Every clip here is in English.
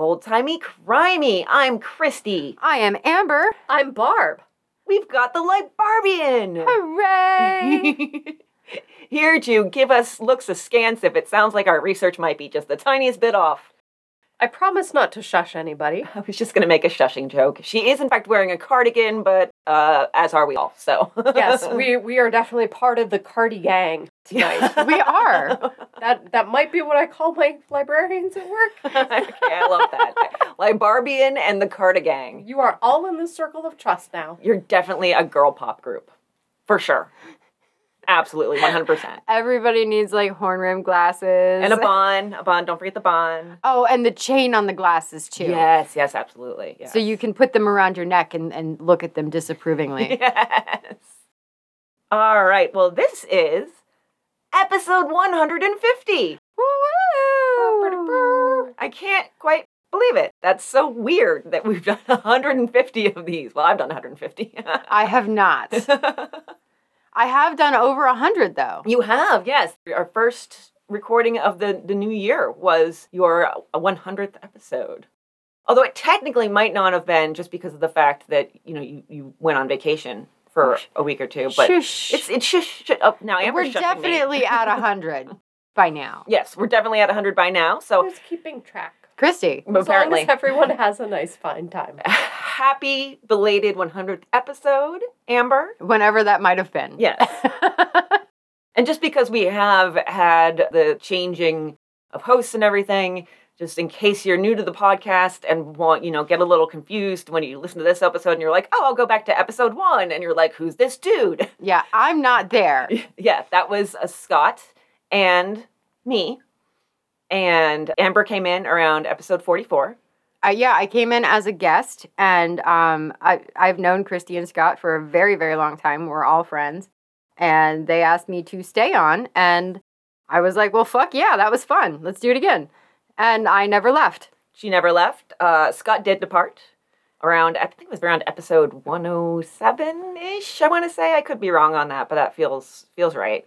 It's old timey crimey. I'm Christy. I am Amber. I'm Barb. We've got the Libarbian. Hooray! Here to give us looks askance if it sounds like our research might be just the tiniest bit off. I promise not to shush anybody. I was just going to make a shushing joke. She is, in fact, wearing a cardigan, but uh, as are we all, so. Yes, we, we are definitely part of the Cardi gang tonight. we are. that that might be what I call my librarians at work. okay, I love that. Libarbian and the Cardigan. You are all in the circle of trust now. You're definitely a girl pop group. For sure. Absolutely, 100%. Everybody needs like horn rim glasses. And a bond. A bond. Don't forget the bond. Oh, and the chain on the glasses too. Yes, yes, absolutely. Yes. So you can put them around your neck and, and look at them disapprovingly. Yes. All right. Well, this is episode 150. Woo! I can't quite believe it. That's so weird that we've done 150 of these. Well, I've done 150. I have not. I have done over a hundred though. you have, yes. Our first recording of the, the new year was your 100th episode. Although it technically might not have been just because of the fact that, you know, you, you went on vacation for oh, a week or two. But Shush. it's it's shush, shush up now. Amber's We're shushing me. definitely at a hundred by now. Yes, we're definitely at 100 by now. So Who's keeping track? Christy. As long apparently, as everyone has a nice fine time. happy belated 100th episode, Amber. Whenever that might have been. Yes. and just because we have had the changing of hosts and everything, just in case you're new to the podcast and want, you know, get a little confused when you listen to this episode and you're like, oh, I'll go back to episode one. And you're like, who's this dude? yeah, I'm not there. yeah, that was a Scott and me. And Amber came in around episode 44. Uh, yeah, I came in as a guest, and um, I, I've known Christy and Scott for a very, very long time. We're all friends, and they asked me to stay on, and I was like, "Well, fuck yeah, that was fun. Let's do it again." And I never left. She never left. Uh, Scott did depart around, I think it was around episode 107 ish, I want to say. I could be wrong on that, but that feels feels right.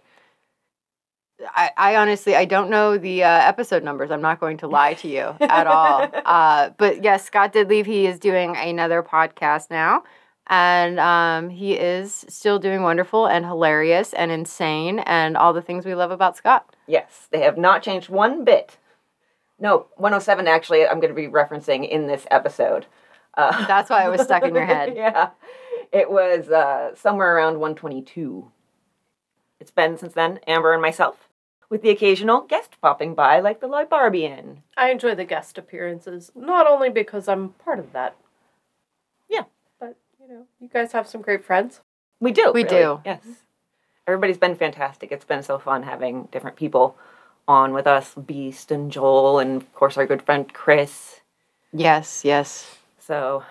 I, I honestly, I don't know the uh, episode numbers. I'm not going to lie to you at all. Uh, but yes, Scott did leave. He is doing another podcast now, and um, he is still doing wonderful and hilarious and insane and all the things we love about Scott. Yes, they have not changed one bit. No, 107 actually, I'm going to be referencing in this episode. Uh, That's why I was stuck in your head. yeah. It was uh, somewhere around 122. It's been since then, Amber and myself, with the occasional guest popping by, like the Libarbian. I enjoy the guest appearances, not only because I'm part of that. Yeah. But, you know, you guys have some great friends. We do. We really. do. Yes. Everybody's been fantastic. It's been so fun having different people on with us Beast and Joel, and of course, our good friend Chris. Yes, yes. So,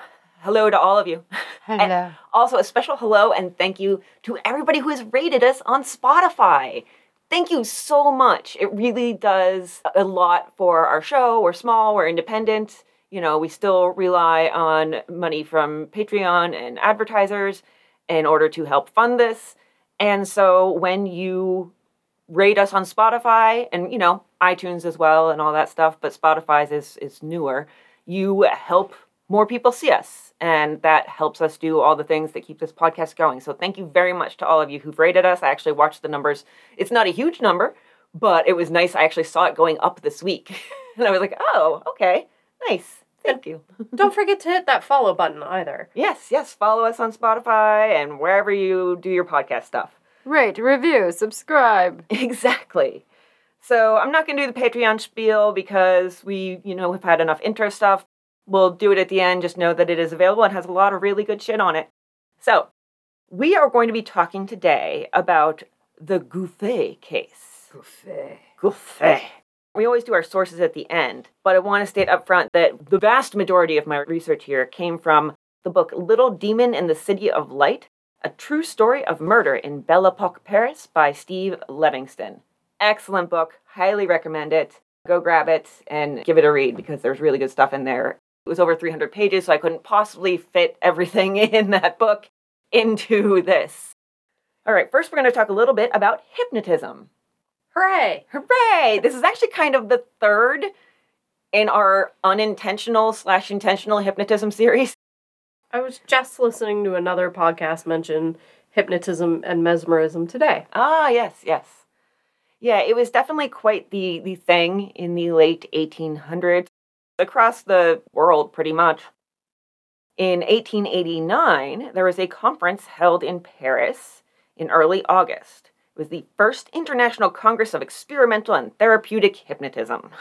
hello to all of you. Hello. Also, a special hello and thank you to everybody who has rated us on Spotify. Thank you so much. It really does a lot for our show. We're small, we're independent. You know, we still rely on money from Patreon and advertisers in order to help fund this. And so when you rate us on Spotify and, you know, iTunes as well and all that stuff, but Spotify's is, is newer, you help more people see us. And that helps us do all the things that keep this podcast going. So thank you very much to all of you who've rated us. I actually watched the numbers. It's not a huge number, but it was nice. I actually saw it going up this week. and I was like, oh, okay, nice. Thank you. Don't forget to hit that follow button either. Yes, yes. Follow us on Spotify and wherever you do your podcast stuff. Rate, review, subscribe. Exactly. So I'm not going to do the Patreon spiel because we, you know, have had enough intro stuff. We'll do it at the end. Just know that it is available and has a lot of really good shit on it. So we are going to be talking today about the Gouffé case. Buffet. Gouffé. We always do our sources at the end, but I want to state up front that the vast majority of my research here came from the book Little Demon in the City of Light A True Story of Murder in Belle Epoque, Paris by Steve Levingston. Excellent book. Highly recommend it. Go grab it and give it a read because there's really good stuff in there. It was over 300 pages, so I couldn't possibly fit everything in that book into this. All right, first we're going to talk a little bit about hypnotism. Hooray! Hooray! This is actually kind of the third in our unintentional slash intentional hypnotism series. I was just listening to another podcast mention hypnotism and mesmerism today. Ah, yes, yes. Yeah, it was definitely quite the, the thing in the late 1800s across the world, pretty much. In 1889, there was a conference held in Paris in early August. It was the first International Congress of Experimental and Therapeutic Hypnotism,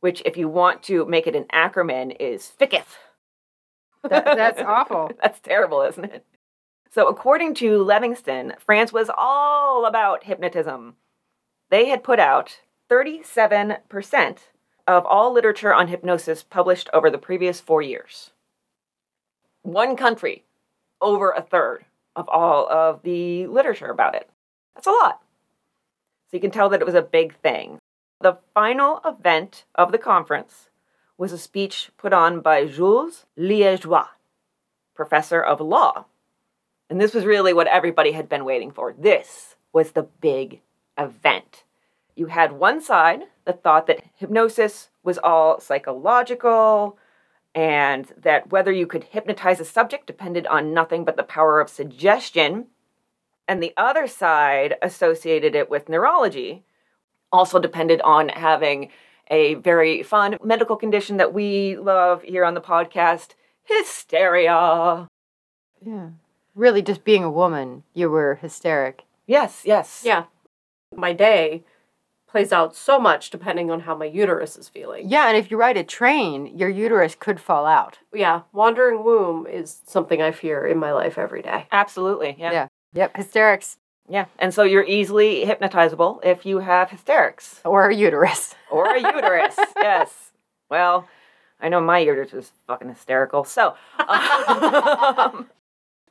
which, if you want to make it an acronym, is FICITH. That, that's awful. That's terrible, isn't it? So, according to Livingston, France was all about hypnotism. They had put out 37% of all literature on hypnosis published over the previous four years. One country, over a third of all of the literature about it. That's a lot. So you can tell that it was a big thing. The final event of the conference was a speech put on by Jules Liégeois, professor of law. And this was really what everybody had been waiting for. This was the big event. You had one side that thought that hypnosis was all psychological and that whether you could hypnotize a subject depended on nothing but the power of suggestion. And the other side associated it with neurology, also depended on having a very fun medical condition that we love here on the podcast hysteria. Yeah. Really, just being a woman, you were hysteric. Yes, yes. Yeah. My day plays out so much depending on how my uterus is feeling. Yeah, and if you ride a train, your uterus could fall out. Yeah, wandering womb is something I fear in my life every day. Absolutely. Yeah. Yeah. Yep, hysterics Yeah. And so you're easily hypnotizable if you have hysterics or a uterus. or a uterus. yes. Well, I know my uterus is fucking hysterical. So, um,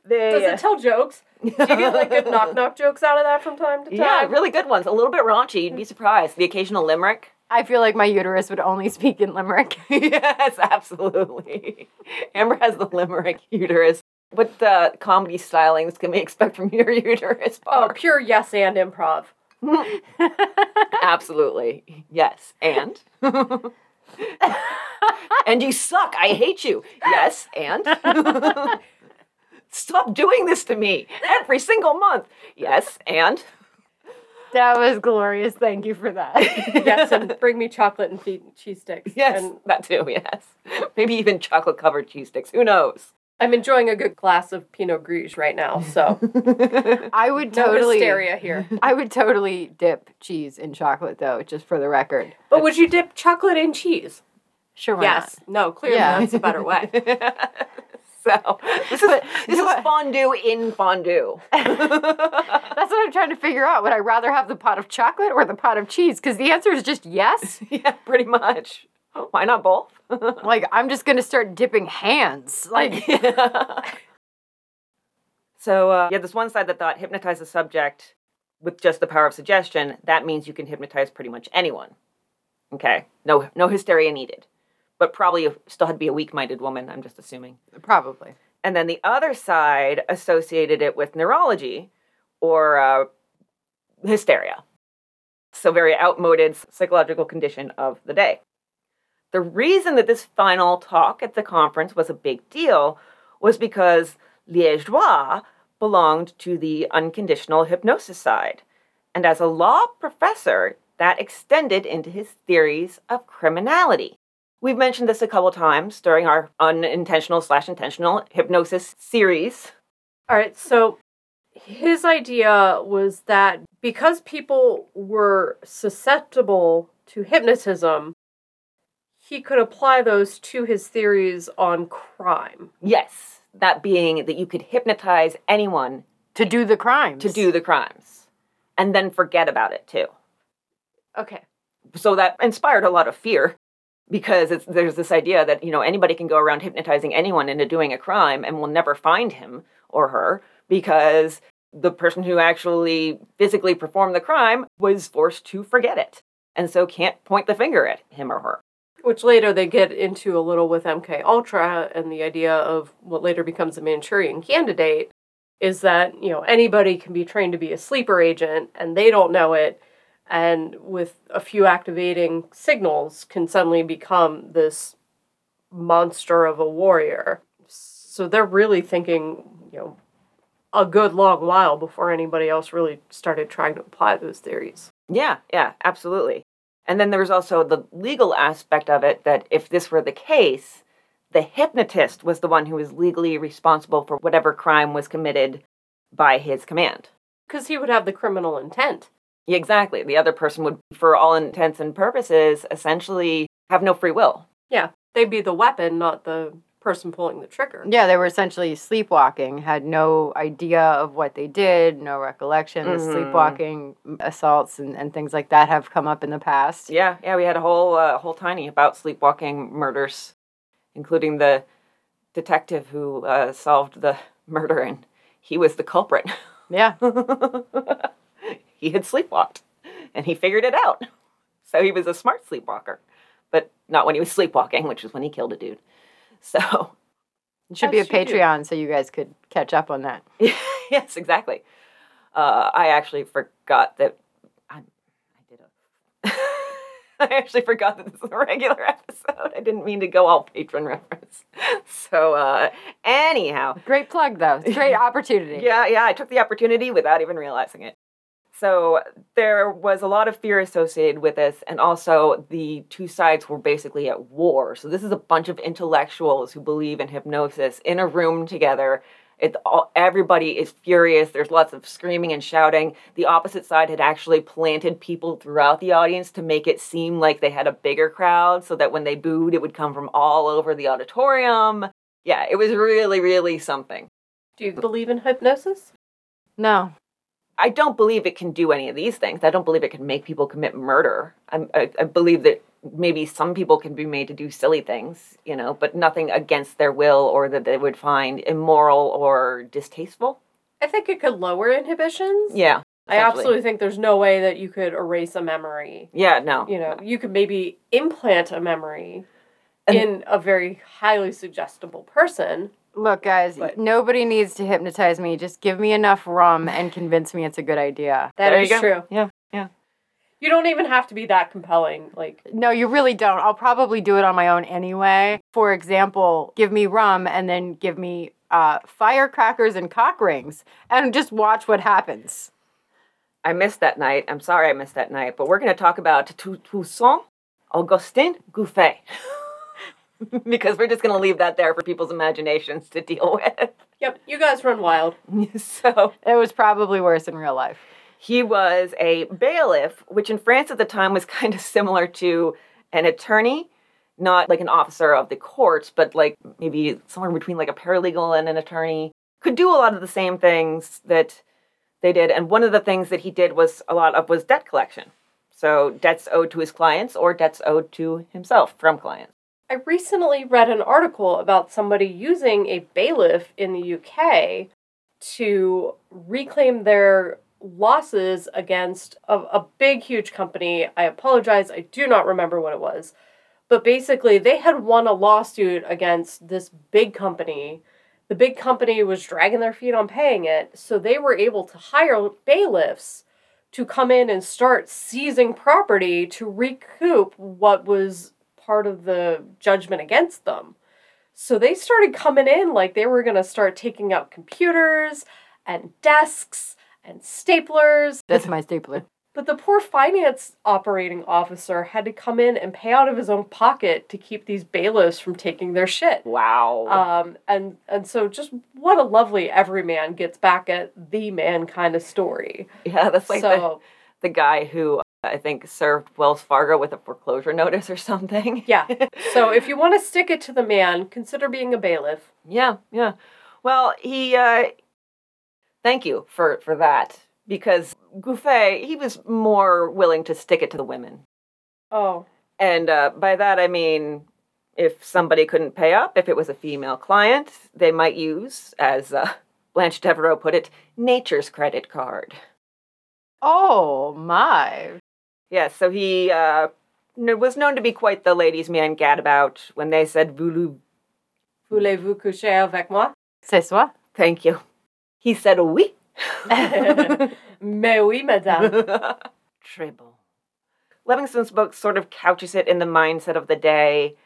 they, Does it tell jokes? Do you get like good knock knock jokes out of that from time to time? yeah, really good ones. A little bit raunchy. You'd be surprised. The occasional limerick. I feel like my uterus would only speak in limerick. yes, absolutely. Amber has the limerick uterus. What uh, comedy stylings can we expect from your uterus? Oh, pure yes and improv. absolutely. Yes, and and you suck. I hate you. Yes, and stop doing this to me every single month. Yes, and that was glorious. Thank you for that. Yes, and bring me chocolate and feed cheese sticks. yes, And that too. Yes, maybe even chocolate covered cheese sticks. Who knows? I'm enjoying a good glass of Pinot Gris right now, so I would no totally hysteria here. I would totally dip cheese in chocolate though, just for the record. But would you dip chocolate in cheese? Sure, why yes. No, clearly Yeah. that's a better way. so this is this is what- fondue in fondue. That's what I'm trying to figure out. Would I rather have the pot of chocolate or the pot of cheese? Because the answer is just yes. yeah, pretty much. Why not both? like I'm just gonna start dipping hands. Like so uh, yeah, this one side that thought hypnotize a subject with just the power of suggestion. That means you can hypnotize pretty much anyone. Okay, no no hysteria needed, but probably still had to be a weak-minded woman. I'm just assuming. probably. And then the other side associated it with neurology or uh, hysteria. So, very outmoded psychological condition of the day. The reason that this final talk at the conference was a big deal was because Liégeois belonged to the unconditional hypnosis side. And as a law professor, that extended into his theories of criminality. We've mentioned this a couple times during our unintentional slash intentional hypnosis series. All right, so his idea was that because people were susceptible to hypnotism, he could apply those to his theories on crime. Yes, that being that you could hypnotize anyone To do the crimes. to do the crimes and then forget about it too. Okay. So that inspired a lot of fear because there's this idea that you know anybody can go around hypnotizing anyone into doing a crime and will never find him or her because the person who actually physically performed the crime was forced to forget it and so can't point the finger at him or her. Which later they get into a little with MK Ultra and the idea of what later becomes a Manchurian candidate is that, you know, anybody can be trained to be a sleeper agent and they don't know it and with a few activating signals can suddenly become this monster of a warrior. So they're really thinking, you know, a good long while before anybody else really started trying to apply those theories. Yeah, yeah, absolutely. And then there's also the legal aspect of it that if this were the case, the hypnotist was the one who was legally responsible for whatever crime was committed by his command. Because he would have the criminal intent. Yeah, exactly. The other person would, for all intents and purposes, essentially have no free will. Yeah, they'd be the weapon, not the person pulling the trigger. Yeah, they were essentially sleepwalking, had no idea of what they did, no recollection. The Mhm. sleepwalking assaults and, and things like that have come up in the past. Yeah, yeah, we had a whole uh, whole tiny about sleepwalking murders, including the detective who uh, solved the murder, and he was the culprit. Yeah. he had sleepwalked, and he figured it out. So he was a smart sleepwalker, but not when he was sleepwalking, which is when he killed a dude. So It should be a you do. Patreon so you guys could catch up on that. yes, exactly. Uh, I actually forgot that I, I did a. I actually forgot that this is a regular episode. I didn't mean to go all Patreon reference. So uh, anyhow, Great plug, though. It's great opportunity. yeah, yeah, I took the opportunity without even realizing it. So there was a lot of fear associated with this, and also the two sides were basically at war. So this is a bunch of intellectuals who believe in hypnosis in a room together. It all, everybody is furious. There's lots of screaming and shouting. The opposite side had actually planted people throughout the audience to make it seem like they had a bigger crowd, so that when they booed, it would come from all over the auditorium. Yeah, it was really, really something. Do you believe in hypnosis? No. I don't believe it can do any of these things. I don't believe it can make people commit murder. I, I, I believe that maybe some people can be made to do silly things, you know, but nothing against their will or that they would find immoral or distasteful. I think it could lower inhibitions. Yeah. I absolutely think there's no way that you could erase a memory. Yeah, no. You know, you could maybe implant a memory And- in a very highly suggestible person. Look, guys, But- nobody needs to hypnotize me. Just give me enough rum and convince me it's a good idea. That There is you go. true. Yeah, yeah. You don't even have to be that compelling. Like, No, you really don't. I'll probably do it on my own anyway. For example, give me rum and then give me uh, firecrackers and cock rings and just watch what happens. I missed that night. I'm sorry I missed that night, but we're going to talk about Toussaint Augustin Gouffé. because we're just going to leave that there for people's imaginations to deal with. yep, you guys run wild. so, It was probably worse in real life. He was a bailiff, which in France at the time was kind of similar to an attorney, not like an officer of the courts, but like maybe somewhere between like a paralegal and an attorney. Could do a lot of the same things that they did. And one of the things that he did was a lot of was debt collection. So debts owed to his clients or debts owed to himself from clients. I recently read an article about somebody using a bailiff in the UK to reclaim their losses against a, a big, huge company. I apologize, I do not remember what it was. But basically, they had won a lawsuit against this big company. The big company was dragging their feet on paying it, so they were able to hire bailiffs to come in and start seizing property to recoup what was part of the judgment against them. So they started coming in like they were going to start taking out computers and desks and staplers. That's my stapler. But the poor finance operating officer had to come in and pay out of his own pocket to keep these bailiffs from taking their shit. Wow. Um, and and so just what a lovely everyman gets back at the man kind of story. yeah, that's like the, so the guy who I think served Wells Fargo with a foreclosure notice or something. yeah. So if you want to stick it to the man, consider being a bailiff. Yeah, yeah. Well, he uh thank you for for that because Gouffé, he was more willing to stick it to the women. Oh, And uh by that I mean if somebody couldn't pay up, if it was a female client, they might use as uh, Blanche Devereaux put it, nature's credit card. Oh my. Yes, so he uh was known to be quite the ladies' man gadabout when they said voulez voulez-vous coucher avec moi? C'est soi? thank you. He said oui. Mais oui, madame. Très bon. Livingston's book sort of couches it in the mindset of the day.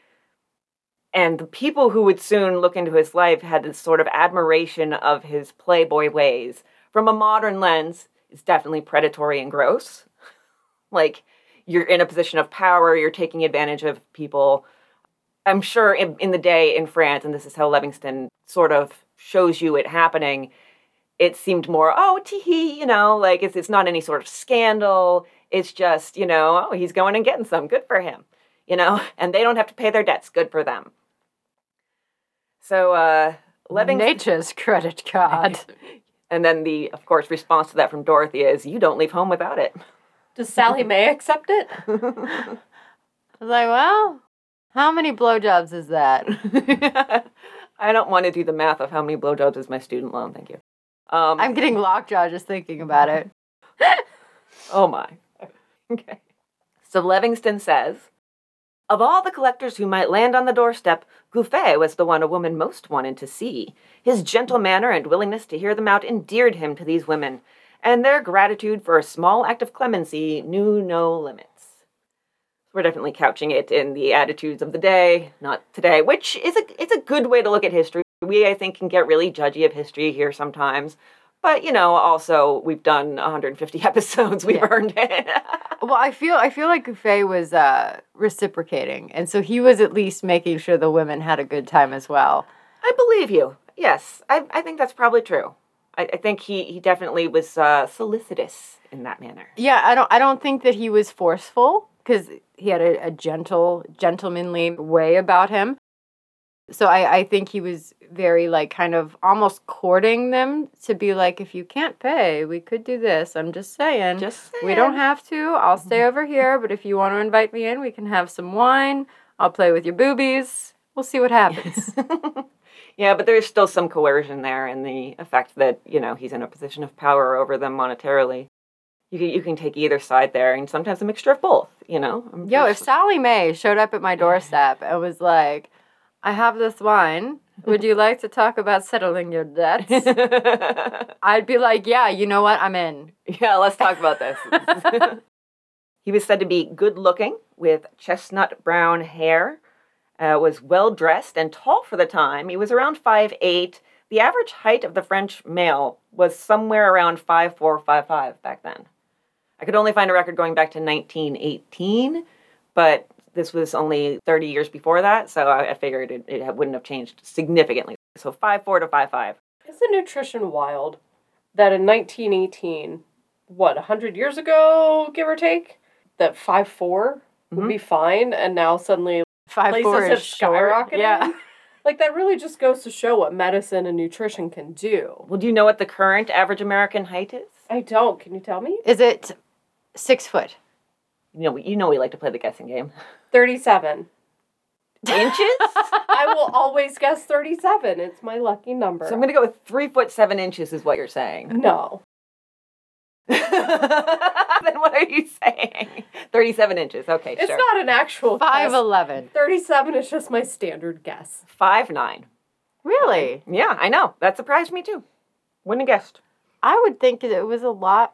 And the people who would soon look into his life had this sort of admiration of his playboy ways. From a modern lens, it's definitely predatory and gross. Like, you're in a position of power, you're taking advantage of people. I'm sure in, in the day in France, and this is how Livingston sort of shows you it happening, it seemed more, oh, tee you know, like it's, it's not any sort of scandal. It's just, you know, oh, he's going and getting some. Good for him, you know, and they don't have to pay their debts. Good for them. So, uh, Livingston. Nature's credit card. and then the, of course, response to that from Dorothy is, you don't leave home without it. Does Sallie Mae accept it? I was like, well, how many blowjobs is that? I don't want to do the math of how many blowjobs is my student loan. Thank you. Um, I'm getting lockjaw just thinking about it. oh my. Okay. So Livingston says, of all the collectors who might land on the doorstep, Gouffé was the one a woman most wanted to see. His gentle manner and willingness to hear them out endeared him to these women, and their gratitude for a small act of clemency knew no limits. We're definitely couching it in the attitudes of the day, not today, which is a it's a good way to look at history. We I think can get really judgy of history here sometimes. But you know, also we've done 150 episodes. We've Yeah. earned it. Well, I feel I feel like Gouffé was uh, reciprocating, and so he was at least making sure the women had a good time as well. I believe you. Yes, I, I think that's probably true. I, I think he, he definitely was uh, solicitous in that manner. Yeah, I don't I don't think that he was forceful because he had a, a gentle, gentlemanly way about him. So I, I think he was very like kind of almost courting them to be like, if you can't pay, we could do this. I'm just saying. Just we don't have to. I'll stay over here, but if you want to invite me in, we can have some wine. I'll play with your boobies. We'll see what happens. yeah, but there's still some coercion there in the effect that, you know, he's in a position of power over them monetarily. You can, you can take either side there, and sometimes a mixture of both, you know? I'm Yo, if Sallie Mae showed up at my doorstep and was like, I have this wine. Would you like to talk about settling your debts? I'd be like, yeah, you know what? I'm in. yeah, let's talk about this. he was said to be good looking with chestnut brown hair, uh, was well dressed and tall for the time. He was around 5'8. The average height of the French male was somewhere around 5'4, 5'5 back then. I could only find a record going back to 1918, but this was only 30 years before that, so I, I figured it, it wouldn't have changed significantly. So 5'4 to 5'5. Isn't nutrition wild that in 1918, what, 100 years ago, give or take, that 5'4 would Mhm. be fine, and now suddenly Five places four have is short. skyrocketed? Yeah. Like, that really just goes to show what medicine and nutrition can do. Well, do you know what the current average American height is? I don't. Can you tell me? Is it six foot? You know, you know we like to play the guessing game. 37. Inches? I will always guess 37. It's my lucky number. so I'm gonna go with three foot seven inches is what you're saying. no. then what are you saying? Thirty-seven inches. Okay, It's sure. not an actual 5'11. 37 is just my standard guess. Five nine. Really? Yeah, I know. That surprised me too. Wouldn't have guessed. I would think it was a lot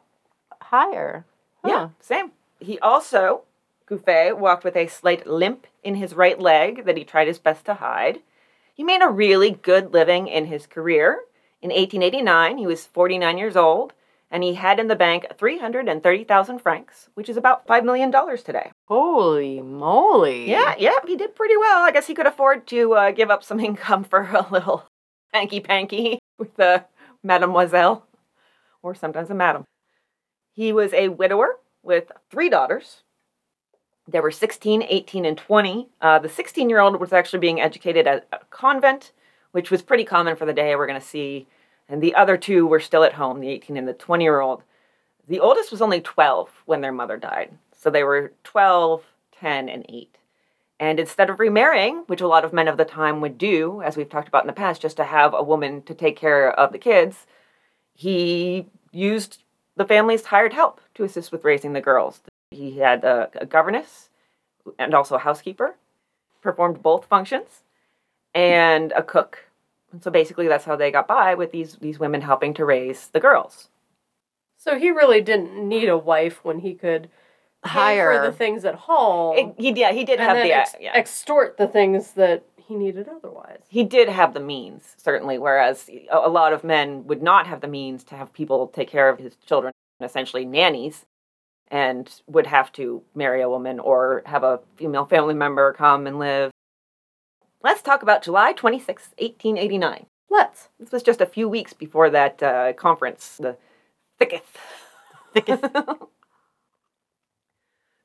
higher. Yeah, same. He also, Gouffé, walked with a slight limp in his right leg that he tried his best to hide. He made a really good living in his career. In 1889, he was 49 years old, and he had in the bank 330,000 francs, which is about $5 million today. Holy moly. Yeah, yeah, he did pretty well. I guess he could afford to uh, give up some income for a little hanky panky with a mademoiselle, or sometimes a madam. He was a widower with three daughters. There were 16, 18, and 20. Uh, the 16 year old was actually being educated at a convent, which was pretty common for the day, we're going to see. And the other two were still at home, the 18 and the 20 year old. The oldest was only 12 when their mother died. So they were 12, 10, and 8. And instead of remarrying, which a lot of men of the time would do, as we've talked about in the past, just to have a woman to take care of the kids, he used the family's hired help to assist with raising the girls. He had a, a governess and also a housekeeper, performed both functions, and a cook. And so basically, that's how they got by with these these women helping to raise the girls. So he really didn't need a wife when he could Hire. for the things at home It- he yeah he did and have then the ex- yeah. extort the things that he needed otherwise. he did have the means certainly whereas a, a lot of men would not have the means to have people take care of his children essentially nannies and would have to marry a woman or have a female family member come and live let's talk about july 26 1889 Let's. this was just a few weeks before that uh, conference the thicketh thicketh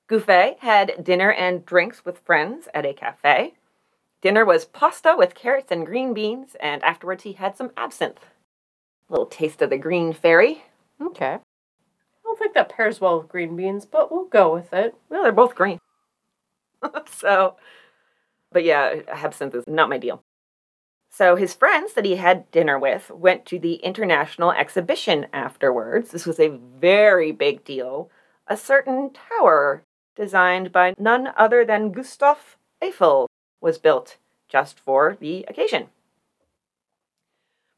Gouffé had dinner and drinks with friends at a cafe. Dinner was pasta with carrots and green beans, and afterwards he had some absinthe. A little taste of the green fairy. Okay. I don't think that pairs well with green beans, but we'll go with it. Well, they're both green. so, but yeah, absinthe is not my deal. So his friends that he had dinner with went to the international exhibition afterwards. This was a very big deal. A certain tower designed by none other than Gustave Eiffel was built just for the occasion.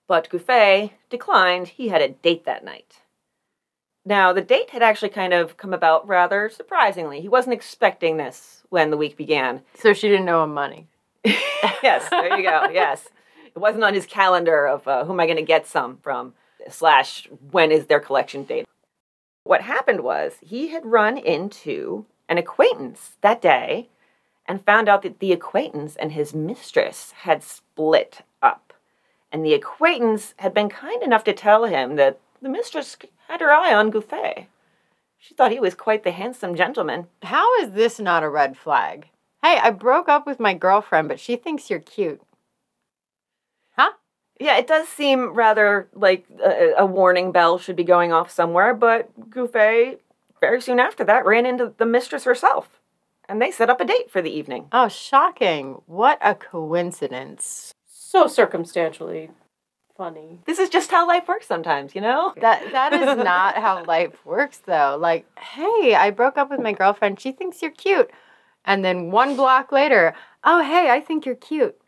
But Gouffé declined. He had a date that night. Now, the date had actually kind of come about rather surprisingly. He wasn't expecting this when the week began. So she didn't owe him money. yes, there you go. Yes. It wasn't on his calendar of uh, who am I going to get some from, slash, when is their collection date. What happened was he had run into an acquaintance that day and found out that the acquaintance and his mistress had split up. And the acquaintance had been kind enough to tell him that the mistress had her eye on Gouffé. She thought he was quite the handsome gentleman. How is this not a red flag? Hey, I broke up with my girlfriend, but she thinks you're cute. Huh? Yeah, it does seem rather like a, a warning bell should be going off somewhere, but Gouffé, very soon after that, ran into the mistress herself. And they set up a date for the evening. Oh, shocking. What a coincidence. So circumstantially funny. This is just how life works sometimes, you know? That that is not how life works though. Like, hey, I broke up with my girlfriend. She thinks you're cute. And then one block later, oh, hey, I think you're cute.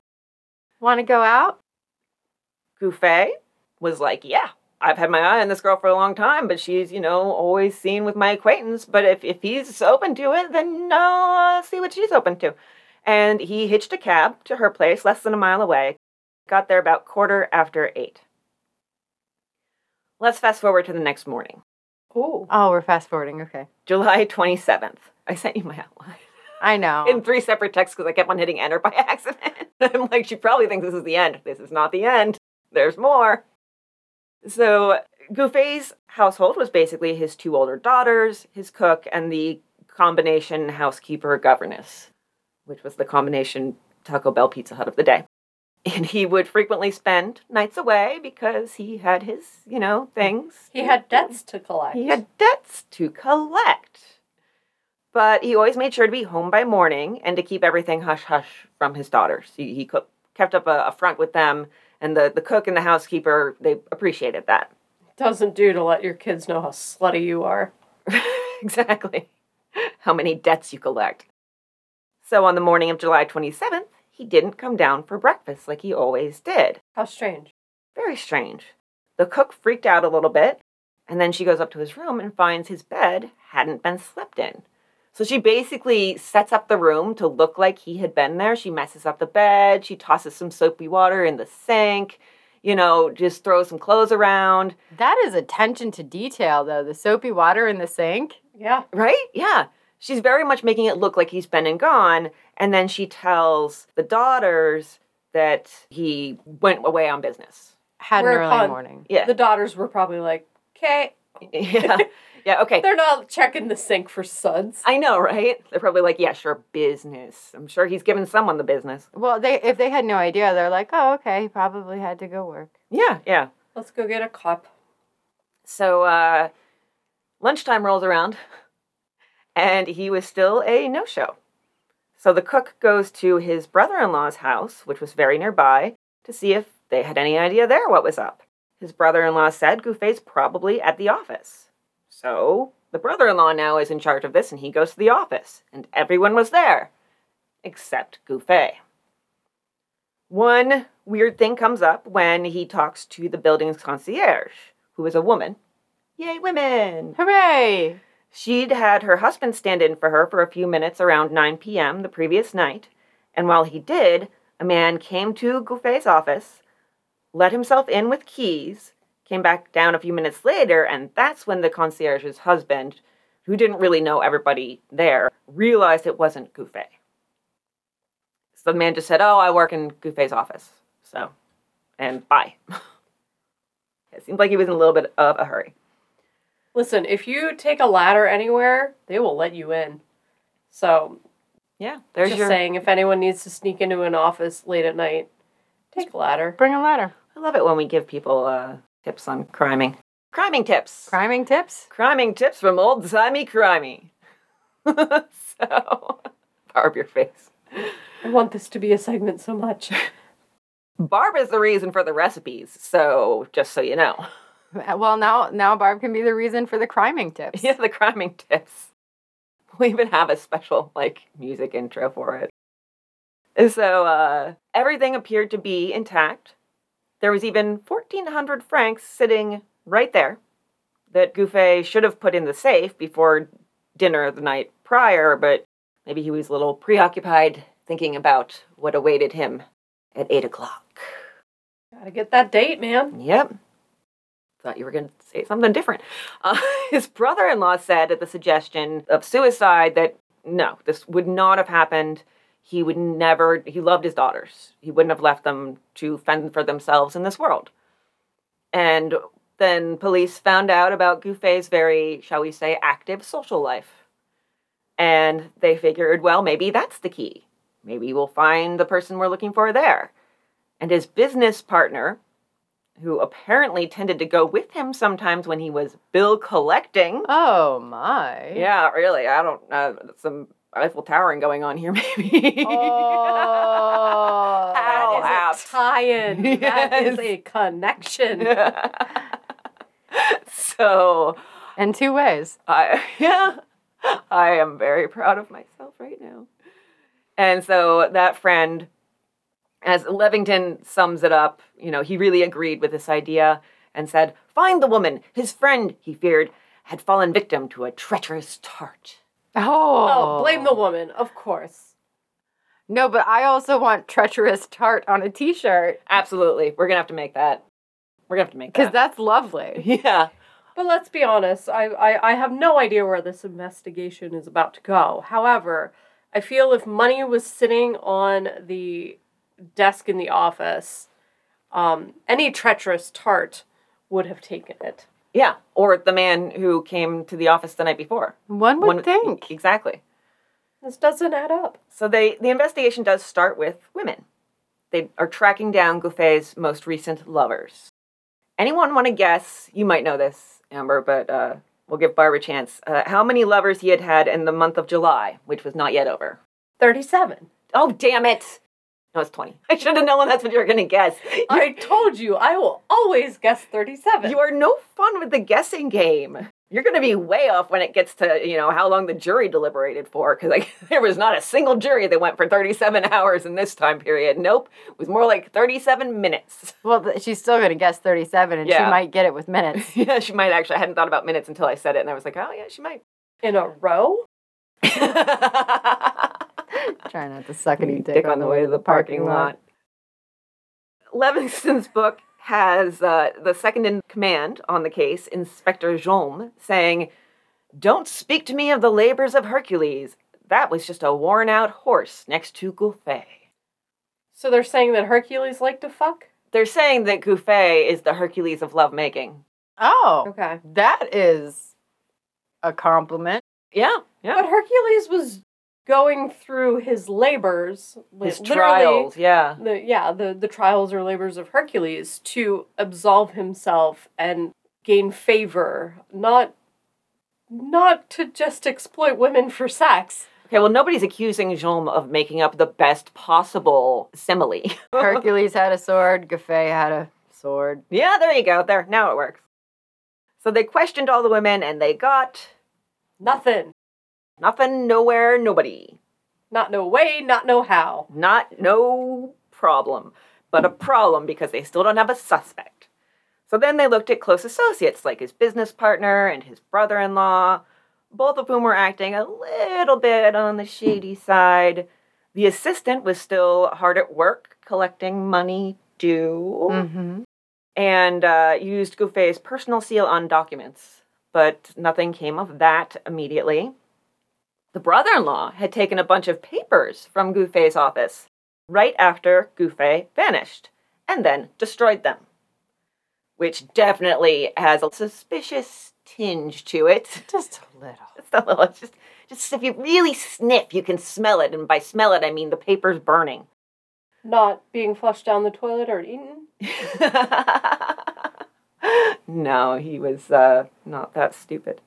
Want to go out? Gouffé was like, Yeah, I've had my eye on this girl for a long time, but she's, you know, always seen with my acquaintance. But if, if he's open to it, then I'll uh, see what she's open to. And he hitched a cab to her place less than a mile away. Got there about quarter after eight. Let's fast forward to the next morning, Oh. Oh, we're fast forwarding. Okay. July 27th. I sent you my outline I know. in three separate texts because I kept on hitting enter by accident. I'm like, she probably thinks this is the end. This is not the end. There's more. So, Gouffé's household was basically his two older daughters, his cook, and the combination housekeeper governess, which was the combination Taco Bell Pizza Hut of the day. And he would frequently spend nights away because he had his, you know, things. He had debts to collect. He had debts to collect. But he always made sure to be home by morning and to keep everything hush hush from his daughters. He, he kept up a, a front with them, and the, the cook and the housekeeper, they appreciated that. Doesn't do to let your kids know how slutty you are. exactly. How many debts you collect. So on the morning of July 27th, he didn't come down for breakfast like he always did. How strange. Very strange. The cook freaked out a little bit, and then she goes up to his room and finds his bed hadn't been slept in. So she basically sets up the room to look like he had been there. She messes up the bed, she tosses some soapy water in the sink, you know, just throws some clothes around. that is attention to detail though. The soapy water in the sink. Yeah. Right? Yeah. She's very much making it look like he's been and gone. And then she tells the daughters that he went away on business. Had an early morning. Yeah. The daughters were probably like, okay. yeah. Yeah. Okay. They're not checking the sink for suds. I know, right? They're probably like, yeah, sure, business. I'm sure he's giving someone the business. Well, they if they had no idea, they're like, oh, okay, he probably had to go work. Yeah, yeah. Let's go get a cup. So uh, lunchtime rolls around, and he was still a no show. So the cook goes to his brother in law's house, which was very nearby, to see if they had any idea there what was up. His brother in law said Gouffé's probably at the office. So the brother in law now is in charge of this, and he goes to the office, and everyone was there, except Gouffé. One weird thing comes up when he talks to the building's concierge, who is a woman. Yay, women! Hooray! She'd had her husband stand in for her for a few minutes around 9 p.m. the previous night, and while he did, a man came to Gouffé's office, let himself in with keys, came back down a few minutes later, and that's when the concierge's husband, who didn't really know everybody there, realized it wasn't Gouffé. So the man just said, Oh, I work in Gouffé's office. So, and bye. it seemed like he was in a little bit of a hurry. Listen, if you take a ladder anywhere, they will let you in. So, Yeah, there's just your. saying, if anyone needs to sneak into an office late at night, take a ladder. Bring a ladder. I love it when we give people uh, tips on criming. Criming tips. Criming tips. Criming tips from old timey crimey. so, Barb your face. I want this to be a segment so much. Barb is the reason for the recipes, so just so you know. Well, now now Barb can be the reason for the criming tips. Yeah, the criming tips. We even have a special like music intro for it. And So uh, everything appeared to be intact. There was even fourteen hundred francs sitting right there that Gouffé should have put in the safe before dinner the night prior, but maybe he was a little preoccupied thinking about what awaited him at eight o'clock. Gotta get that date, man. Yep. Thought you were going to say something different. Uh, his brother in law said at the suggestion of suicide that no, this would not have happened. He would never, he loved his daughters. He wouldn't have left them to fend for themselves in this world. And then police found out about Gouffé's very, shall we say, active social life. And they figured, well, maybe that's the key. Maybe we'll find the person we're looking for there. And his business partner, who apparently tended to go with him sometimes when he was bill collecting. Oh my. Yeah, really. I don't know. some Eiffel Towering going on here, maybe. Oh. That is a tie-in. That is a connection. so, In two ways. I yeah, I am very proud of myself right now. And so that friend, as Levington sums it up, you know, he really agreed with this idea and said, "Find the woman. His friend, he feared, had fallen victim to a treacherous tart." Oh. Oh, blame the woman, of course. No, but I also want treacherous tart on a t-shirt Absolutely, we're gonna have to make that. We're gonna have to make that. because that's lovely. yeah. But let's be honest, I, I, I have no idea where this investigation is about to go. However, I feel if money was sitting on the desk in the office, um, any treacherous tart would have taken it. Yeah, or the man who came to the office the night before. One would One- think. exactly. This doesn't add up. So they the investigation does start with women. They are tracking down Gouffé's most recent lovers. Anyone want to guess? You might know this, Amber, but uh, we'll give Barb a chance. Uh, how many lovers he had had in the month of July, which was not yet over? 37. Oh, damn it! No, it's 20. I should have known that's what you were going to guess. I told you, I will always guess 37. You are no fun with the guessing game. You're going to be way off when it gets to, you know, how long the jury deliberated for. Because like, there was not a single jury that went for 37 hours in this time period. Nope. It was more like 37 minutes. Well, th- she's still going to guess 37 and she might get it with minutes. yeah, she might actually. I hadn't thought about minutes until I said it. And I was like, oh, yeah, she might. In a row? Try not to suck any dick, Dick on the way to the parking lot. Levingston's book has uh, the second in command on the case, Inspector Jaume, saying, Don't speak to me of the labors of Hercules. That was just a worn out horse next to Gouffé. So they're saying that Hercules liked to fuck? They're saying that Gouffé is the Hercules of lovemaking. Oh, Okay. that is a compliment. Yeah, yeah. But Hercules was going through his labors, li- His trials, yeah. The, yeah, the, the trials or labors of Hercules to absolve himself and gain favor, not not to just exploit women for sex. Okay, well, nobody's accusing Jean of making up the best possible simile. Hercules had a sword, Gouffé had a sword. Yeah, there you go. There, now it works. So they questioned all the women and they got Nothing. Nothing, nowhere, nobody. Not no way, not no how. Not no problem, but a problem because they still don't have a suspect. So then they looked at close associates like his business partner and his brother in law, both of whom were acting a little bit on the shady side. The assistant was still hard at work collecting money due Mm-hmm. and uh, used Gouffé's personal seal on documents, but nothing came of that immediately. The brother in law had taken a bunch of papers from Gouffé's office right after Gouffé vanished and then destroyed them, which definitely has a suspicious tinge to it. Just a little. Just a little, just, just if you really sniff, you can smell it, and by smell it, I mean the paper's burning. Not being flushed down the toilet or eaten. no, he was uh, not that stupid.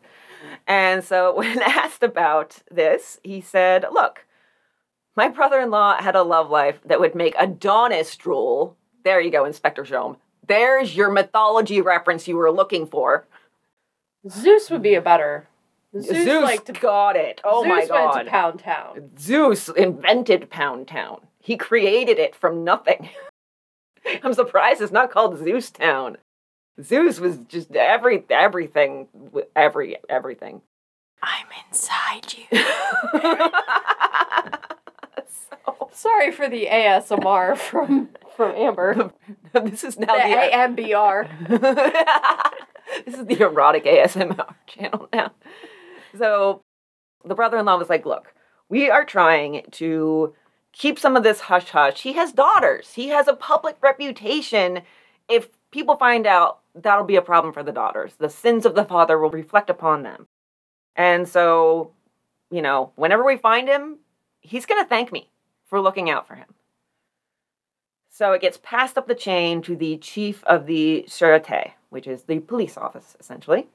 And so, when asked about this, he said, Look, my brother in law had a love life that would make Adonis drool. There you go, Inspector Jaume. There's your mythology reference you were looking for. Zeus would be a better. Zeus, Zeus liked to. got it. Oh Zeus my went god. to Pound Town. Zeus invented Pound Town. He created it from nothing. I'm surprised it's not called Zeus Town. Zeus was just every everything every everything. I'm inside you. so, Sorry for the ASMR from from Amber. this is now the the, uh, AMBR. this is the erotic ASMR channel now. So the brother-in-law was like, "Look, we are trying to keep some of this hush hush. He has daughters. He has a public reputation. If people find out, that'll be a problem for the daughters. The sins of the father will reflect upon them. And so, you know, whenever we find him, he's going to thank me for looking out for him." So it gets passed up the chain to the chief of the Sûreté, which is the police office, essentially.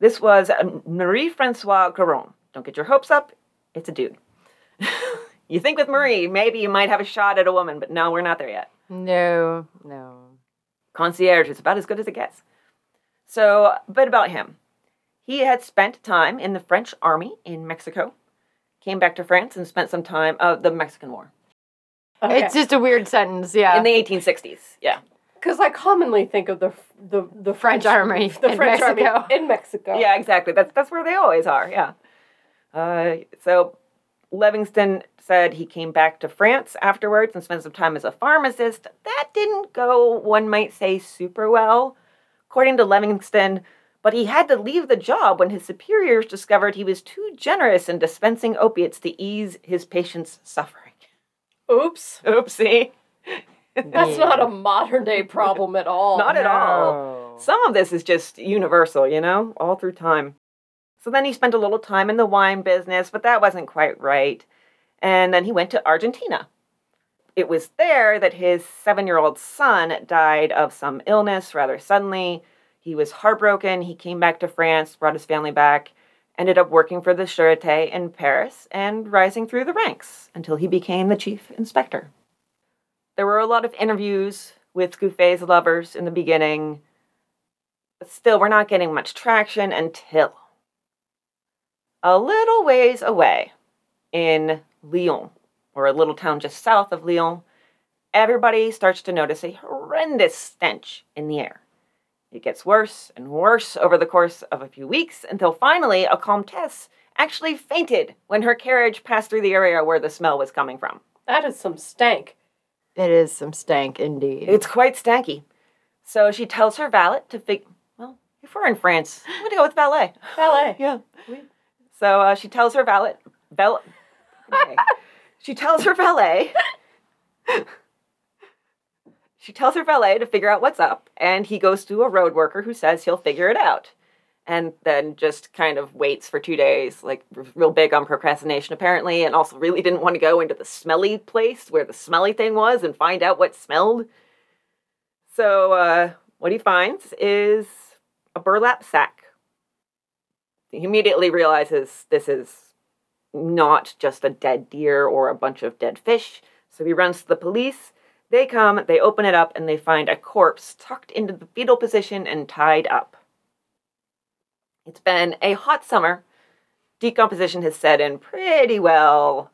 This was uh, Marie Francois Goron. Don't get your hopes up, it's a dude. you think with Marie, maybe you might have a shot at a woman, but no, we're not there yet. No, no. Concierge is about as good as it gets. So, a bit about him. He had spent time in the French army in Mexico, came back to France and spent some time, uh, the Mexican War, Okay. It's just a weird sentence, yeah. in the 1860s. Yeah. Because I commonly think of the the the French army the in French Mexico. army in Mexico. Yeah, exactly. That's that's where they always are. Yeah. Uh, so Livingston said he came back to France afterwards and spent some time as a pharmacist. That didn't go, one might say, super well, according to Livingston, But he had to leave the job when his superiors discovered he was too generous in dispensing opiates to ease his patients' suffering. Oops. Oopsie. That's not a modern day problem at all. Not at all. Some of this is just universal, you know, all through time. So then he spent a little time in the wine business, but that wasn't quite right. And then he went to Argentina. It was there that his seven year old son died of some illness rather suddenly. He was heartbroken. He came back to France, brought his family back, ended up working for the Sûreté in Paris and rising through the ranks until he became the chief inspector. There were a lot of interviews with Gouffé's lovers in the beginning. But still, we're not getting much traction until a little ways away in Lyon, or a little town just south of Lyon, everybody starts to notice a horrendous stench in the air. It gets worse and worse over the course of a few weeks until finally a comtesse actually fainted when her carriage passed through the area where the smell was coming from. That is some stank. It is some stank indeed. It's quite stanky. So she tells her valet to fig. Well, if we're in France, I'm gonna go with valet. Ballet. Yeah. Oui. So uh, she tells her valet. Val- okay. she tells her valet. she tells her valet to figure out what's up, and he goes to a road worker who says he'll figure it out, and then just kind of waits for two days, like real big on procrastination apparently, and also really didn't want to go into the smelly place where the smelly thing was and find out what smelled. So uh, what he finds is a burlap sack he immediately realizes this is not just a dead deer or a bunch of dead fish. So he runs to the police. They come, they open it up, and they find a corpse tucked into the fetal position and tied up. It's been a hot summer. Decomposition has set in pretty well.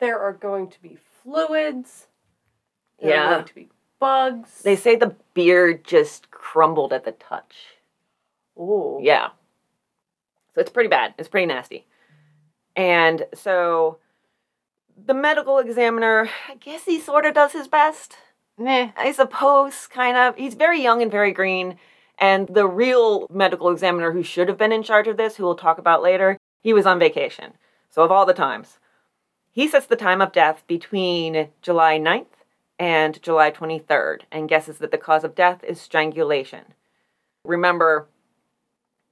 There are going to be fluids. There Yeah. are going to be bugs. They say the beard just crumbled at the touch. Ooh. Yeah. So it's pretty bad. It's pretty nasty. And so the medical examiner, I guess he sort of does his best. Meh. I suppose, kind of. He's very young and very green. And the real medical examiner who should have been in charge of this, who we'll talk about later, he was on vacation. So, of all the times, he sets the time of death between July 9th and July 23rd and guesses that the cause of death is strangulation. Remember,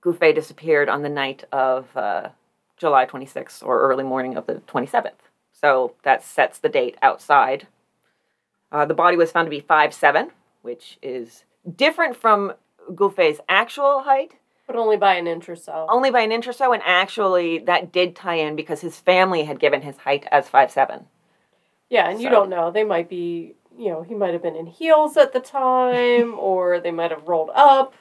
Gouffé disappeared on the night of uh, July 26th or early morning of the 27th. So that sets the date outside. Uh, the body was found to be 5'7, which is different from Gouffé's actual height, But only by an inch or so. only by an inch or so, and actually that did tie in because his family had given his height as 5'7. Yeah, and you don't know. They might be, you know, he might have been in heels at the time, or they might have rolled up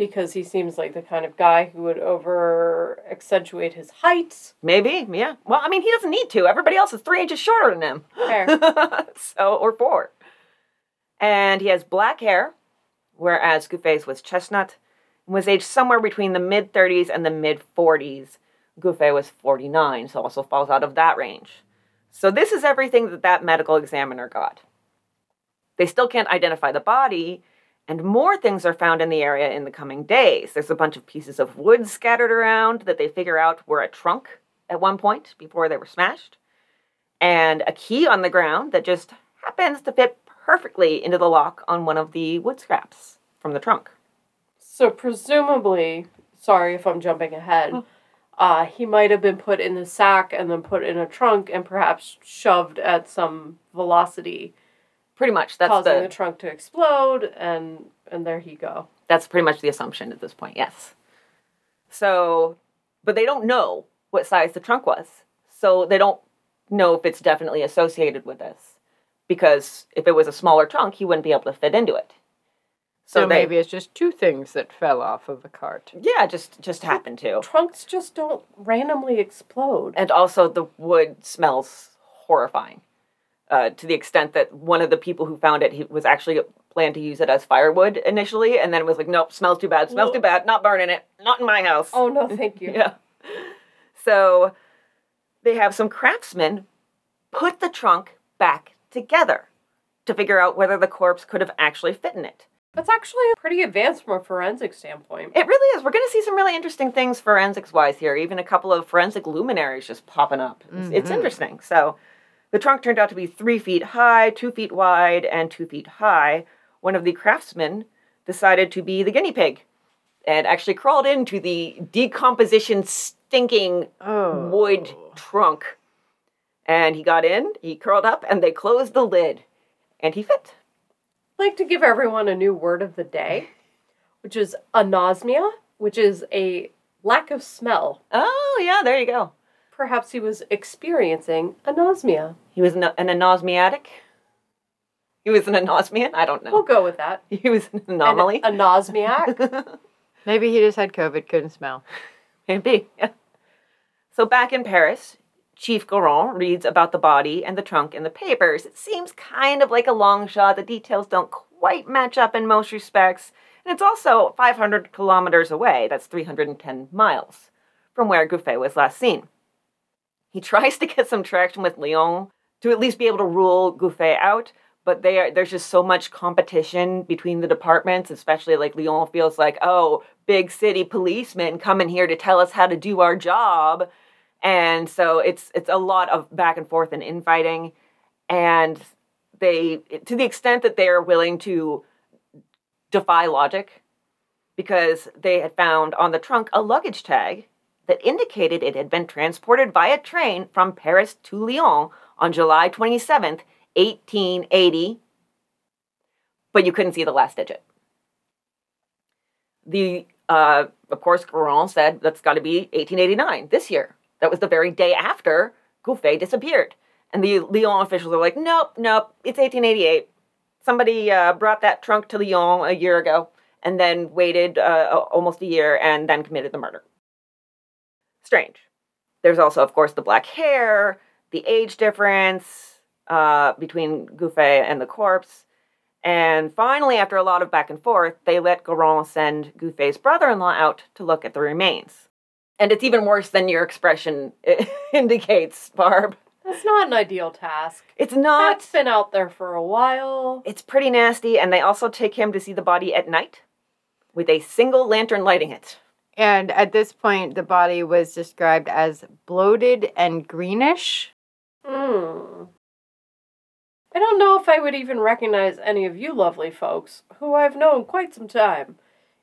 because he seems like the kind of guy who would over accentuate his height. Maybe, yeah. Well, I mean, he doesn't need to. Everybody else is three inches shorter than him. Fair. so, or four. And he has black hair, whereas Gouffé's was chestnut, and was aged somewhere between the mid 30s and the mid 40s. Gouffé was 49, so also falls out of that range. So, this is everything that that medical examiner got. They still can't identify the body, and more things are found in the area in the coming days. There's a bunch of pieces of wood scattered around that they figure out were a trunk at one point before they were smashed, and a key on the ground that just happens to fit perfectly into the lock on one of the wood scraps from the trunk. So presumably, sorry if I'm jumping ahead, uh, he might have been put in the sack and then put in a trunk and perhaps shoved at some velocity, Pretty much, that's causing the the trunk to explode, and and there he go. that's pretty much the assumption at this point. Yes. So, but they don't know what size the trunk was, so they don't know if it's definitely associated with this, because if it was a smaller trunk, he wouldn't be able to fit into it. So, they- maybe it's just two things that fell off of the cart. yeah, just just happened to. Trunks just don't randomly explode. and also the wood smells horrifying uh, to the extent that one of the people who found it he was actually planned to use it as firewood initially and then it was like nope smells too bad smells too bad not burning it not in my house. Oh no, thank you. yeah. So they have some craftsmen put the trunk back together to figure out whether the corpse could have actually fit in it. That's actually pretty advanced from a forensic standpoint. it really is. We're going to see some really interesting things forensics wise here. Even a couple of forensic luminaries just popping up. It's, it's interesting. So the trunk turned out to be three feet high two feet wide and two feet high one of the craftsmen decided to be the guinea pig and actually crawled into the decomposition stinking Oh. wood trunk and he got in he curled up and they closed the lid and he fit I'd like to give everyone a new word of the day, which is anosmia, which is a lack of smell. oh yeah there you go Perhaps he was experiencing anosmia. He was an, an anosmiatic. He was an anosmian. I don't know. We'll go with that. He was an anomaly. An anosmiac. Maybe he just had COVID, couldn't smell. Maybe. Yeah. So back in Paris, Chief Goron reads about the body and the trunk in the papers. It seems kind of like a long shot. The details don't quite match up in most respects. And it's also 500 kilometers away. That's 310 miles from where Gouffé was last seen. He tries to get some traction with Lyon to at least be able to rule Gouffé out, but are, there's just so much competition between the departments, especially like Lyon feels like, oh, big city policemen coming here to tell us how to do our job. And so it's it's a lot of back and forth and infighting. And they to the extent that they are willing to defy logic, because they had found on the trunk a luggage tag that indicated it had been transported via train from Paris to Lyon on July 27th, 1880, but you couldn't see the last digit. The, uh, of course, Goron said that's got to be 1889, this year. That was the very day after Gouffé disappeared. And the Lyon officials are like, nope, nope, it's 1888. Somebody uh, brought that trunk to Lyon a year ago and then waited uh, almost a year and then committed the murder. Strange. There's also, of course, the black hair, the age difference uh, between Gouffé and the corpse. And finally, after a lot of back and forth, they let Goron send Gouffé's brother in law out to look at the remains. And it's even worse than your expression indicates, Barb. That's not an ideal task. It's not. That's been out there for a while. It's pretty nasty, and they also take him to see the body at night with a single lantern lighting it. And at this point, the body was described as bloated and greenish. Hmm. I don't know if I would even recognize any of you lovely folks, who I've known quite some time,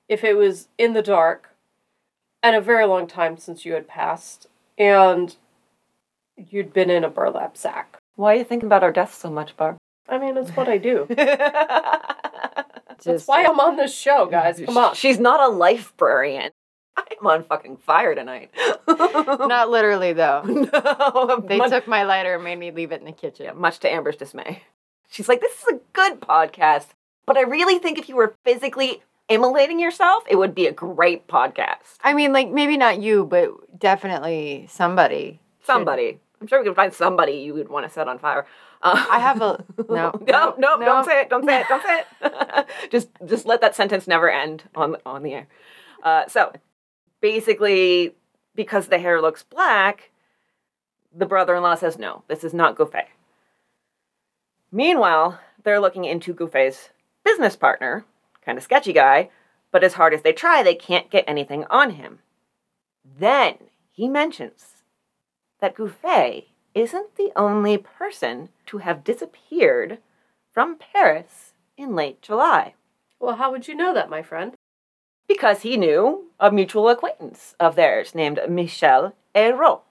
if it was in the dark, and a very long time since you had passed, and you'd been in a burlap sack. Why are you thinking about our deaths so much, Barb? I mean, it's what I do. Just, That's why I'm on this show, guys. Come on. She's not a librarian. I'm on fucking fire tonight. Not literally, though. no, They much, took my lighter and made me leave it in the kitchen. yeah, much to Amber's dismay. She's like, this is a good podcast, but I really think if you were physically immolating yourself, it would be a great podcast. I mean, like, maybe not you, but definitely somebody. Somebody. I'm sure we can find somebody you would want to set on fire. Uh, I have a. No. no, no, no. don't say it. Don't say it. Don't say it. just, just let that sentence never end on on the air. Uh, so, basically, because the hair looks black, the brother-in-law says, "No, this is not Gouffé." Meanwhile, they're looking into Gouffé's business partner, kind of sketchy guy, but as hard as they try, they can't get anything on him. Then he mentions that Gouffé isn't the only person to have disappeared from Paris in late July Well, how would you know that, my friend? Because he knew a mutual acquaintance of theirs named Michel Eyraud.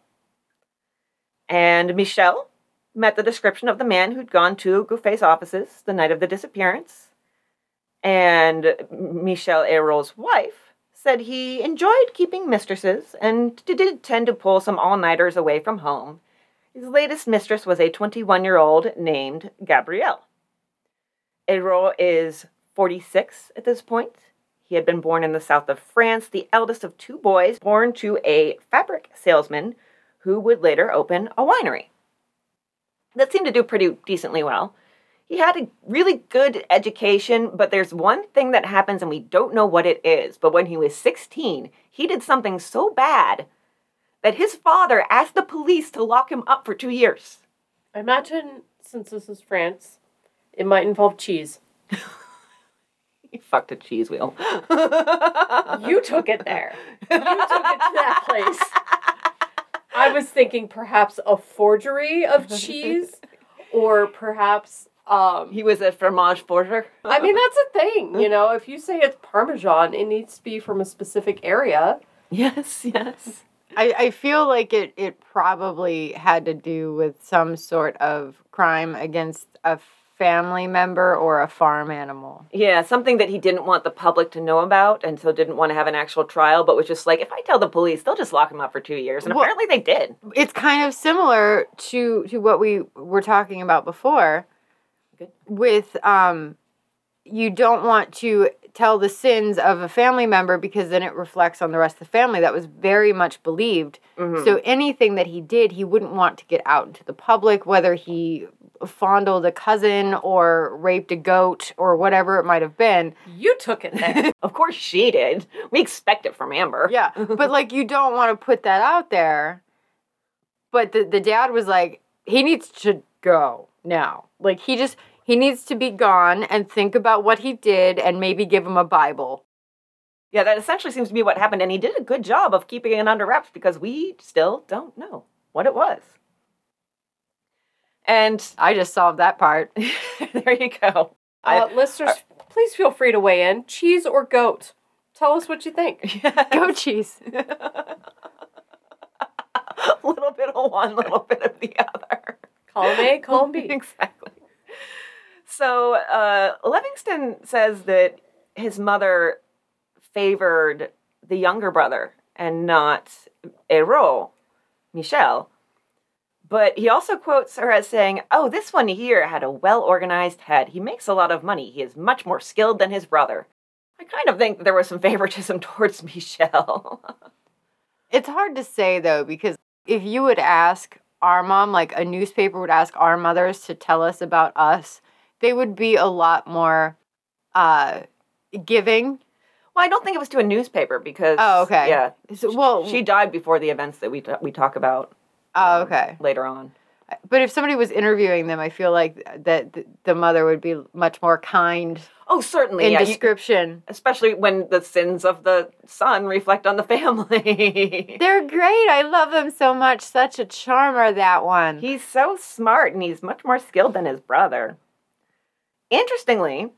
And Michel met the description of the man who'd gone to Gouffé's offices the night of the disappearance. And Michel Eyraud's wife said he enjoyed keeping mistresses and did tend to pull some all nighters away from home. His latest mistress was a 21 year old named Gabrielle. Eyraud is 46 at this point. He had been born in the south of France, the eldest of two boys, born to a fabric salesman who would later open a winery. That seemed to do pretty decently well. He had a really good education, but there's one thing that happens and we don't know what it is. But when he was 16, he did something so bad that his father asked the police to lock him up for two years. I imagine, since this is France, it might involve cheese. He fucked a cheese wheel. You took it there. You took it to that place. I was thinking perhaps a forgery of cheese, or perhaps. Um, He was a fromage forger. I mean, that's a thing, you know. If you say it's Parmesan, it needs to be from a specific area. Yes, yes. I, I feel like it, it probably had to do with some sort of crime against a family member or a farm animal. Yeah, something that he didn't want the public to know about and so didn't want to have an actual trial, but was just like, if I tell the police, they'll just lock him up for two years. And Well- apparently they did. It's kind of similar to to what we were talking about before Good. with um you don't want to tell the sins of a family member because then it reflects on the rest of the family. That was very much believed. Mhm. So anything that he did, he wouldn't want to get out into the public, whether he fondled a cousin or raped a goat or whatever it might have been. You took it there. Of course she did. We expect it from Amber. Yeah. But like you don't want to put that out there. But the, the dad was like, he needs to go now. Like he just he needs to be gone and think about what he did and maybe give him a Bible. Yeah, that essentially seems to be what happened. And he did a good job of keeping it under wraps because we still don't know what it was. And I just solved that part. there you go. I- Uh, listeners, please feel free to weigh in. Cheese or goat? Tell us what you think. Goat cheese. a little bit of one, little bit of the other. Column A, column B. exactly. So uh, Livingston says that his mother favored the younger brother and not Eyraud, Michel. But he also quotes her as saying, Oh, this one here had a well organized head. He makes a lot of money. He is much more skilled than his brother. I kind of think there was some favoritism towards Michel. It's hard to say though, because if you would ask our mom, like a newspaper would ask our mothers to tell us about us, they would be a lot more uh, giving. Well, I don't think it was to a newspaper because. Oh, okay. Yeah, well, she died before the events that we t- we talk about oh, um, okay. later on. But if somebody was interviewing them, I feel like that the mother would be much more kind Oh, certainly. in yeah, you- description. especially when the sins of the son reflect on the family. They're great. I love them so much. Such a charmer, that one. he's so smart and he's much more skilled than his brother. Interestingly,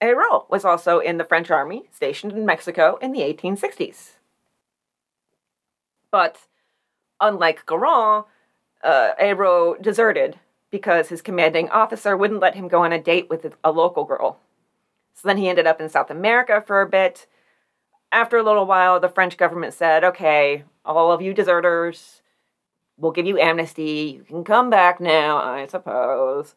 Eyraud was also in the French army stationed in Mexico in the 1860s. But unlike Goron, uh, Eyraud deserted because his commanding officer wouldn't let him go on a date with a local girl. So then he ended up in South America for a bit. After a little while, the French government said, okay, all of you deserters, we'll give you amnesty. You can come back now, I suppose.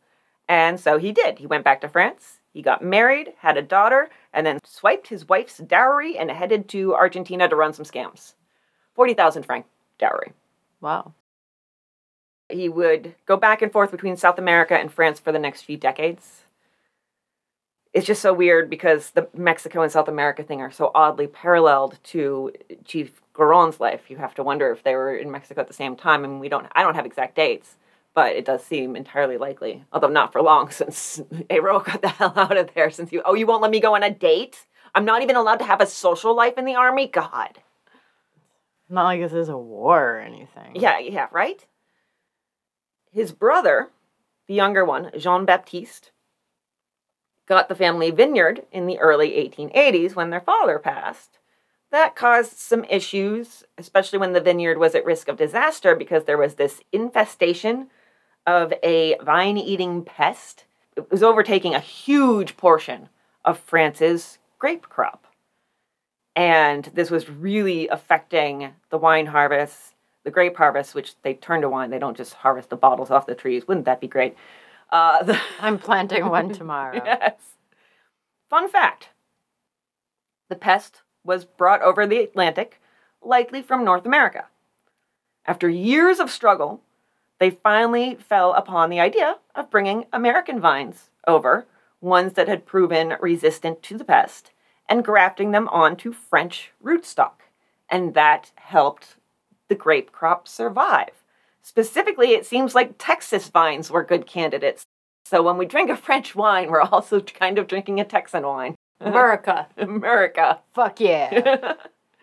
And so he did. He went back to France. He got married, had a daughter, and then swiped his wife's dowry and headed to Argentina to run some scams. 40,000 franc dowry. Wow. He would go back and forth between South America and France for the next few decades. It's just so weird because the Mexico and South America thing are so oddly paralleled to Chief Goron's life. You have to wonder if they were in Mexico at the same time. Mean, we don't. I don't have exact dates, but it does seem entirely likely. Although not for long, since Eyraud got the hell out of there. Since you, oh, you won't let me go on a date. I'm not even allowed to have a social life in the army. God. Not like this is a war or anything. Yeah, yeah, right? His brother, the younger one, Jean Baptiste, got the family vineyard in the early 1880s when their father passed. That caused some issues, especially when the vineyard was at risk of disaster because there was this infestation of a vine eating pest. It was overtaking a huge portion of France's grape crop. And this was really affecting the wine harvest, the grape harvest, which they turn to wine. They don't just harvest the bottles off the trees. Wouldn't that be great? Uh, the, I'm planting one tomorrow. yes. Fun fact the pest was brought over the Atlantic, likely from North America. After years of struggle, they finally fell upon the idea of bringing American vines over, ones that had proven resistant to the pest, and grafting them onto French rootstock. And that helped the grape crop survive. Specifically, it seems like Texas vines were good candidates. So when we drink a French wine, we're also kind of drinking a Texan wine. America. America. Fuck yeah.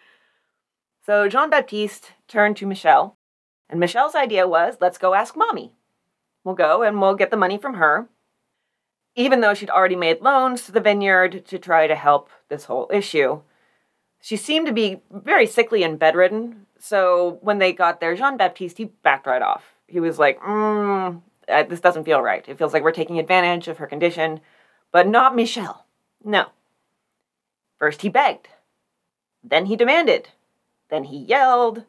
so Jean Baptiste turned to Michel, and Michel's idea was let's go ask mommy. We'll go and we'll get the money from her. Even though she'd already made loans to the vineyard to try to help this whole issue, she seemed to be very sickly and bedridden. So when they got there, Jean Baptiste, he backed right off. He was like, mm, this doesn't feel right. It feels like we're taking advantage of her condition, but not Michel. No. First he begged, then he demanded, then he yelled,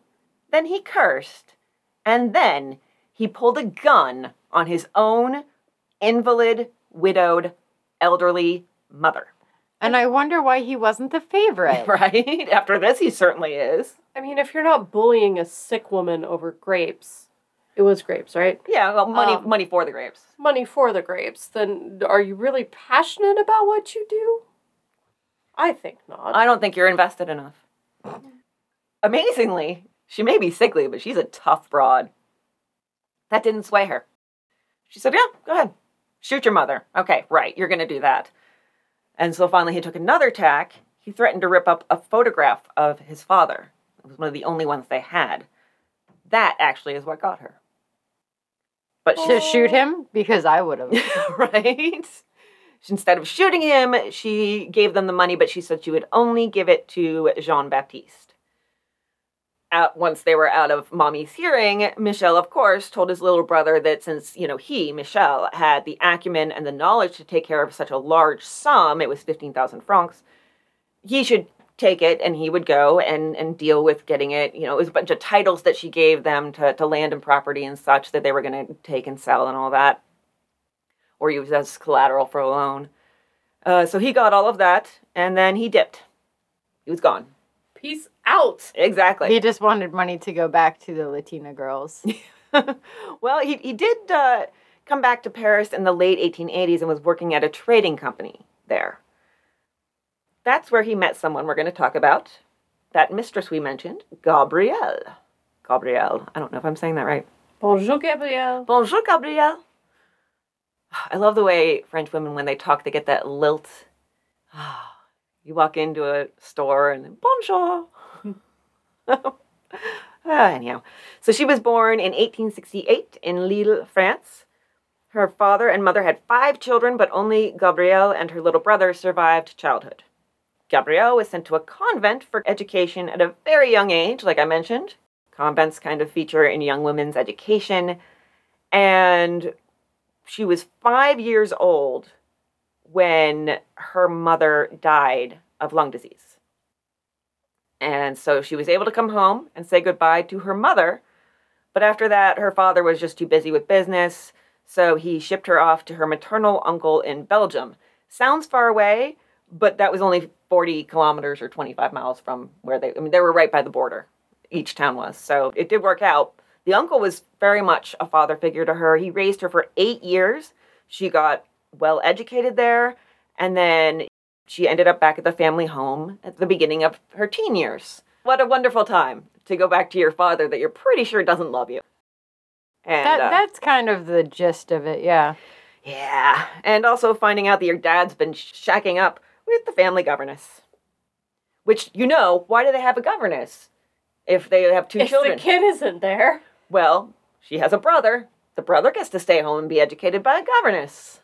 then he cursed, and then he pulled a gun on his own invalid, widowed, elderly mother. and I wonder why he wasn't the favorite. Right? After this, he certainly is. I mean, if you're not bullying a sick woman over grapes, it was grapes, right? Yeah, well, money, Um, money for the grapes. Money for the grapes, then are you really passionate about what you do? I think not. I don't think you're invested enough. Amazingly, she may be sickly, but she's a tough broad. That didn't sway her. She said, Yeah, go ahead. Shoot your mother. Okay, right, you're going to do that. And so finally, he took another tack. He threatened to rip up a photograph of his father. It was one of the only ones they had. That actually is what got her. But she, To shoot him? Because I would have. right? Instead of shooting him, she gave them the money, but she said she would only give it to Jean Baptiste. Out, once they were out of mommy's hearing, Michel, of course, told his little brother that since, you know, he, Michel, had the acumen and the knowledge to take care of such a large sum, it was 15,000 francs, he should take it and he would go and, and deal with getting it. You know, it was a bunch of titles that she gave them to, to land and property and such that they were going to take and sell and all that, or use as collateral for a loan. Uh, so he got all of that and then he dipped. He was gone. Peace out. Exactly. He just wanted money to go back to the Latina girls. well, he, he did uh, come back to Paris in the late 1880s and was working at a trading company there. that's where he met someone we're going to talk about. That mistress we mentioned, Gabrielle. Gabrielle. I don't know if I'm saying that right. Bonjour, Gabrielle. Bonjour, Gabrielle. I love the way French women, when they talk, they get that lilt. You walk into a store and bonjour. Ah, anyhow, so she was born in 1868 in Lille, France. Her father and mother had five children, but only Gabrielle and her little brother survived childhood. Gabrielle was sent to a convent for education at a very young age, like I mentioned. Convents kind of feature in young women's education. And she was five years old when her mother died of lung disease. And so she was able to come home and say goodbye to her mother. But after that, her father was just too busy with business, so he shipped her off to her maternal uncle in Belgium. Sounds far away, but that was only 40 kilometers or 25 miles from where they, I mean, they were right by the border, each town was. So it did work out. The uncle was very much a father figure to her. He raised her for eight years. She got well educated there, and then she ended up back at the family home at the beginning of her teen years. What a wonderful time to go back to your father that you're pretty sure doesn't love you. And That, uh, that's kind of the gist of it, yeah. yeah, and also finding out that your dad's been shacking up with the family governess. Which you know, why do they have a governess if they have two If children? the kid isn't there. Well, she has a brother. The brother gets to stay home and be educated by a governess.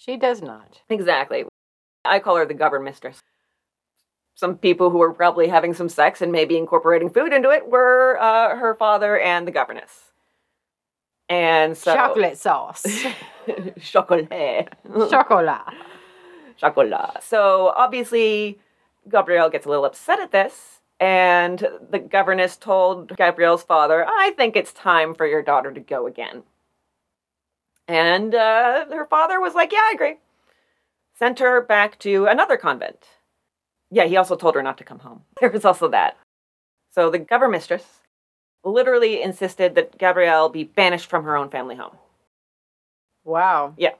She does not. Exactly. I call her the govern mistress. Some people who were probably having some sex and maybe incorporating food into it were uh, her father and the governess. And so Chocolate sauce. chocolat. Chocolat. chocolat. So obviously, Gabrielle gets a little upset at this, and the governess told Gabrielle's father, "I think it's time for your daughter to go again." And uh, her father was like, "Yeah, I agree." Sent her back to another convent. Yeah, he also told her not to come home. There was also that. So the governor mistress literally insisted that Gabrielle be banished from her own family home. Wow. Yeah.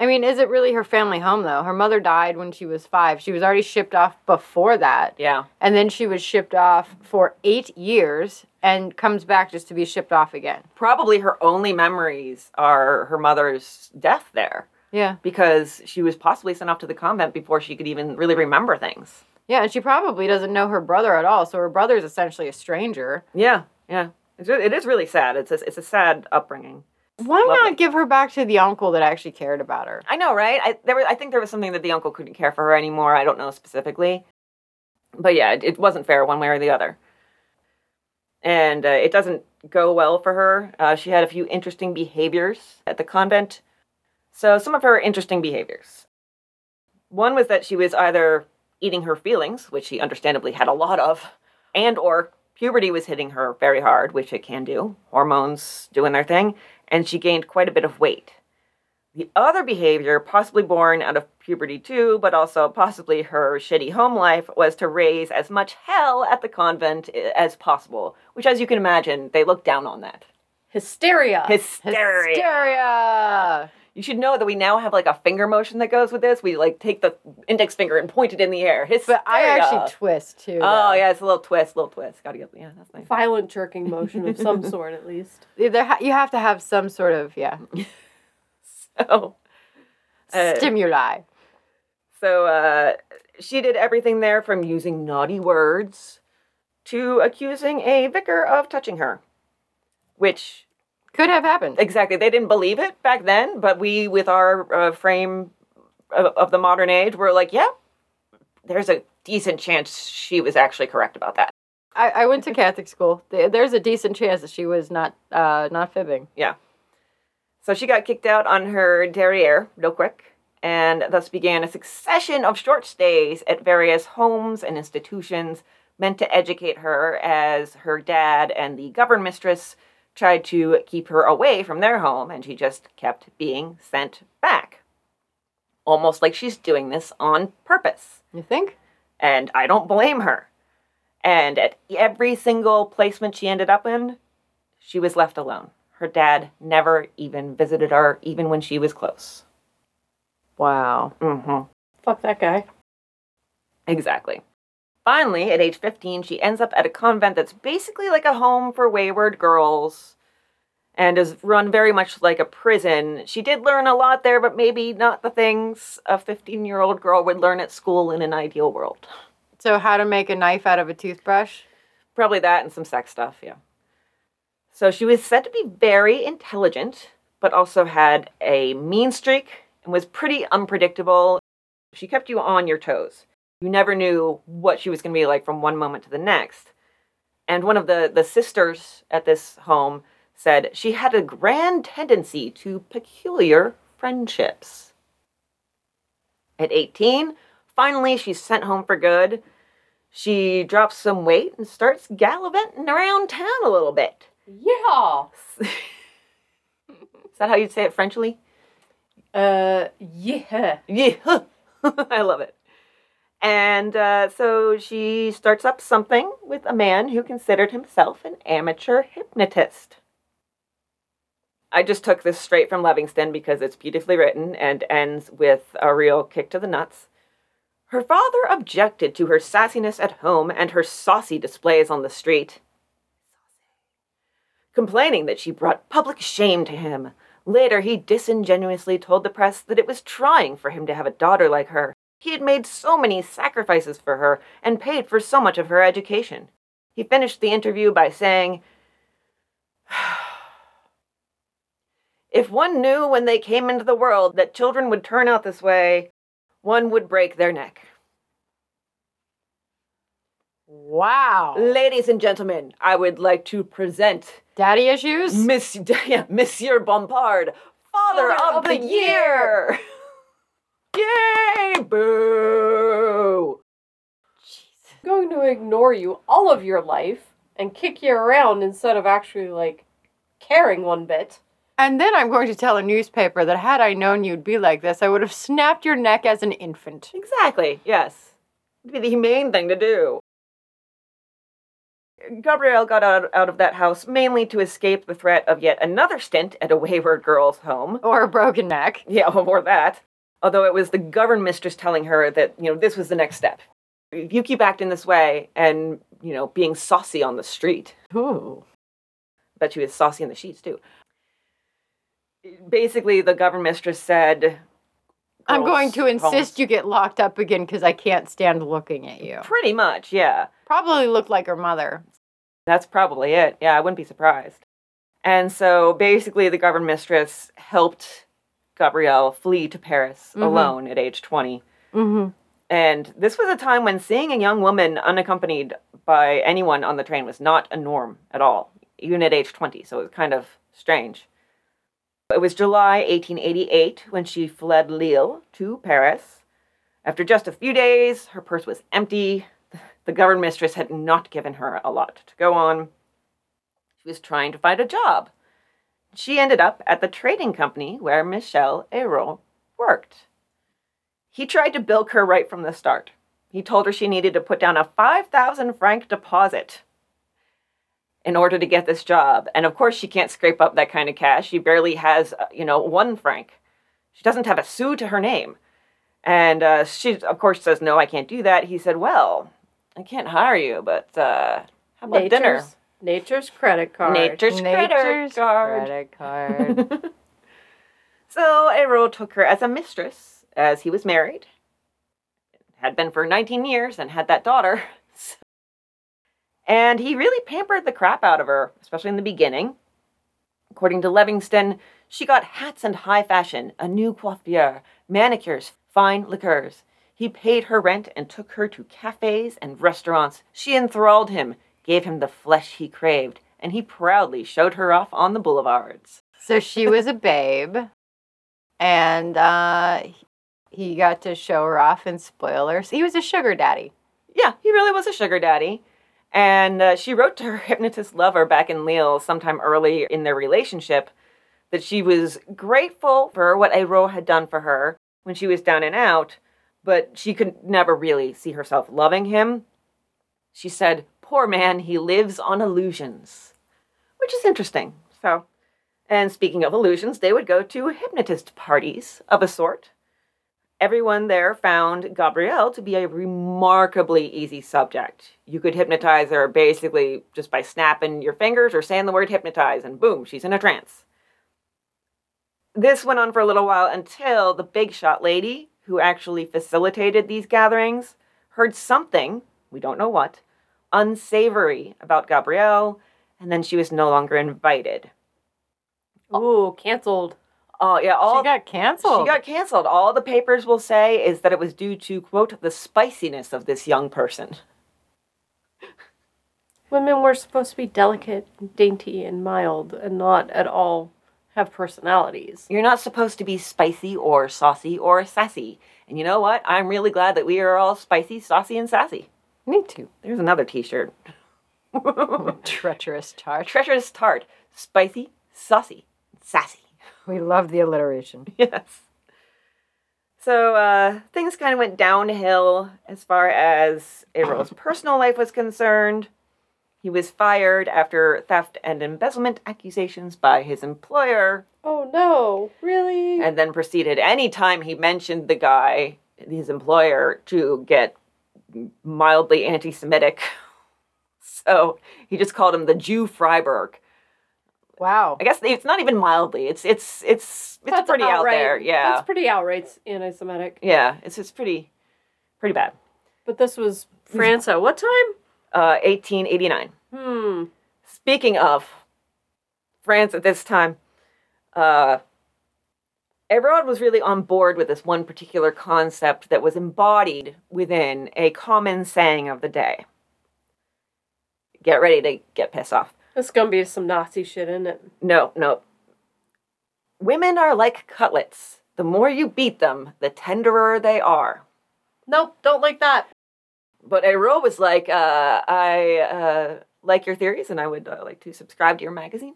I mean, is it really her family home though? Her mother died when she was five. She was already shipped off before that. Yeah. And then she was shipped off for eight years and comes back just to be shipped off again. Probably her only memories are her mother's death there. Yeah. because she was possibly sent off to the convent before she could even really remember things. Yeah, and she probably doesn't know her brother at all. So her brother is essentially a stranger. Yeah, yeah. It's, it is really sad. It's a, it's a sad upbringing. Why not give her back to the uncle that actually cared about her? I know, right? I there was, I think there was something that the uncle couldn't care for her anymore. I don't know specifically, but yeah, it, it wasn't fair one way or the other. And uh, it doesn't go well for her. Uh, she had a few interesting behaviors at the convent. So some of her interesting behaviors. One was that she was either eating her feelings, which she understandably had a lot of, and or puberty was hitting her very hard, which it can do. Hormones doing their thing, and she gained quite a bit of weight. The other behavior, possibly born out of puberty too, but also possibly her shitty home life, was to raise as much hell at the convent eh, as possible, which, as you can imagine, they look down on that. Hysteria. Hysteria. Hysteria. You should know that we now have like a finger motion that goes with this. We like take the index finger and point it in the air. Hysteria. But I actually twist too. oh though. yeah, it's a little twist, little twist. Gotta get yeah, that's nice. Violent jerking motion of some sort, at least. There ha- you have to have some sort of yeah So, uh, stimuli. So uh, she did everything there from using naughty words to accusing a vicar of touching her. Which, Could have happened. exactly, they didn't believe it back then, but we, with our uh, frame of, of the modern age, were like, yeah, there's a decent chance she was actually correct about that. I, I went to Catholic school. There's a decent chance that she was not uh, not fibbing. Yeah. So she got kicked out on her derriere real quick, and thus began a succession of short stays at various homes and institutions meant to educate her as her dad and the govern mistress tried to keep her away from their home, and she just kept being sent back. Almost like she's doing this on purpose. You think? And I don't blame her. And at every single placement she ended up in, she was left alone. Her dad never even visited her, even when she was close. Wow. Mm-hmm. Fuck that guy. Exactly. Finally, at age 15, she ends up at a convent that's basically like a home for wayward girls and is run very much like a prison. She did learn a lot there, but maybe not the things a 15 year old girl would learn at school in an ideal world. So, how to make a knife out of a toothbrush? Probably that and some sex stuff, yeah. So she was said to be very intelligent, but also had a mean streak and was pretty unpredictable. She kept you on your toes. You never knew what she was going to be like from one moment to the next. And one of the, the sisters at this home said she had a grand tendency to peculiar friendships. At 18, finally, she's sent home for good. She drops some weight and starts gallivanting around town a little bit. Yeah. Is that how you'd say it Frenchly? Uh, yeah. Yeah, I love it. And uh, so she starts up something with a man who considered himself an amateur hypnotist. I just took this straight from Livingston because it's beautifully written and ends with a real kick to the nuts. Her father objected to her sassiness at home and her saucy displays on the street, complaining that she brought public shame to him. Later, he disingenuously told the press that it was trying for him to have a daughter like her. He had made so many sacrifices for her and paid for so much of her education. He finished the interview by saying, If one knew when they came into the world that children would turn out this way, one would break their neck. Wow. Ladies and gentlemen, I would like to present Daddy issues? Miss, yeah, Monsieur Bompard, Father, of, the, Year. Yay! Boo! I'm going to ignore you all of your life and kick you around instead of actually, like, caring one bit. And then I'm going to tell a newspaper that had I known you'd be like this, I would have snapped your neck as an infant. Exactly, yes. It'd be the humane thing to do. Gabrielle got out, out of that house mainly to escape the threat of yet another stint at a wayward girl's home. Or a broken neck. Yeah, or that. Although it was the govern mistress telling her that, you know, this was the next step. If you keep acting this way and, you know, being saucy on the street, Ooh. bet she was saucy in the sheets too. Basically, the govern mistress said, I'm going to homes." insist you get locked up again because I can't stand looking at you. Pretty much, yeah. Probably looked like her mother. That's probably it. Yeah, I wouldn't be surprised. And so basically, the govern mistress helped Gabrielle flee to Paris Mhm. alone at age 20. Mm-hmm. And this was a time when seeing a young woman unaccompanied by anyone on the train was not a norm at all, even at age 20. So it was kind of strange. It was July 1888 when she fled Lille to Paris. After just a few days, her purse was empty. The govern mistress had not given her a lot to go on. She was trying to find a job. She ended up at the trading company where Michel Eyraud worked. He tried to bilk her right from the start. He told her she needed to put down a 5,000 franc deposit in order to get this job. And of course, she can't scrape up that kind of cash. She barely has, uh, you know, one franc. She doesn't have a sou to her name. And uh, she, of course, says, No, I can't do that. He said, Well, I can't hire you, but uh, how about dinner? Nature's, nature's credit card. Nature's, credit card. Credit card. so Eyraud took her as a mistress, as he was married, had been for 19 years, and had that daughter. And he really pampered the crap out of her, especially in the beginning. According to Livingston, she got hats and high fashion, a new coiffure, manicures, fine liqueurs. He paid her rent and took her to cafes and restaurants. She enthralled him, gave him the flesh he craved, and he proudly showed her off on the boulevards. so she was a babe, and uh, he got to show her off and spoil her. So he was a sugar daddy. Yeah, he really was a sugar daddy. And uh, she wrote to her hypnotist lover back in Lille sometime early in their relationship that she was grateful for what Eyraud had done for her when she was down and out, but she could never really see herself loving him. She said, Poor man, he lives on illusions, which is interesting. So, and speaking of illusions, they would go to hypnotist parties of a sort. Everyone there found Gabrielle to be a remarkably easy subject. You could hypnotize her basically just by snapping your fingers or saying the word hypnotize, and boom, she's in a trance. This went on for a little while until the big shot lady, who actually facilitated these gatherings, heard something, we don't know what, unsavory about Gabrielle, and then she was no longer invited. Oh. Ooh, canceled. Oh, yeah, all she got canceled. she got canceled. All the papers will say is that it was due to, quote, the spiciness of this young person. Women were supposed to be delicate, and dainty, and mild, and not at all have personalities. You're not supposed to be spicy or saucy or sassy. And you know what? I'm really glad that we are all spicy, saucy, and sassy. Me to. There's another t shirt. Treacherous tart. Treacherous tart. Spicy, saucy, sassy. We love the alliteration. Yes. So uh, things kind of went downhill as far as Eyraud's personal life was concerned. He was fired after theft and embezzlement accusations by his employer, Oh no, really? and then proceeded anytime he mentioned the guy, his employer, to get mildly anti Semitic. So he just called him the Jew Freiberg. Wow. I guess it's not even mildly. It's it's it's it's That's pretty out outright- there. Yeah. That's pretty outright anti-Semitic. Yeah, it's it's pretty pretty bad. But this was France at what time? Uh 1889. Hmm. Speaking of France at this time, uh Eyraud was really on board with this one particular concept that was embodied within a common saying of the day. Get ready to get pissed off. This gonna be some Nazi shit, isn't it? No, no. Women are like cutlets. The more you beat them, the tenderer they are. Nope, don't like that. But Eyraud was like, uh, I uh, like your theories and I would uh, like to subscribe to your magazine.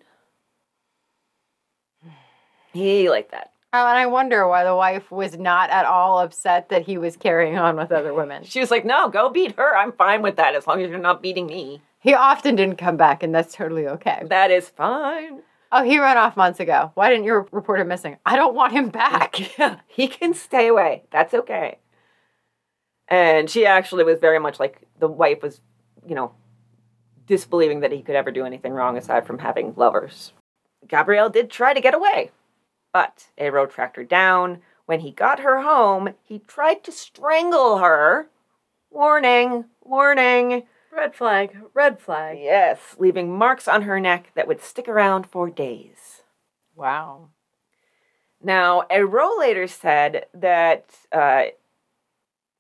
He liked that. Oh, and I wonder why the wife was not at all upset that he was carrying on with other women. She was like, no, go beat her. I'm fine with that as long as you're not beating me. He often didn't come back, and that's totally okay. That is fine. Oh, he ran off months ago. Why didn't you report him missing? I don't want him back. Yeah, he can stay away. That's okay. And she actually was very much like the wife was, you know, disbelieving that he could ever do anything wrong aside from having lovers. Gabrielle did try to get away, but Eyraud tracked her down. When he got her home, he tried to strangle her. Warning, warning. Red flag, red flag. Yes, leaving marks on her neck that would stick around for days. Wow. Now, Eyraud later said that uh,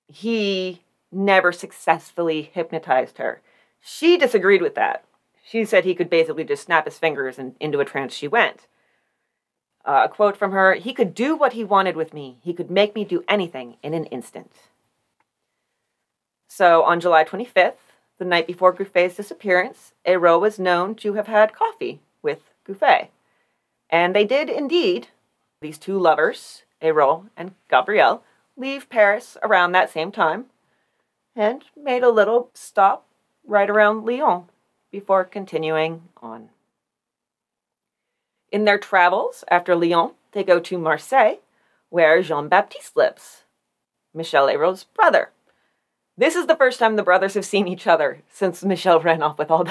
he never successfully hypnotized her. She disagreed with that. She said he could basically just snap his fingers and into a trance she went. Uh, a quote from her He could do what he wanted with me. He could make me do anything in an instant. So on July 25th, the night before Gouffé's disappearance, Eyraud was known to have had coffee with Gouffé. And they did indeed these two lovers, Eyraud and Gabrielle, leave Paris around that same time and made a little stop right around Lyon before continuing on. In their travels after Lyon, they go to Marseille, where Jean Baptiste lives, Michel Eyraud's brother. This is the first time the brothers have seen each other since Michel ran off with all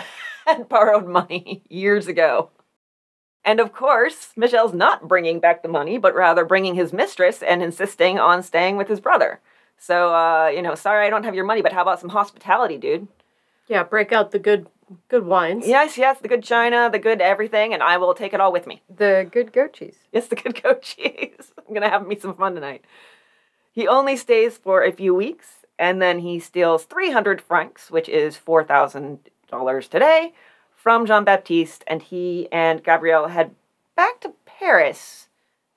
that borrowed money years ago. And of course, Michel's not bringing back the money, but rather bringing his mistress and insisting on staying with his brother. So, uh, you know, sorry I don't have your money, but how about some hospitality, dude? Yeah, break out the good good wines. Yes, yes, the good china, the good everything, and I will take it all with me. The good goat cheese. Yes, the good goat cheese. I'm gonna have me some fun tonight. He only stays for a few weeks, and then he steals 300 francs, which is $4,000 today, from Jean Baptiste, and he and Gabrielle head back to Paris.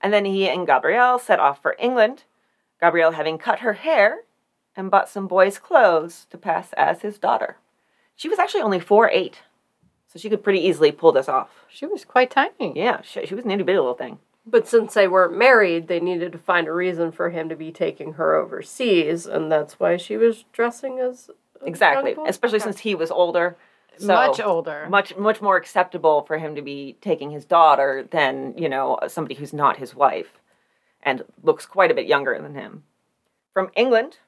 And then he and Gabrielle set off for England, Gabrielle having cut her hair and bought some boys' clothes to pass as his daughter. She was actually only four eight, so she could pretty easily pull this off. She was quite tiny. Yeah, she, she was an itty bitty little thing. But since they weren't married, they needed to find a reason for him to be taking her overseas, and that's why she was dressing as a Exactly, young boy? especially Okay. since he was older. So Much older. much much more acceptable for him to be taking his daughter than you know somebody who's not his wife, and looks quite a bit younger than him. From England,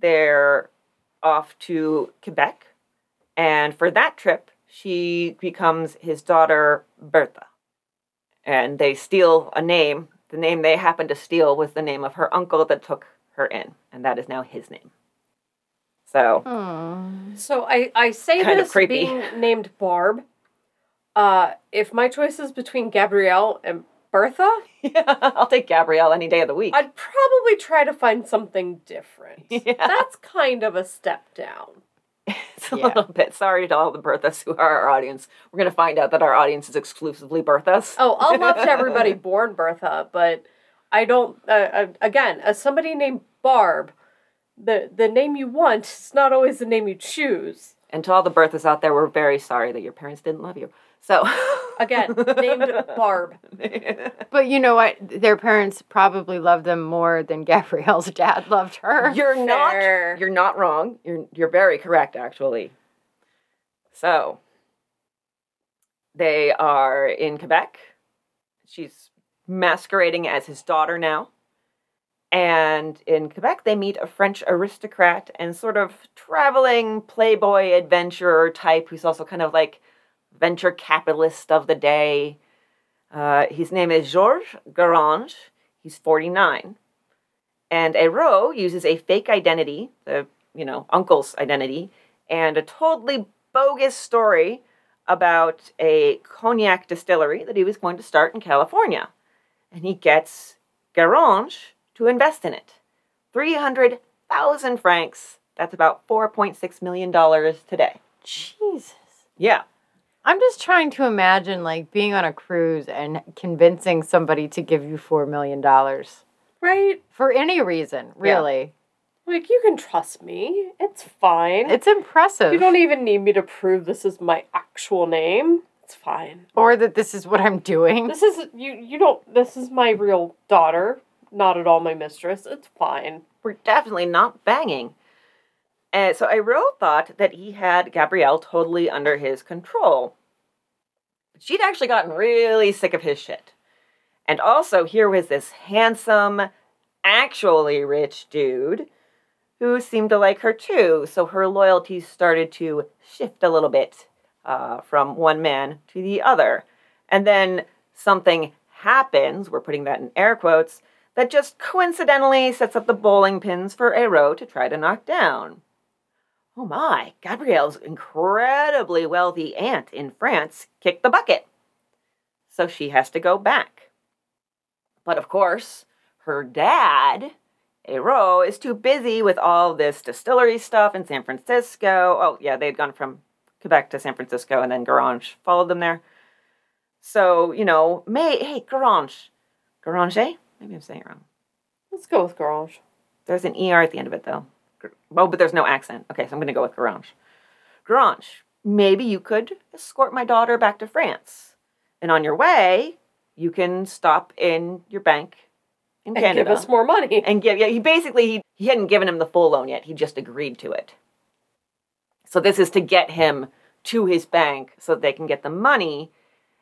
they're off to Quebec. And for that trip, she becomes his daughter, Bertha. And they steal a name. The name they happen to steal was the name of her uncle that took her in, and that is now his name. So, Hmm. So I, I say Kind of this creepy. being named Barb. Uh, if my choice is between Gabrielle and Bertha, yeah, I'll take Gabrielle any day of the week. I'd probably try to find something different. Yeah. That's kind of a step down. It's a Yeah. little bit. Sorry to all the Berthas who are our audience. We're going to find out that our audience is exclusively Berthas. Oh, I'll love to everybody born Bertha, but I don't. Uh, uh, again, as somebody named Barb, the the name you want is not always the name you choose. And to all the Berthas out there, we're very sorry that your parents didn't love you. So, Again, named Barb. But you know what? Their parents probably loved them more than Gabrielle's dad loved her. You're Fair. not. You're not wrong. You're you're very correct, actually. So they are in Quebec. She's masquerading as his daughter now. And in Quebec, they meet a French aristocrat and sort of traveling playboy adventurer type who's also kind of like venture capitalist of the day. Uh, his name is Georges Garange. He's 49. And Eyraud uses a fake identity, the you know uncle's identity, and a totally bogus story about a cognac distillery that he was going to start in California, and he gets Garange to invest in it, three hundred thousand francs. That's about four point six million dollars today. Jesus. Yeah, I'm just trying to imagine like being on a cruise and convincing somebody to give you $4 million Right? for any reason, really. Like, you can trust me. It's fine. It's impressive. you don't even need me to prove this is my actual name. It's fine. or that this is what I'm doing. This is you you don't this is my real daughter, not at all my mistress. It's fine. we're definitely not banging. And so Eyraud thought that he had Gabrielle totally under his control. But she'd actually gotten really sick of his shit. And also, here was this handsome, actually rich dude who seemed to like her too. So her loyalties started to shift a little bit uh, from one man to the other. And then something happens, we're putting that in air quotes, that just coincidentally sets up the bowling pins for Eyraud to try to knock down. Oh my, Gabrielle's incredibly wealthy aunt in France kicked the bucket. So she has to go back. But of course, her dad, Eyraud, is too busy with all this distillery stuff in San Francisco. Oh, yeah, they'd gone from Quebec to San Francisco, and then Garange followed them there. So, you know, May, hey, Garange. Garange? Maybe I'm saying it wrong. Let's go with Garange. There's an ER at the end of it, though. Oh, but there's no accent. Okay, so I'm going to go with Garange. Garange, maybe you could escort my daughter back to France. And on your way, you can stop in your bank in And Canada. give us more money. and give, yeah, he basically, he, he hadn't given him the full loan yet. He just agreed to it. So this is to get him to his bank so they can get the money.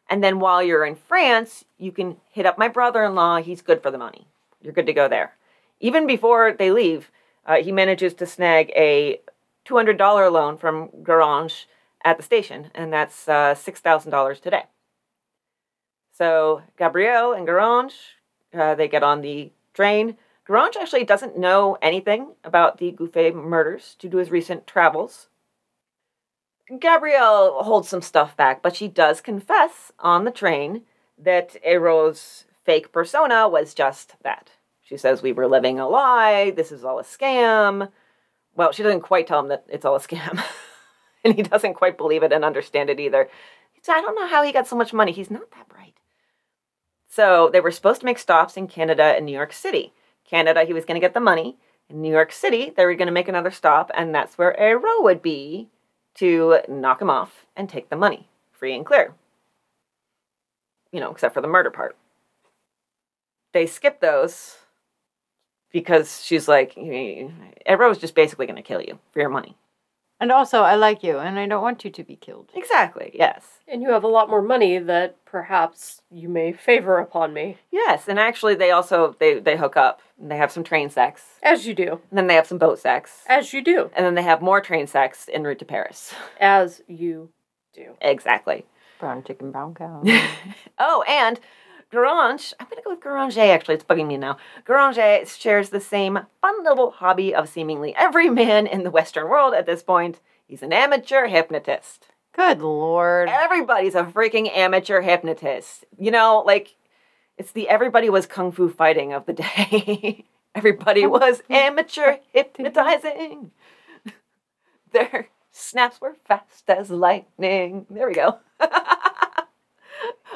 And then while you're in France, you can hit up my brother in law. He's good for the money. You're good to go there. Even before they leave, uh, he manages to snag a $200 loan from Garange at the station, and that's uh, $6,000 today. So Gabrielle and Garange, uh, they get on the train. Garange actually doesn't know anything about the Gouffé murders due to his recent travels. Gabrielle holds some stuff back, but she does confess on the train that Eyraud's fake persona was just that. She says, We were living a lie, this is all a scam. Well, she doesn't quite tell him that it's all a scam. and he doesn't quite believe it and understand it either. He said, I don't know how he got so much money. He's not that bright. So they were supposed to make stops in Canada and New York City. Canada, he was going to get the money. In New York City, they were going to make another stop, and that's where Eyraud would be to knock him off and take the money free and clear. You know, except for the murder part. They skip those because she's like, Eyraud's just basically going to kill you for your money. And also, I like you, and I don't want you to be killed. Exactly, yes. And you have a lot more money that perhaps you may favor upon me. Yes, and actually they also they they hook up. And they have some train sex. As you do. And then they have some boat sex. As you do. And then they have more train sex en route to Paris. As you do. Exactly. Brown chicken, brown cow. oh, and Garange, I'm gonna go with Garange actually, it's bugging me now. Garange shares the same fun little hobby of seemingly every man in the Western world at this point. He's an amateur hypnotist. Good lord. Everybody's a freaking amateur hypnotist. You know, like it's the everybody was kung fu fighting of the day. everybody was amateur hypnotizing. Their snaps were fast as lightning. There we go.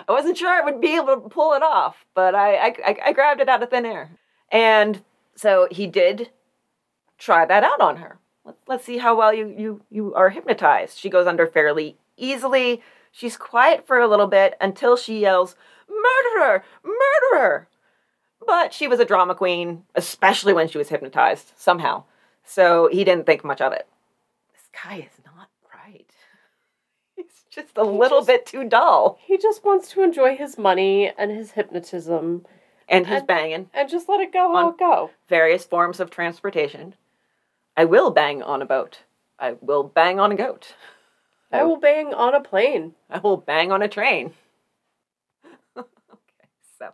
I wasn't sure I would be able to pull it off, but I, I, I grabbed it out of thin air. And so he did try that out on her. Let's, see how well you, you, you are hypnotized. She goes under fairly easily. She's quiet for a little bit until she yells, Murderer! Murderer! But she was a drama queen, especially when she was hypnotized, somehow. So he didn't think much of it. This guy is just a He little just- bit too dull. He just wants to enjoy his money and his hypnotism And he's And- banging and just let it go how it go. various forms of transportation. I will bang on a boat. I will bang on a goat. I will bang on a plane. I will bang on a train. okay, so.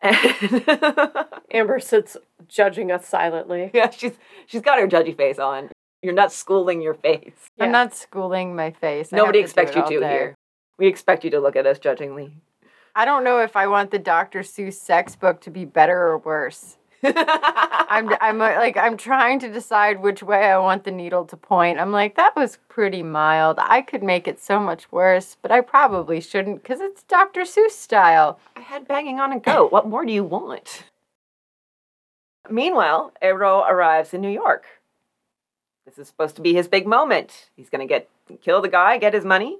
Amber sits judging us silently. yeah, she's she's got her judgy face on. You're not schooling your face. Yeah. I'm not schooling my face. I Nobody expects you to day. here. We expect you to look at us judgingly. I don't know if I want the Dr. Seuss sex book to be better or worse. I'm I'm uh, like I'm trying to decide which way I want the needle to point. I'm like that was pretty mild. I could make it so much worse, but I probably shouldn't cuz it's Dr. Seuss style. I had banging on a goat. What more do you want? Meanwhile, Eyraud arrives in New York. This is supposed to be his big moment. He's going to get kill the guy, get his money,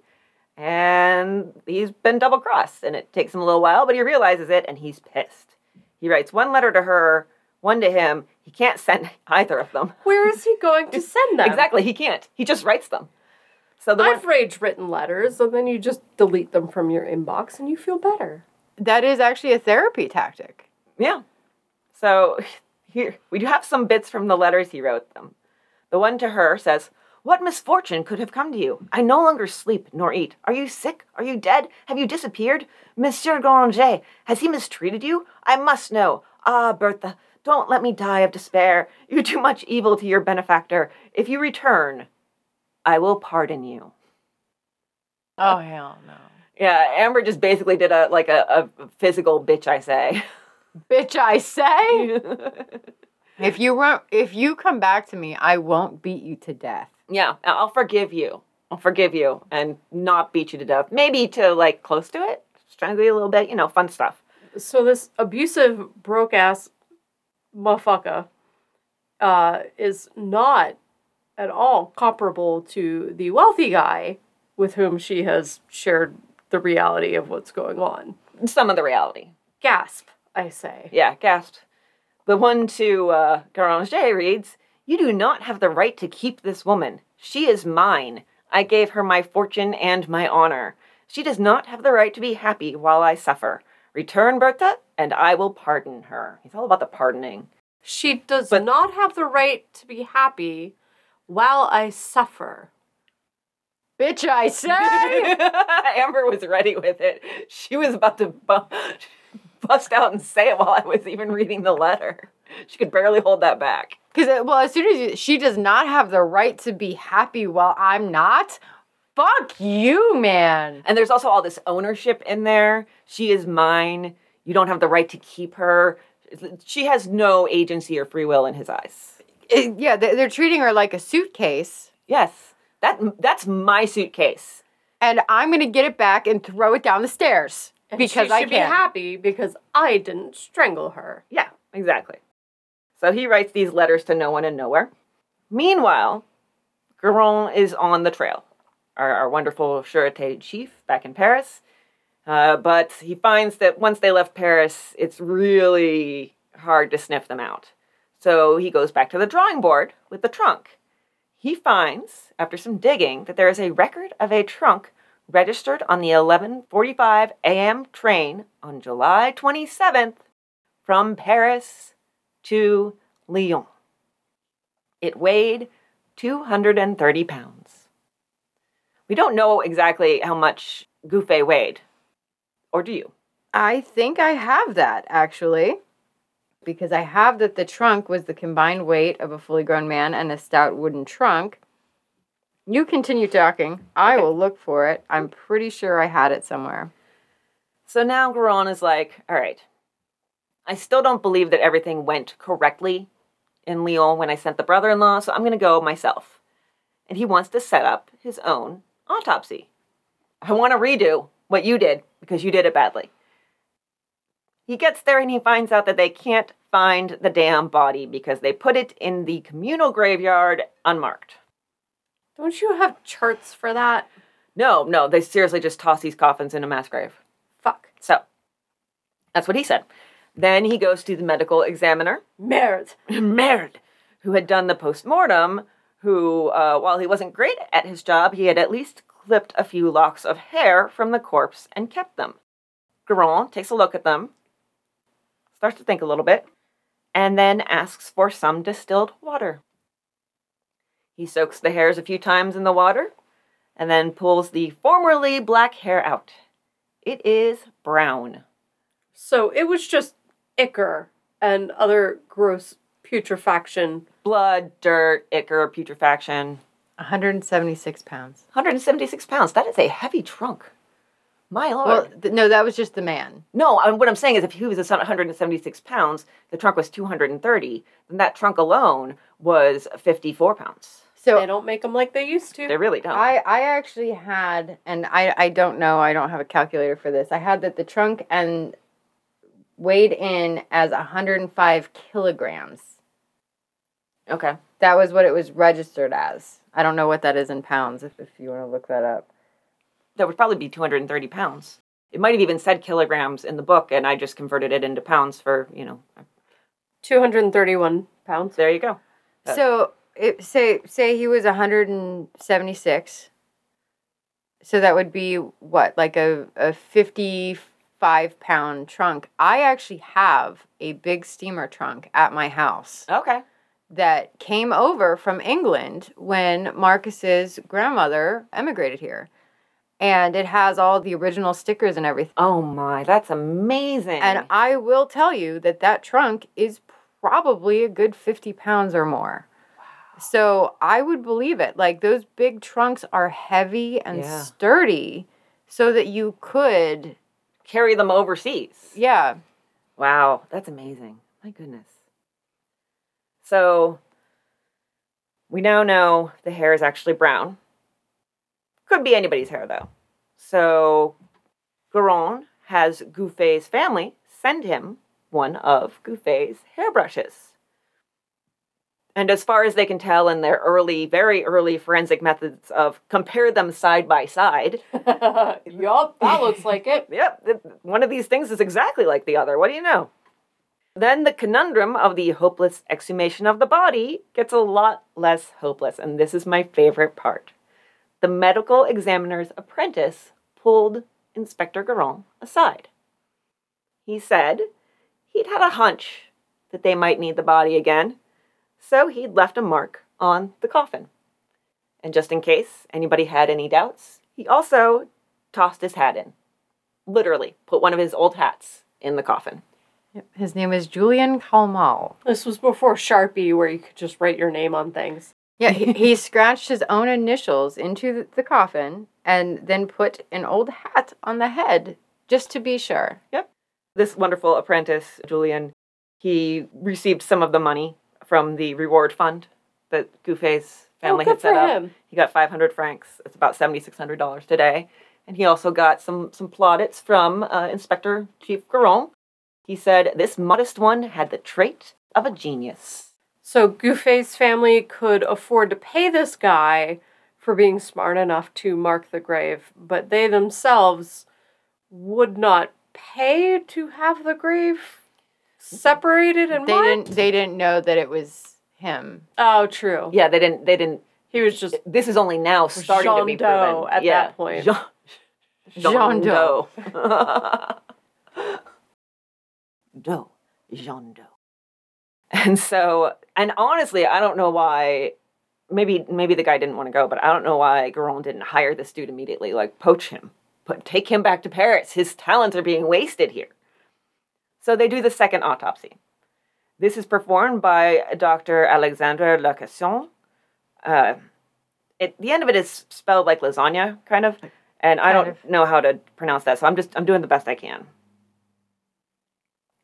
and he's been double crossed. And it takes him a little while, but he realizes it, and he's pissed. He writes one letter to her, one to him. He can't send either of them. Where is he going to send them? Exactly, he can't. He just writes them. So the I've one, rage written letters, and then you just delete them from your inbox and you feel better. That is actually a therapy tactic. Yeah. So here we do have some bits from the letters he wrote them. The one to her says, What misfortune could have come to you? I no longer sleep nor eat. Are you sick? Are you dead? Have you disappeared? Monsieur Granger, has he mistreated you? I must know. Ah, Bertha, don't let me die of despair. You do much evil to your benefactor. If you return, I will pardon you. Oh hell no. Yeah, Amber just basically did a like a, a physical bitch I say. Bitch, I say. If you run, if you come back to me, I won't beat you to death. Yeah, I'll forgive you. I'll forgive you and not beat you to death. Maybe to like close to it, strangle you a little bit, you know, fun stuff. So this abusive, broke ass motherfucker uh, is not at all comparable to the wealthy guy with whom she has shared the reality of what's going on. Some of the reality. Gasp, I say. Yeah, gasped. The one to uh, Garanger reads, You do not have the right to keep this woman. She is mine. I gave her my fortune and my honor. She does not have the right to be happy while I suffer. Return, Bertha, and I will pardon her. He's all about the pardoning. She does But- not have the right to be happy while I suffer. Bitch, I say. Amber was ready with it. She was about to bu- bust out and say it while I was even reading the letter. She could barely hold that back. Because uh, well, as soon as you, she does not have the right to be happy while I'm not. Fuck you, man. And there's also all this ownership in there. She is mine. You don't have the right to keep her. She has no agency or free will in his eyes. It- yeah, they- they're treating her like a suitcase, Yes, that that's my suitcase. and I'm gonna get it back and throw it down the stairs And because she I should be happy because I didn't strangle her. Yeah, exactly. So he writes these letters to no one and nowhere. Meanwhile, Goron is on the trail, our, our wonderful Sûreté chief back in Paris. Uh, but he finds that once they left Paris, it's really hard to sniff them out. So he goes back to the drawing board with the trunk. he finds, after some digging, that there is a record of a trunk registered on the 11:45 a.m. train on July 27th from Paris to Lyon. It weighed 230 pounds. We don't know exactly how much Gouffé weighed. Or do you? I think I have that actually. Because I have that the trunk was the combined weight of a fully grown man and a stout wooden trunk. You continue talking. I Okay. will look for it. I'm pretty sure I had it somewhere. So now Goron is like, all right, I still don't believe that everything went correctly in Lyon when I sent the brother in law, so I'm going to go myself. And he wants to set up his own autopsy. I want to redo what you did because you did it badly. He gets there and he finds out that they can't find the damn body because they put it in the communal graveyard unmarked. Don't you have charts for that? No, no, they seriously just toss these coffins in a mass grave. Fuck. So, that's what he said. Then he goes to the medical examiner, Merde. Merd, who had done the post-mortem, who, uh, while he wasn't great at his job, he had at least clipped a few locks of hair from the corpse and kept them. Goron takes a look at them, starts to think a little bit, and then asks for some distilled water. He soaks the hairs a few times in the water and then pulls the formerly black hair out. It is brown. So it was just ichor and other gross putrefaction. Blood, dirt, ichor, putrefaction. 176 pounds. 176 pounds. That is a heavy trunk. My lord. Well, th- no, that was just the man. no, I- what I'm saying is if he was 176 pounds, the trunk was 230, then that trunk alone was 54 pounds. So They don't make them like they used to. They really don't. I, I actually had, and I, I don't know, I don't have a calculator for this. I had that the trunk and weighed in as 105 kilograms. okay. That was what it was registered as. I don't know what that is in pounds if, if you want to look that up. That would probably be 230 pounds. It might have even said kilograms in the book, and I just converted it into pounds for, you know, 231 pounds. there you go. So it, say say he was 176. So that would be what, like a, a 55 pound trunk. I actually have a big steamer trunk at my house Okay. that came over from England when Marcus's grandmother emigrated here. And it has all the original stickers and everything. Oh my, that's amazing. And I will tell you that that trunk is probably a good 50 pounds or more. So I would believe it. Like those big trunks are heavy and Yeah. sturdy so that you could, carry them overseas. yeah. Wow, that's amazing. My goodness. So we now know the hair is actually brown. Could be anybody's hair though. So Goron has Gouffé's family send him one of Gouffé's hairbrushes. And as far as they can tell in their early, very early forensic methods of compare them side by side, yup, that looks like it. Yep, one of these things is exactly like the other. What do you know? Then the conundrum of the hopeless exhumation of the body gets a lot less hopeless, and this is my favorite part. The medical examiner's apprentice pulled Inspector Goron aside. He said he'd had a hunch that they might need the body again, so he'd left a mark on the coffin. And just in case anybody had any doubts, he also tossed his hat in literally put one of his old hats in the coffin. His name is Julian Kalmal. This was before Sharpie, where you could just write your name on things. Yeah, he, he scratched his own initials into the, the coffin and then put an old hat on the head just to be sure. Yep. This wonderful apprentice, Julian, he received some of the money from the reward fund that Gouffé's family oh, had set up. him. He got 500 francs. It's about $7,600 today. And he also got some, some plaudits from uh, Inspector Chief Goron. He said, This modest one had the trait of a genius. So Gouffé's family could afford to pay this guy for being smart enough to mark the grave, but they themselves would not pay to have the grave separated and They marked. didn't they didn't know that it was him. Oh, true. Yeah, they didn't they didn't He was just This is only now starting to be Jean Doe proven. at yeah. that point. Jean, Jean Doe. Doe. Jean Doe. And so, and honestly, I don't know why. Maybe maybe the guy didn't want to go, but I don't know why Goron didn't hire this dude immediately. Like poach him, but take him back to Paris. His talents are being wasted here. So they do the second autopsy. This is performed by Dr. Alexandre Lacasson. Uh, it, the end of it is spelled like lasagna, kind of, and I don't know how to pronounce that, so I'm just I'm doing the best I can.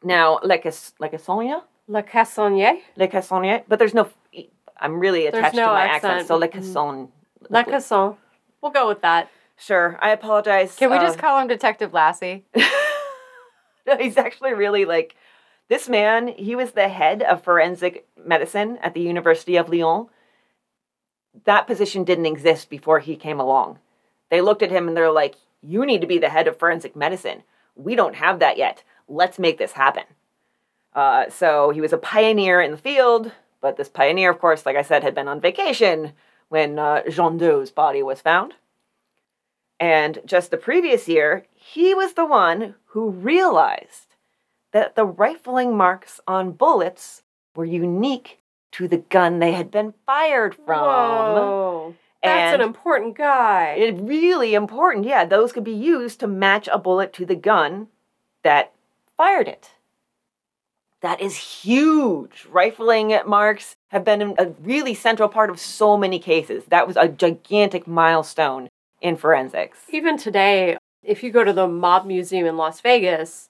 Now, Lacas- Lacassonia, Le Cassonnier. Le but there's no. I'm really attached no to my accent, accent. so Le Mhm. Casson. We'll go with that. Sure, I apologize. Can we just um, call him Detective Lassie? no, he's actually really like this man. He was the head of forensic medicine at the University of Lyon. That position didn't exist before he came along. They looked at him and they're like, "You need to be the head of forensic medicine. We don't have that yet. Let's make this happen." Uh, so he was a pioneer in the field, but this pioneer, of course, like I said, had been on vacation when uh, Jean Doe's body was found. And just the previous year, he was the one who realized that the rifling marks on bullets were unique to the gun they had been fired from. Whoa. That's And an important guy. it really important. Yeah, those could be used to match a bullet to the gun that fired it. That is huge. Rifling marks have been a really central part of so many cases. That was a gigantic milestone in forensics. Even today, if you go to the Mob Museum in Las Vegas,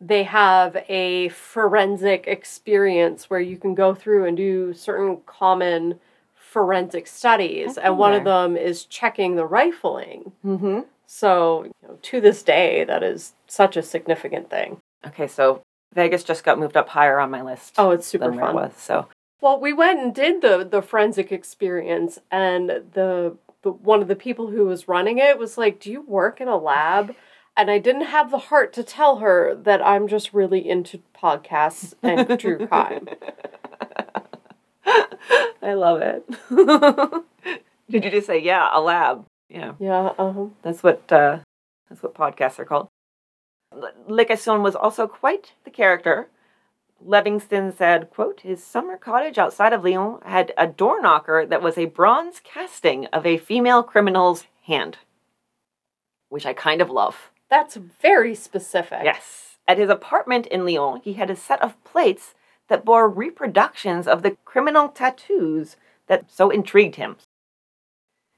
they have a forensic experience where you can go through and do certain common forensic studies. And one of them is checking the rifling. Mm-hmm. So, you know, to this day, that is such a significant thing. Okay, so Vegas just got moved up higher on my list Oh, it's super where it fun. was. So Well, we went and did the the forensic experience, and the, the one of the people who was running it was like, "Do you work in a lab?" And I didn't have the heart to tell her that I'm just really into podcasts and true crime. I love it. Did you just say yeah, a lab? Yeah. Yeah, uh-huh. That's what uh, that's what podcasts are called. Licasson was also quite the character. Livingston said, quote, his summer cottage outside of Lyon had a door knocker that was a bronze casting of a female criminal's hand. Which I kind of love. That's very specific. Yes. At his apartment in Lyon, he had a set of plates that bore reproductions of the criminal tattoos that so intrigued him.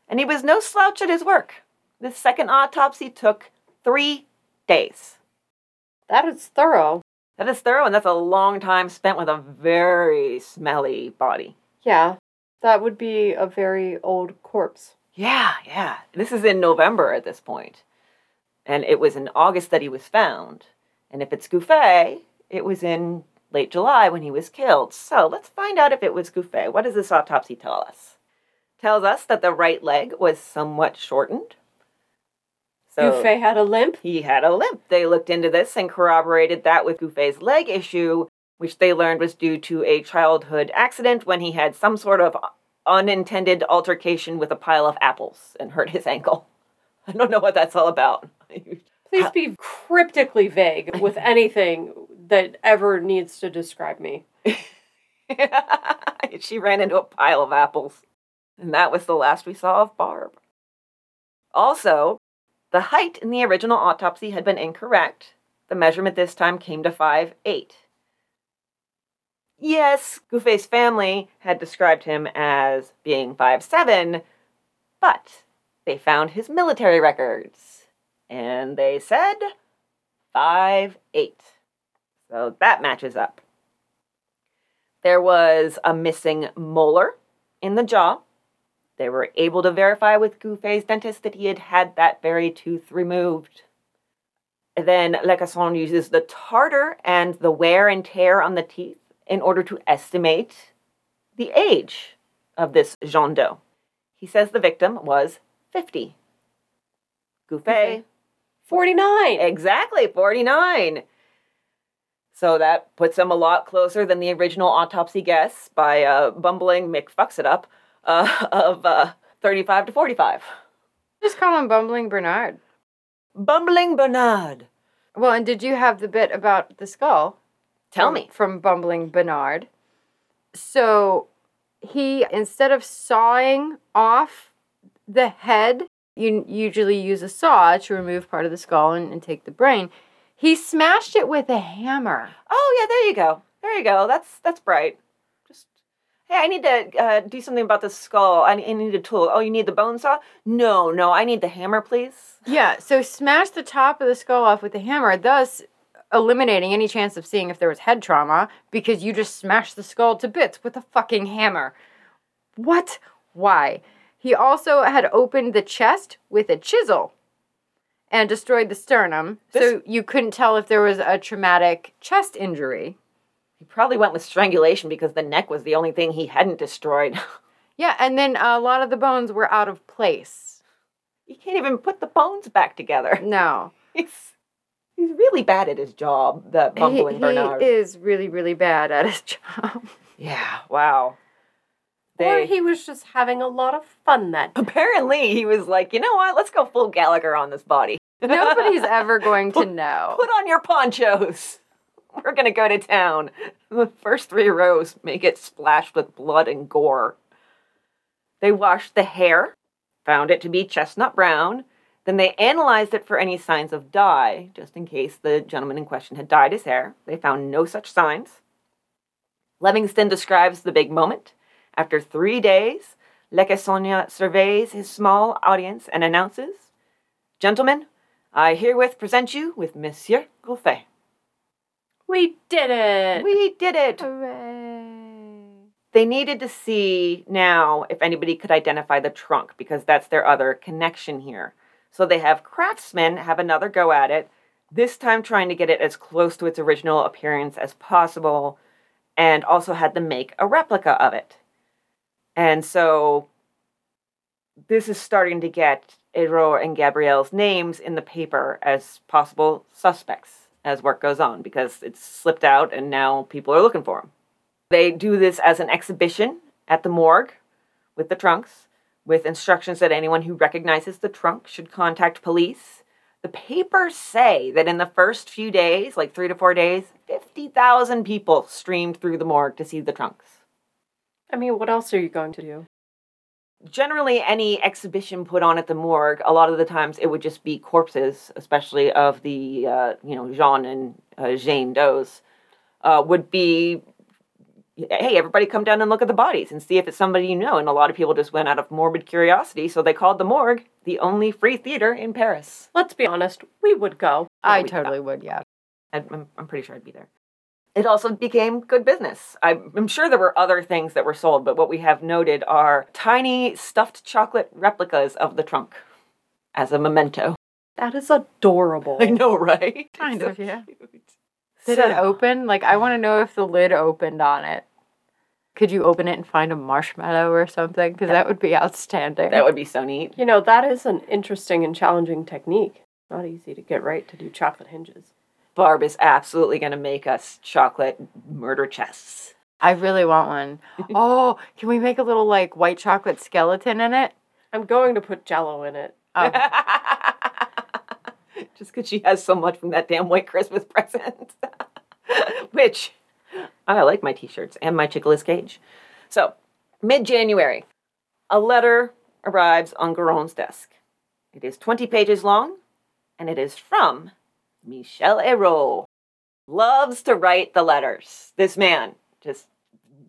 And he was no slouch at his work. The second autopsy took three days. That is thorough. That is thorough, and that's a long time spent with a very smelly body. Yeah, that would be a very old corpse. Yeah, yeah. This is in November at this. And it was in August that he was found. And if it's Gouffé, it was in late July when he was killed. So let's find out if it was Gouffé. What does this autopsy tell us? Tells us that the right leg was somewhat shortened. So Buffet had a limp. he had a limp. They looked into this and corroborated that with Gouffé's leg issue, which they learned was due to a childhood accident when he had some sort of unintended altercation with a pile of apples and hurt his ankle. I don't know what that's all about. Please be cryptically vague with anything that ever needs to describe me. she ran into a pile of apples. And that was the last we saw of Barb. Also, the height in the original autopsy had been incorrect. The measurement this time came to 5'8. Yes, Gouffé's family had described him as being 5'7, but they found his military records. And they said 5'8. So that matches up. There was a missing molar in the jaw. They were able to verify with Gouffé's dentist that he had had that very tooth removed. Then Lecasson uses the tartar and the wear and tear on the teeth in order to estimate the age of this Jean Doe. He says the victim was 50. Gouffé, Gouffé. 49. exactly 49. So that puts him a lot closer than the original autopsy guess by uh, bumbling Mick fucks it up uh, of uh, 35 to 45. Just call him Bumbling Bernard. Bumbling Bernard. Well, and did you have the bit about the skull? Tell from- me. From Bumbling Bernard. So he, instead of sawing off the head, you usually use a saw to remove part of the skull and, and take the brain. He smashed it with a hammer. Oh yeah, there you go. There you go. That's that's bright. Hey, I need to uh, do something about this skull. I, I need a tool. Oh, you need the bone saw? No, no, I need the hammer, please. Yeah, so smash the top of the skull off with the hammer, thus eliminating any chance of seeing if there was head trauma because you just smashed the skull to bits with a fucking hammer. What? Why? He also had opened the chest with a chisel and destroyed the sternum, so you couldn't tell if there was a traumatic chest injury. He probably went with strangulation because the neck was the only thing he hadn't destroyed. Yeah, and then a lot of the bones were out of place. he can't even put the bones back together. No. He's he's really bad at his job. the bumbling he, Bernard. he is really, really bad at his job. yeah. Wow. Or he was just having a lot of fun that day. apparently he was like, you know what? Let's go full Gallagher on this body. Nobody's ever going to know. Put on your ponchos. We're gonna go to town. The first three rows make it splashed with blood and gore. They washed the hair, found it to be chestnut brown. Then they analyzed it for any signs of dye, just in case the gentleman in question had dyed his hair. They found no such signs. Livingston describes the big moment. After three days, Lequessonia surveys his small audience and announces, Gentlemen, I herewith present you with Monsieur Gouffé. We did it! We did it! Hooray. They needed to see now if anybody could identify the trunk because that's their other connection here. So they have craftsmen have another go at it, this time trying to get it as close to its original appearance as possible, and also had them make a replica of it. And so this is starting to get Eyraud and Gabrielle's names in the paper as possible suspects as work goes on because it's slipped out and now people are looking for them. They do this as an exhibition at the morgue with the trunks, with instructions that anyone who recognizes the trunk should contact police. The papers say that in the first few days, like three to four days, 50,000 people streamed through the morgue to see the trunks. I mean, what else are you going to do? Generally, any exhibition put on at the morgue, a lot of the times it would just be corpses, especially of the, uh, you know, Jean and uh, Jane Doe's, uh, would be hey, everybody come down and look at the bodies and see if it's somebody you know. And a lot of people just went out of morbid curiosity, so they called the morgue the only free theater in Paris. Let's be honest, we would go. I we- totally would, yeah. I'm, I'm pretty sure I'd be there. It also became good business. I'm, I'm sure there were other things that were sold, but what we have noted are tiny stuffed chocolate replicas of the trunk as a memento. That is adorable. I know, right? Kind So of, yeah. cute. Did So- it open? Like, I want to know if the lid opened on it. Could you open it and find a marshmallow or something? Because that would be outstanding. That would be so neat. You know, that is an interesting and challenging technique. Not easy to get right to do chocolate hinges. Barb is absolutely going to make us chocolate murder chests. I really want one. Oh, can we make a little like white chocolate skeleton in it? I'm going to put jello in it. Oh, Just because she has so much from that damn white Christmas present. Which, I like my t shirts and my Chickless Cage. So, mid January, a letter arrives on Goron's desk. It is 20 pages long, and it is from Michel Eyraud. Loves to write the letters. This man just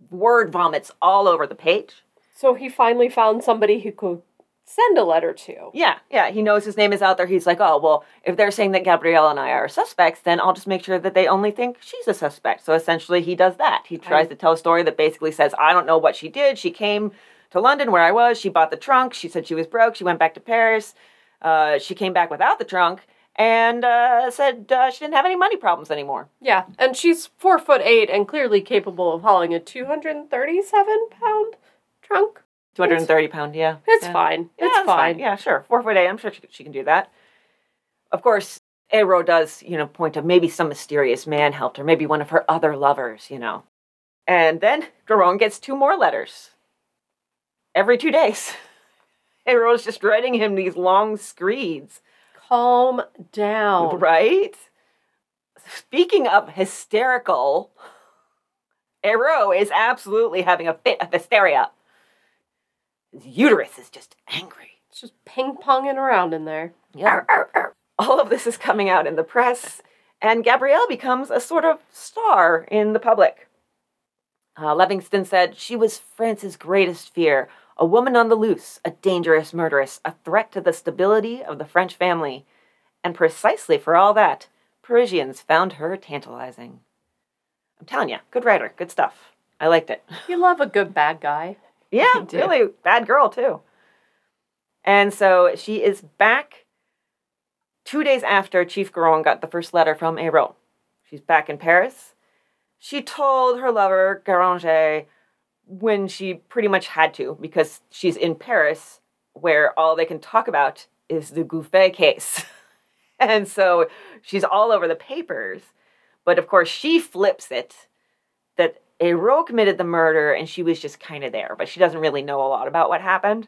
word vomits all over the page. So he finally found somebody who could send a letter to. Yeah, yeah. He knows his name is out there. He's like, oh, well, if they're saying that Gabrielle and I are suspects, then I'll just make sure that they only think she's a suspect. So essentially, he does that. He tries to tell a story that basically says, I don't know what she did. She came to London where I was. She bought the trunk. She said she was broke. She went back to Paris. Uh, she came back without the trunk and uh, said uh, she didn't have any money problems anymore. Yeah, and she's four foot eight and clearly capable of hauling a 237 pound trunk. 230 pound, yeah. It's Yeah. fine. Yeah, it's that's fine. Yeah, sure. Four foot eight. I'm sure she, she can do that. Of course, Eyraud does, you know, point to maybe some mysterious man helped her, maybe one of her other lovers, you know. And then Goron gets two more letters. every two days. Everyone's just writing him these long screeds, Calm down. right? Speaking of hysterical, Eyraud is absolutely having a fit of hysteria. His uterus is just angry. It's just ping ponging around in there. Yeah. All of this is coming out in the press, and Gabrielle becomes a sort of star in the public. Uh, Livingston said she was France's greatest fear, a woman on the loose, a dangerous murderess, a threat to the stability of the French family. And precisely for all that, Parisians found her tantalizing. I'm telling you, good writer, good stuff. I liked it. You love a good bad guy. Yeah, really bad girl too. And so she is back two days after Chief Goron got the first letter from Eyraud. She's back in Paris. She told her lover, Garanger, when she pretty much had to, because she's in Paris, where all they can talk about is the Gouffé case. and so she's all over the papers. But of course, she flips it that Eyraud committed the murder and she was just kind of there, but she doesn't really know a lot about what happened.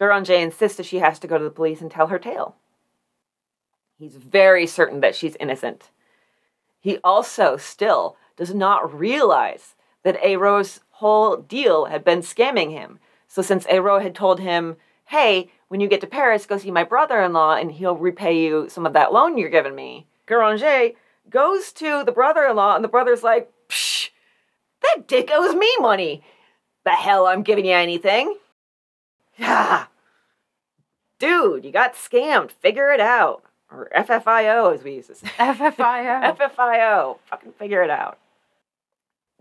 Garanger insists that she has to go to the police and tell her tale. He's very certain that she's innocent. He also still does not realize that Eyraud's whole deal had been scamming him. So since Eyraud had told him, hey, when you get to Paris, go see my brother-in-law and he'll repay you some of that loan you're giving me. Garanger goes to the brother-in-law and the brother's like, Psh, that dick owes me money. The hell I'm giving you anything. Yeah. Dude, you got scammed. Figure it out. Or FFIO, as we used to say. FFIO. FFIO. Fucking figure it out.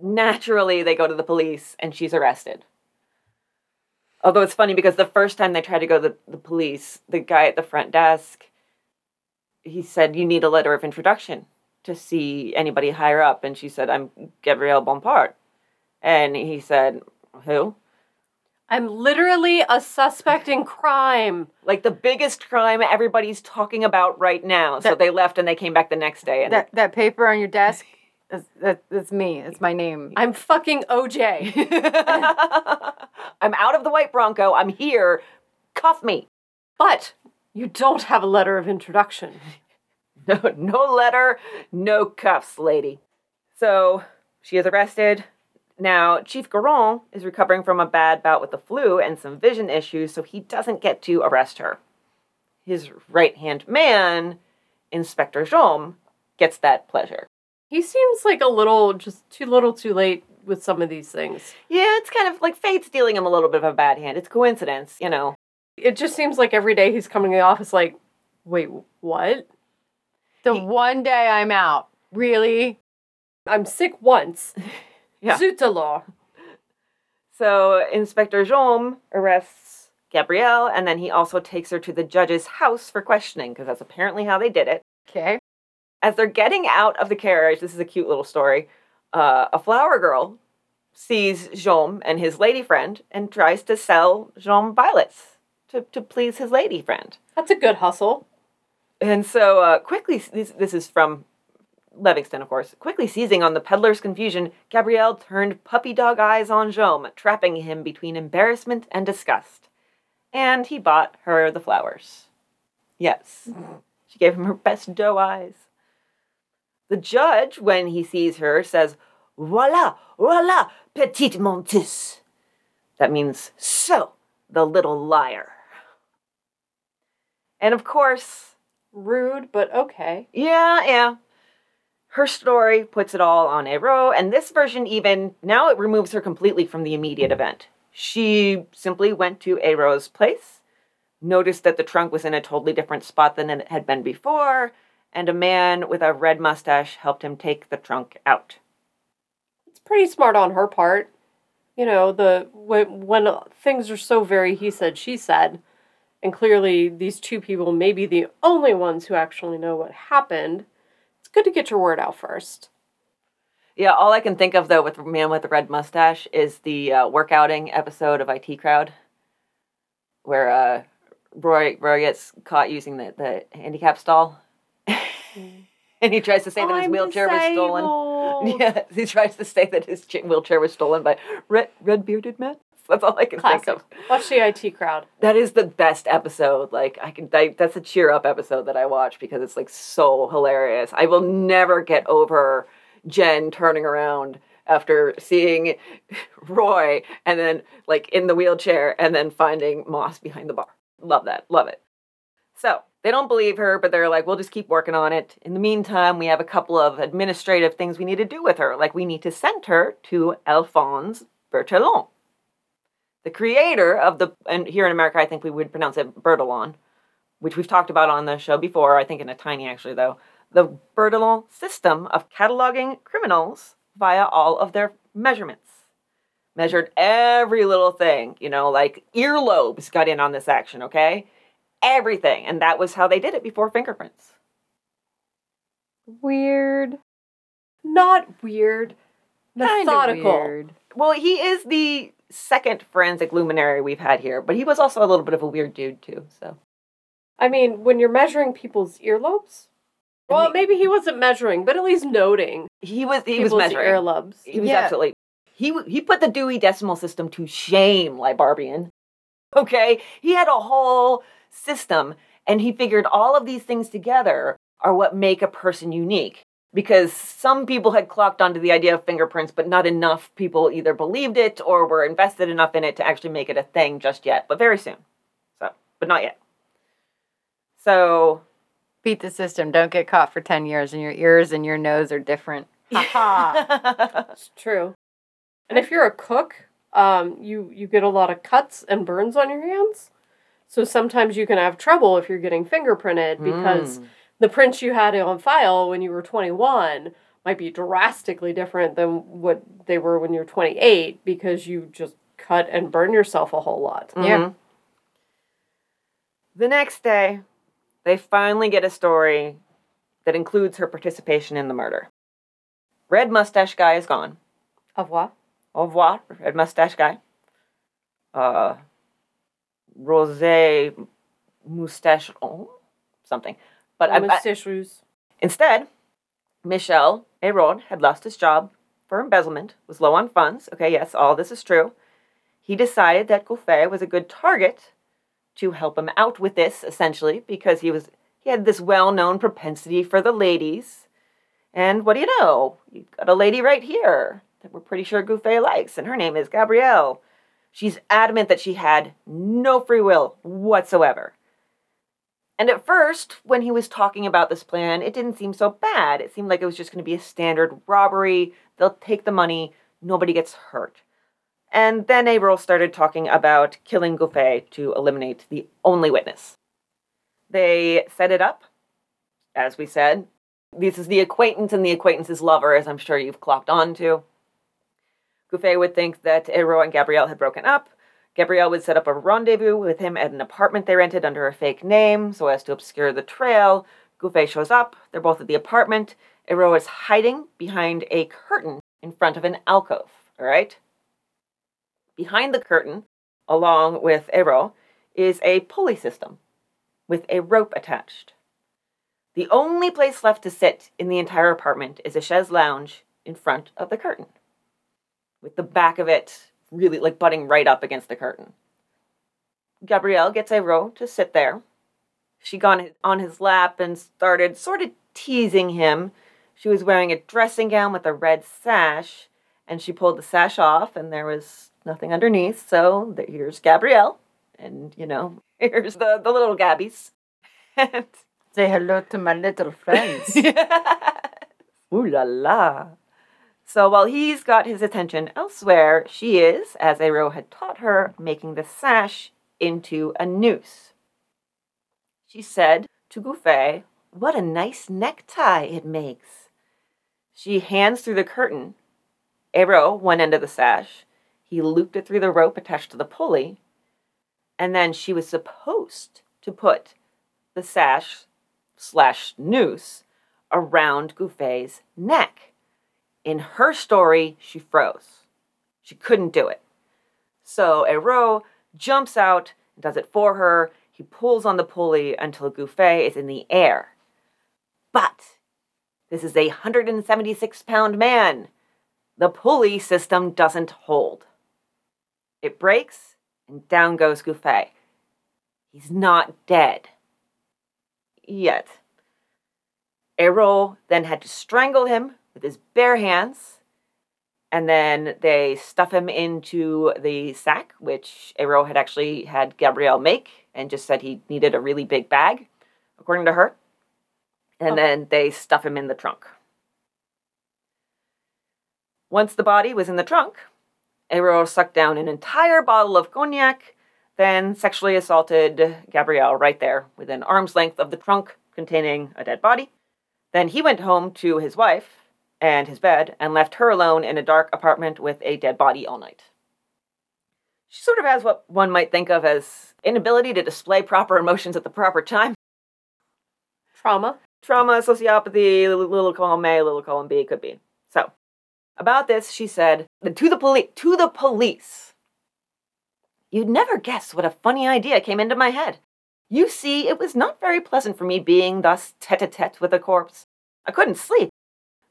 Naturally, they go to the police and she's arrested. Although it's funny because the first time they tried to go to the, the police, the guy at the front desk, he said, You need a letter of introduction to see anybody higher up. And she said, I'm Gabrielle Bompard. And he said, Who? I'm literally a suspect in crime. Like the biggest crime everybody's talking about right now. So they left and they came back the next day. And That that paper on your desk, that's, that, that's me. It's my name. I'm fucking OJ. I'm out of the white Bronco. I'm here. Cuff me. But you don't have a letter of introduction. No, no letter, no cuffs, lady. So she is arrested. Now, Chief Goron is recovering from a bad bout with the flu and some vision issues, so he doesn't get to arrest her. His right hand man, Inspector Jaume, gets that pleasure. He seems like a little, just too little too late with some of these things. Yeah, it's kind of like fate's dealing him a little bit of a bad hand. It's coincidence, you know. It just seems like every day he's coming to the office like, wait, what? the one day I'm out. Really? I'm sick once. Yeah. Zut alors. So Inspector Jaume arrests Gabrielle, and then he also takes her to the judge's house for questioning, because that's apparently how they did it. Okay. As they're getting out of the carriage, this is a cute little story. Uh, a flower girl sees Jaume and his lady friend and tries to sell Jaume violets to, to please his lady friend. That's a good hustle. And so, uh, quickly, this, this is from Livingston, of course. Quickly seizing on the peddler's confusion, Gabrielle turned puppy dog eyes on Jaume, trapping him between embarrassment and disgust. And he bought her the flowers. Yes, she gave him her best doe eyes. The judge, when he sees her, says, Voila, voila, petite menteuse. That means, so, the little liar. And of course, Rude, but okay. yeah, yeah. Her story puts it all on Eyraud, and this version even now it removes her completely from the immediate event. She simply went to Eyraud's place, noticed that the trunk was in a totally different spot than it had been before, and a man with a red mustache helped him take the trunk out. It's pretty smart on her part. You know, the when when things are so very he said she said, and clearly these two people may be the only ones who actually know what happened. It's good to get your word out first. Yeah, all I can think of though with the man with the red mustache is the uh, Work Outing episode of IT Crowd, where uh, Roy Roy gets caught using the, the handicap stall, and he tries to say that his wheelchair was stolen. Yeah, he tries to say that his ch- wheelchair was stolen by red red bearded man. That's all I can Classic. think of. Watch the IT crowd. That is the best episode. Like I can, I, that's a cheer up episode that I watch because it's like so hilarious. I will never get over Jen turning around after seeing Roy and then like in the wheelchair and then finding Moss behind the bar. Love that. Love it. So they don't believe her, but they're like, we'll just keep working on it. In the meantime, we have a couple of administrative things we need to do with her. Like we need to send her to Alphonse Bertillon, the creator of the and here in America I think we would pronounce it Bertillon, which we've talked about on the show before, I think in a tiny actually though. The Bertillon system of cataloging criminals via all of their measurements. Measured every little thing, you know, like earlobes got in on this action, okay? Everything. And that was how they did it before fingerprints. Weird. Not weird. Methodical. weird. Well, he is the second forensic luminary we've had here, but he was also a little bit of a weird dude too, so I mean, when you're measuring people's earlobes, well, maybe he wasn't measuring, but at least noting he was he was measuring. earlobes. He was Yeah. absolutely. He he put the Dewey Decimal System to shame, Libarbian. Okay, he had a whole system, and he figured all of these things together are what make a person unique. Because some people had clocked onto the idea of fingerprints, but not enough people either believed it or were invested enough in it to actually make it a thing just yet. But very soon. So, but not yet. So Beat the system. Don't get caught for 10 years and your ears and your nose are different. Ha It's true. And if you're a cook, um, you you get a lot of cuts and burns on your hands. So sometimes you can have trouble if you're getting fingerprinted because Mm. the prints you had on file when you were 21 might be drastically different than what they were when you're 28 because you just cut and burn yourself a whole lot. Yeah. Mhm. The next day, they finally get a story that includes her participation in the murder. Red mustache guy is gone. Au revoir. Au revoir, red mustache guy. Uh, rosé moustache, oh, something. But I, I, Moustache rouge. Instead, Michel Hérode had lost his job for embezzlement, was low on funds. Okay, yes, all this is true. He decided that Gouffé was a good target to help him out with this, essentially, because he was he had this well-known propensity for the ladies. And what do you know? You've got a lady right here that we're pretty sure Gouffé likes, and her name is Gabrielle. She's adamant that she had no free will whatsoever. And at first, when he was talking about this plan, it didn't seem so bad. It seemed like it was just going to be a standard robbery. They'll take the money, nobody gets hurt. And then Averill started talking about killing Gouffé to eliminate the only witness. They set it up, as we said. This is the acquaintance and the acquaintance's lover, as I'm sure you've clocked on to. Gouffé would think that Eyraud and Gabrielle had broken up. Gabrielle would set up a rendezvous with him at an apartment they rented under a fake name so as to obscure the trail. Gouffé shows up. They're both at the apartment. Eyraud is hiding behind a curtain in front of an alcove. All right? Behind the curtain, along with Eyraud, is a pulley system with a rope attached. The only place left to sit in the entire apartment is a chaise lounge in front of the curtain, with the back of it really like butting right up against the curtain. Gabrielle gets Eyraud to sit there. She got on his lap and started sort of teasing him. She was wearing a dressing gown with a red sash, and she pulled the sash off, and there was nothing underneath. So here's Gabrielle, and you know, here's the, the little Gabbies. Say hello to my little friends. Ooh la la. So while he's got his attention elsewhere, she is, as Eyraud had taught her, making the sash into a noose. She said to Gouffé, What a nice necktie it makes. She hands through the curtain. Eyraud, one end of the sash. He looped it through the rope attached to the pulley. And then she was supposed to put the sash slash noose around Gouffé's neck. In her story, she froze. She couldn't do it. So Eyraud jumps out and does it for her. He pulls on the pulley until Gouffé is in the air. But this is a 176 pound man. The pulley system doesn't hold. It breaks, and down goes Gouffé. He's not dead. Yet. Eyraud then had to strangle him with his bare hands, and then they stuff him into the sack, which Eyraud had actually had Gabrielle make, and just said he needed a really big bag, according to her. And Oh. then they stuff him in the trunk. Once the body was in the trunk, Eyraud sucked down an entire bottle of cognac, then sexually assaulted Gabrielle right there within arm's length of the trunk containing a dead body. Then he went home to his wife and his bed and left her alone in a dark apartment with a dead body all night. She sort of has what one might think of as inability to display proper emotions at the proper time. Trauma. Trauma, sociopathy, little column A, little column B could be. So, about this, she said to the police, to the police. You'd never guess what a funny idea came into my head. You see, it was not very pleasant for me being thus tete-a-tete with a corpse. I couldn't sleep.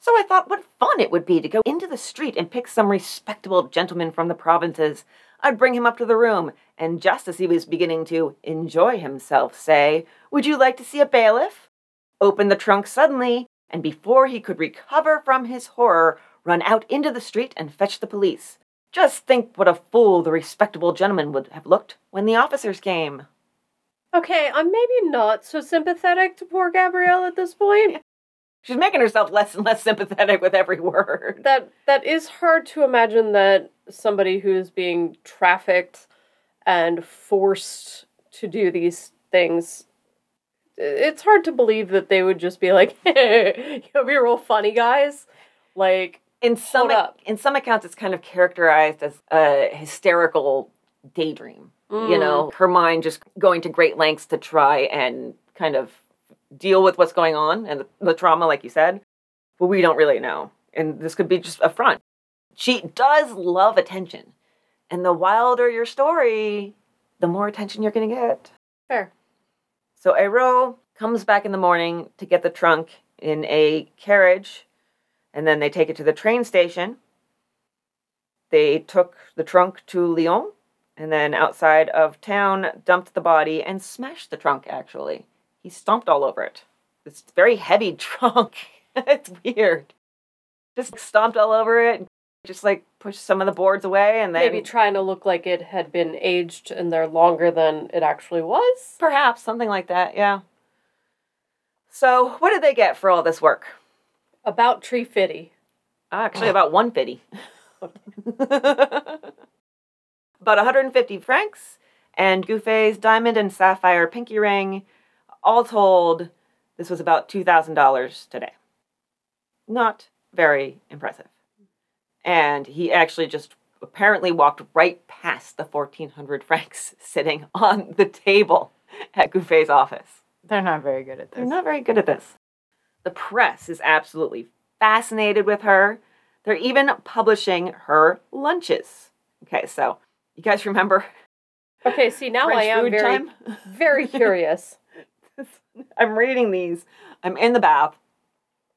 So I thought what fun it would be to go into the street and pick some respectable gentleman from the provinces. I'd bring him up to the room, and just as he was beginning to enjoy himself, say, Would you like to see a bailiff? Open the trunk suddenly, and before he could recover from his horror, run out into the street and fetch the police. Just think what a fool the respectable gentleman would have looked when the officers came. Okay, I'm maybe not so sympathetic to poor Gabrielle at this point. She's making herself less and less sympathetic with every word. That that is hard to imagine that somebody who's being trafficked and forced to do these things. It's hard to believe that they would just be like, "You'll be real funny, guys." Like, In some in some accounts, it's kind of characterized as a hysterical daydream. You mm, know, her mind just going to great lengths to try and kind of deal with what's going on and the, the trauma, like you said. But we don't really know, and this could be just a front. She does love attention, and the wilder your story, the more attention you're going to get. fair. So Eyraud comes back in the morning to get the trunk in a carriage, and then they take it to the train station. They took the trunk to Lyon, and then outside of town, dumped the body and smashed the trunk, actually. He stomped all over it. It's very heavy trunk. it's weird. Just stomped all over it, just like pushed some of the boards away, and then Maybe trying to look like it had been aged in there longer than it actually was. perhaps something like that, yeah. So, what did they get for all this work? About tree fitty. Ah, actually, about 150. about 150 francs and Gouffé's diamond and sapphire pinky ring. All told, this was about $2,000 today. Not very impressive. And he actually just apparently walked right past the 1,400 francs sitting on the table at Gouffé's office. They're not very good at this. They're not very good at this. The press is absolutely fascinated with her. They're even publishing her lunches. Okay, so you guys remember Okay, see now French I am very very curious. I'm reading these. I'm in the bath.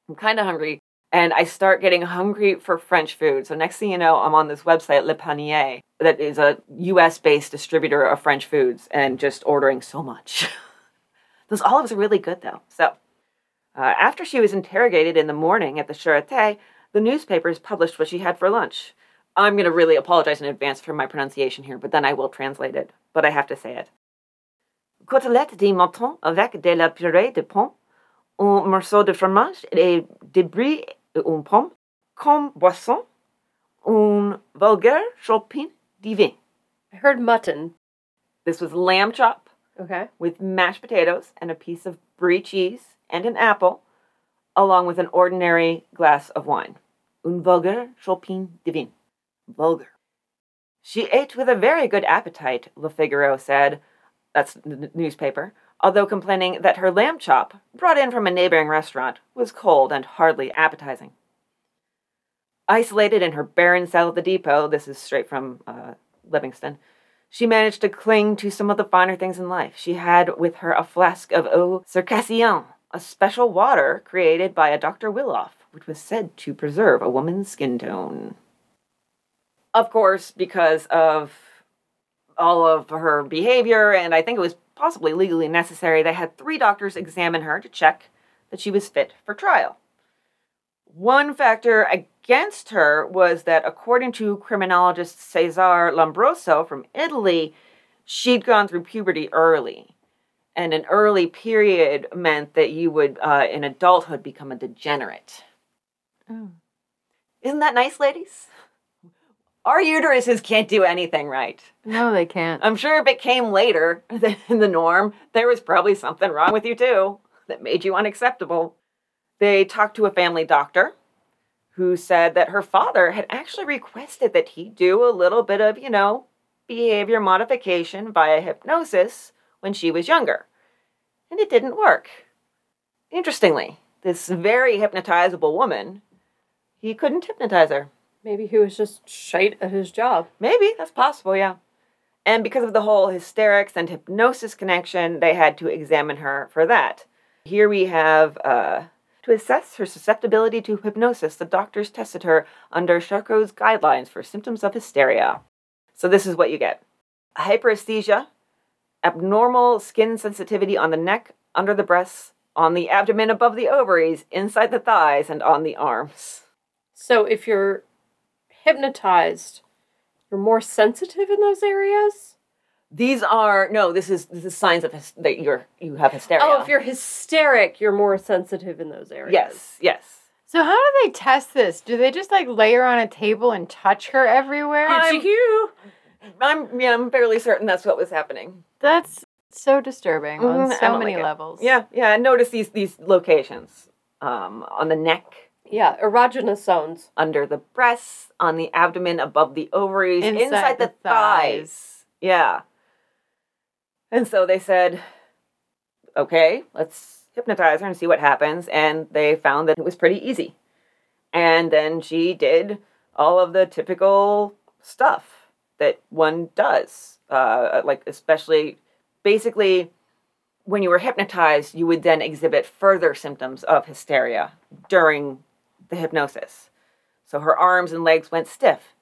I'm kind of hungry. And I start getting hungry for French food. So next thing you know, I'm on this website, Le Panier, that is a US based distributor of French foods and just ordering so much. Those olives are really good though. So uh, after she was interrogated in the morning at the Charité, the newspapers published what she had for lunch. I'm going to really apologize in advance for my pronunciation here, but then I will translate it. But I have to say it. Côtelette de mouton avec de la purée de pomme, un morceau de fromage et des brie et une pomme, comme boisson, un vulgaire chopin divin. I heard mutton. This was lamb chop Okay. with mashed potatoes and a piece of brie cheese and an apple, along with an ordinary glass of wine. Un vulgaire chopin divin. Vulgar. She ate with a very good appetite, Le Figaro said. That's the newspaper. Although complaining that her lamb chop, brought in from a neighboring restaurant, was cold and hardly appetizing. Isolated in her barren cell at the depot, this is straight from uh, Livingston, she managed to cling to some of the finer things in life. She had with her a flask of eau circassienne, a special water created by a Dr. Willoff, which was said to preserve a woman's skin tone. Of course, because of all of her behavior, and I think it was possibly legally necessary. They had three doctors examine her to check that she was fit for trial. One factor against her was that, according to criminologist Cesare Lombroso from Italy, she'd gone through puberty early. And an early period meant that you would, uh, in adulthood, become a degenerate. Oh. Isn't that nice, ladies? Our uteruses can't do anything right. No, they can't. I'm sure if it came later than the norm, there was probably something wrong with you too that made you unacceptable. They talked to a family doctor who said that her father had actually requested that he do a little bit of, you know, behavior modification via hypnosis when she was younger. And it didn't work. Interestingly, this very hypnotizable woman, he couldn't hypnotize her. Maybe he was just shite at his job. Maybe, that's possible, yeah. And because of the whole hysterics and hypnosis connection, they had to examine her for that. Here we have uh, to assess her susceptibility to hypnosis, the doctors tested her under Charcot's guidelines for symptoms of hysteria. So this is what you get hyperesthesia, abnormal skin sensitivity on the neck, under the breasts, on the abdomen above the ovaries, inside the thighs, and on the arms. So if you're hypnotized, you're more sensitive in those areas? These are no. This is this is signs of hys- that you're you have hysteria. Oh, if you're hysteric, you're more sensitive in those areas. yes, yes. So how do they test this? Do they just like lay her on a table and touch her everywhere? I'm- It's you. I'm yeah. I'm fairly certain that's what was happening. That's so disturbing on I so don't many like it. levels. Yeah, yeah. and Notice these these locations um, on the neck, Yeah, erogenous zones. under the breasts, on the abdomen, above the ovaries, Inside inside, the, the thighs. thighs. Yeah. And so they said, okay, let's hypnotize her and see what happens. And they found that it was pretty easy. And then she did all of the typical stuff that one does, uh, like, especially basically when you were hypnotized, you would then exhibit further symptoms of hysteria during the hypnosis. So her arms and legs went stiff.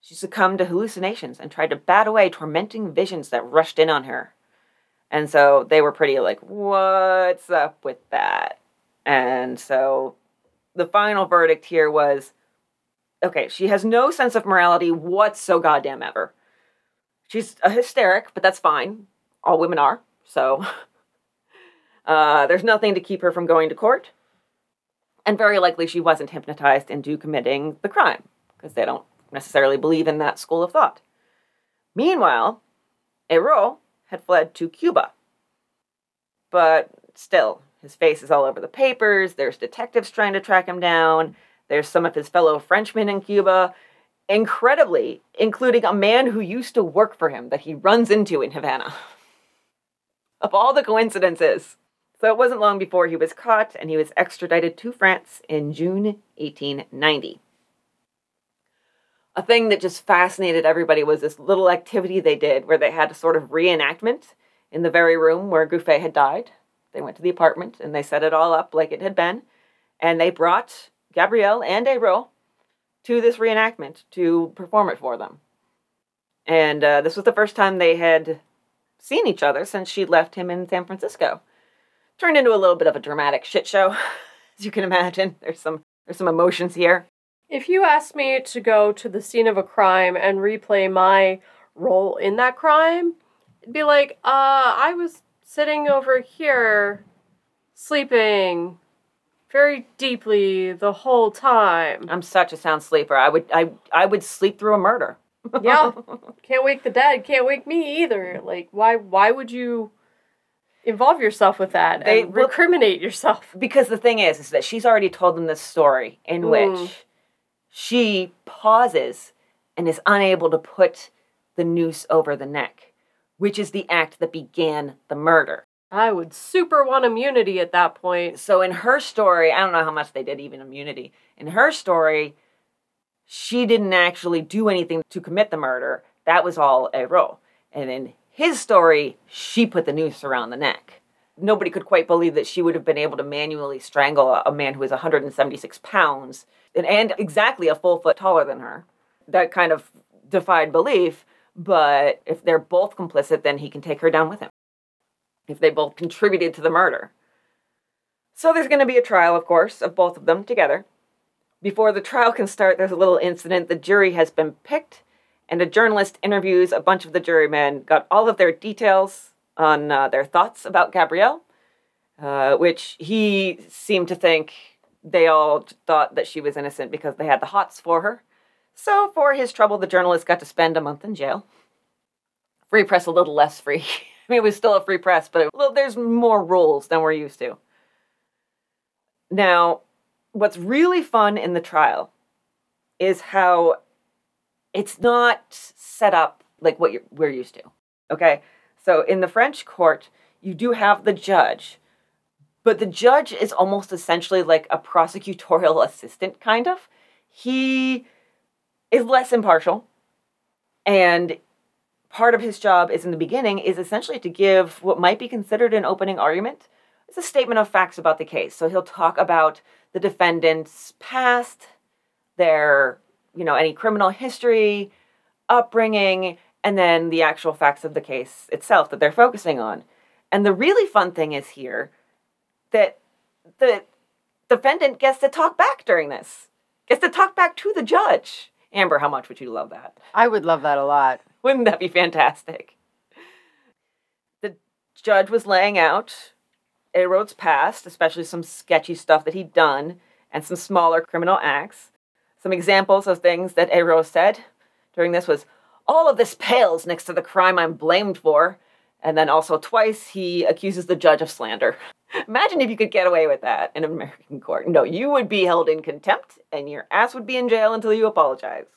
She succumbed to hallucinations and tried to bat away tormenting visions that rushed in on her. And so they were pretty like, what's up with that? And so the final verdict here was okay, she has no sense of morality what's so goddamn ever. She's a hysteric, but that's fine. All women are. So uh, there's nothing to keep her from going to court. And very likely she wasn't hypnotized into committing the crime because they don't necessarily believe in that school of thought. Meanwhile, Eyraud had fled to Cuba. But still, his face is all over the papers. There's detectives trying to track him down. There's some of his fellow Frenchmen in Cuba. Incredibly, including a man who used to work for him that he runs into in Havana. of all the coincidences. So it wasn't long before he was caught and he was extradited to France in June 1890. A thing that just fascinated everybody was this little activity they did where they had a sort of reenactment in the very room where Gouffé had died. They went to the apartment and they set it all up like it had been. And they brought Gabrielle and Eyraud to this reenactment to perform it for them. And uh, this was the first time they had seen each other since she left him in San Francisco. Turned into a little bit of a dramatic shit show, as you can imagine. There's some there's some emotions here. If you asked me to go to the scene of a crime and replay my role in that crime, it'd be like, uh, I was sitting over here sleeping very deeply the whole time. I'm such a sound sleeper. I would I I would sleep through a murder. Yeah. Can't wake the dead, can't wake me either. Like why why would you involve yourself with that They- and well- recriminate yourself? because the thing is is that she's already told them this story in Mm. which she pauses and is unable to put the noose over the neck, which is the act that began the murder. I would super want immunity at that point. So in her story, I don't know how much they did even immunity. In her story, she didn't actually do anything to commit the murder. That was all a role. And in his story, she put the noose around the neck. Nobody could quite believe that she would have been able to manually strangle a, man who was 176 pounds and, and exactly a full foot taller than her. That kind of defied belief. But if they're both complicit, then he can take her down with him. If they both contributed to the murder. So there's going to be a trial, of course, of both of them together. Before the trial can start, there's a little incident. The jury has been picked, and a journalist interviews a bunch of the jurymen, got all of their details on uh, their thoughts about Gabrielle, uh, which he seemed to think they all thought that she was innocent because they had the hots for her. So, for his trouble, the journalist got to spend a month in jail. Free press, a little less free. I mean, it was still a free press, but it, well, there's more rules than we're used to. Now, what's really fun in the trial is how it's not set up like what we're used to. Okay? So in the French court, you do have the judge, but the judge is almost essentially like a prosecutorial assistant, kind of. He is less impartial, and part of his job is in the beginning is essentially to give what might be considered an opening argument it's a statement of facts about the case. So he'll talk about the defendant's past, their, you know, any criminal history, upbringing, and then the actual facts of the case itself that they're focusing on. And the really fun thing is here that the defendant gets to talk back during this, gets to talk back to the judge. Amber, how much would you love that? I would love that a lot. Wouldn't that be fantastic? The judge was laying out Erode's past, especially some sketchy stuff that he'd done, and some smaller criminal acts. Some examples of things that Erode said during this was, All of this pales next to the crime I'm blamed for. And then also twice he accuses the judge of slander. Imagine if you could get away with that in an American court. No, you would be held in contempt and your ass would be in jail until you apologized.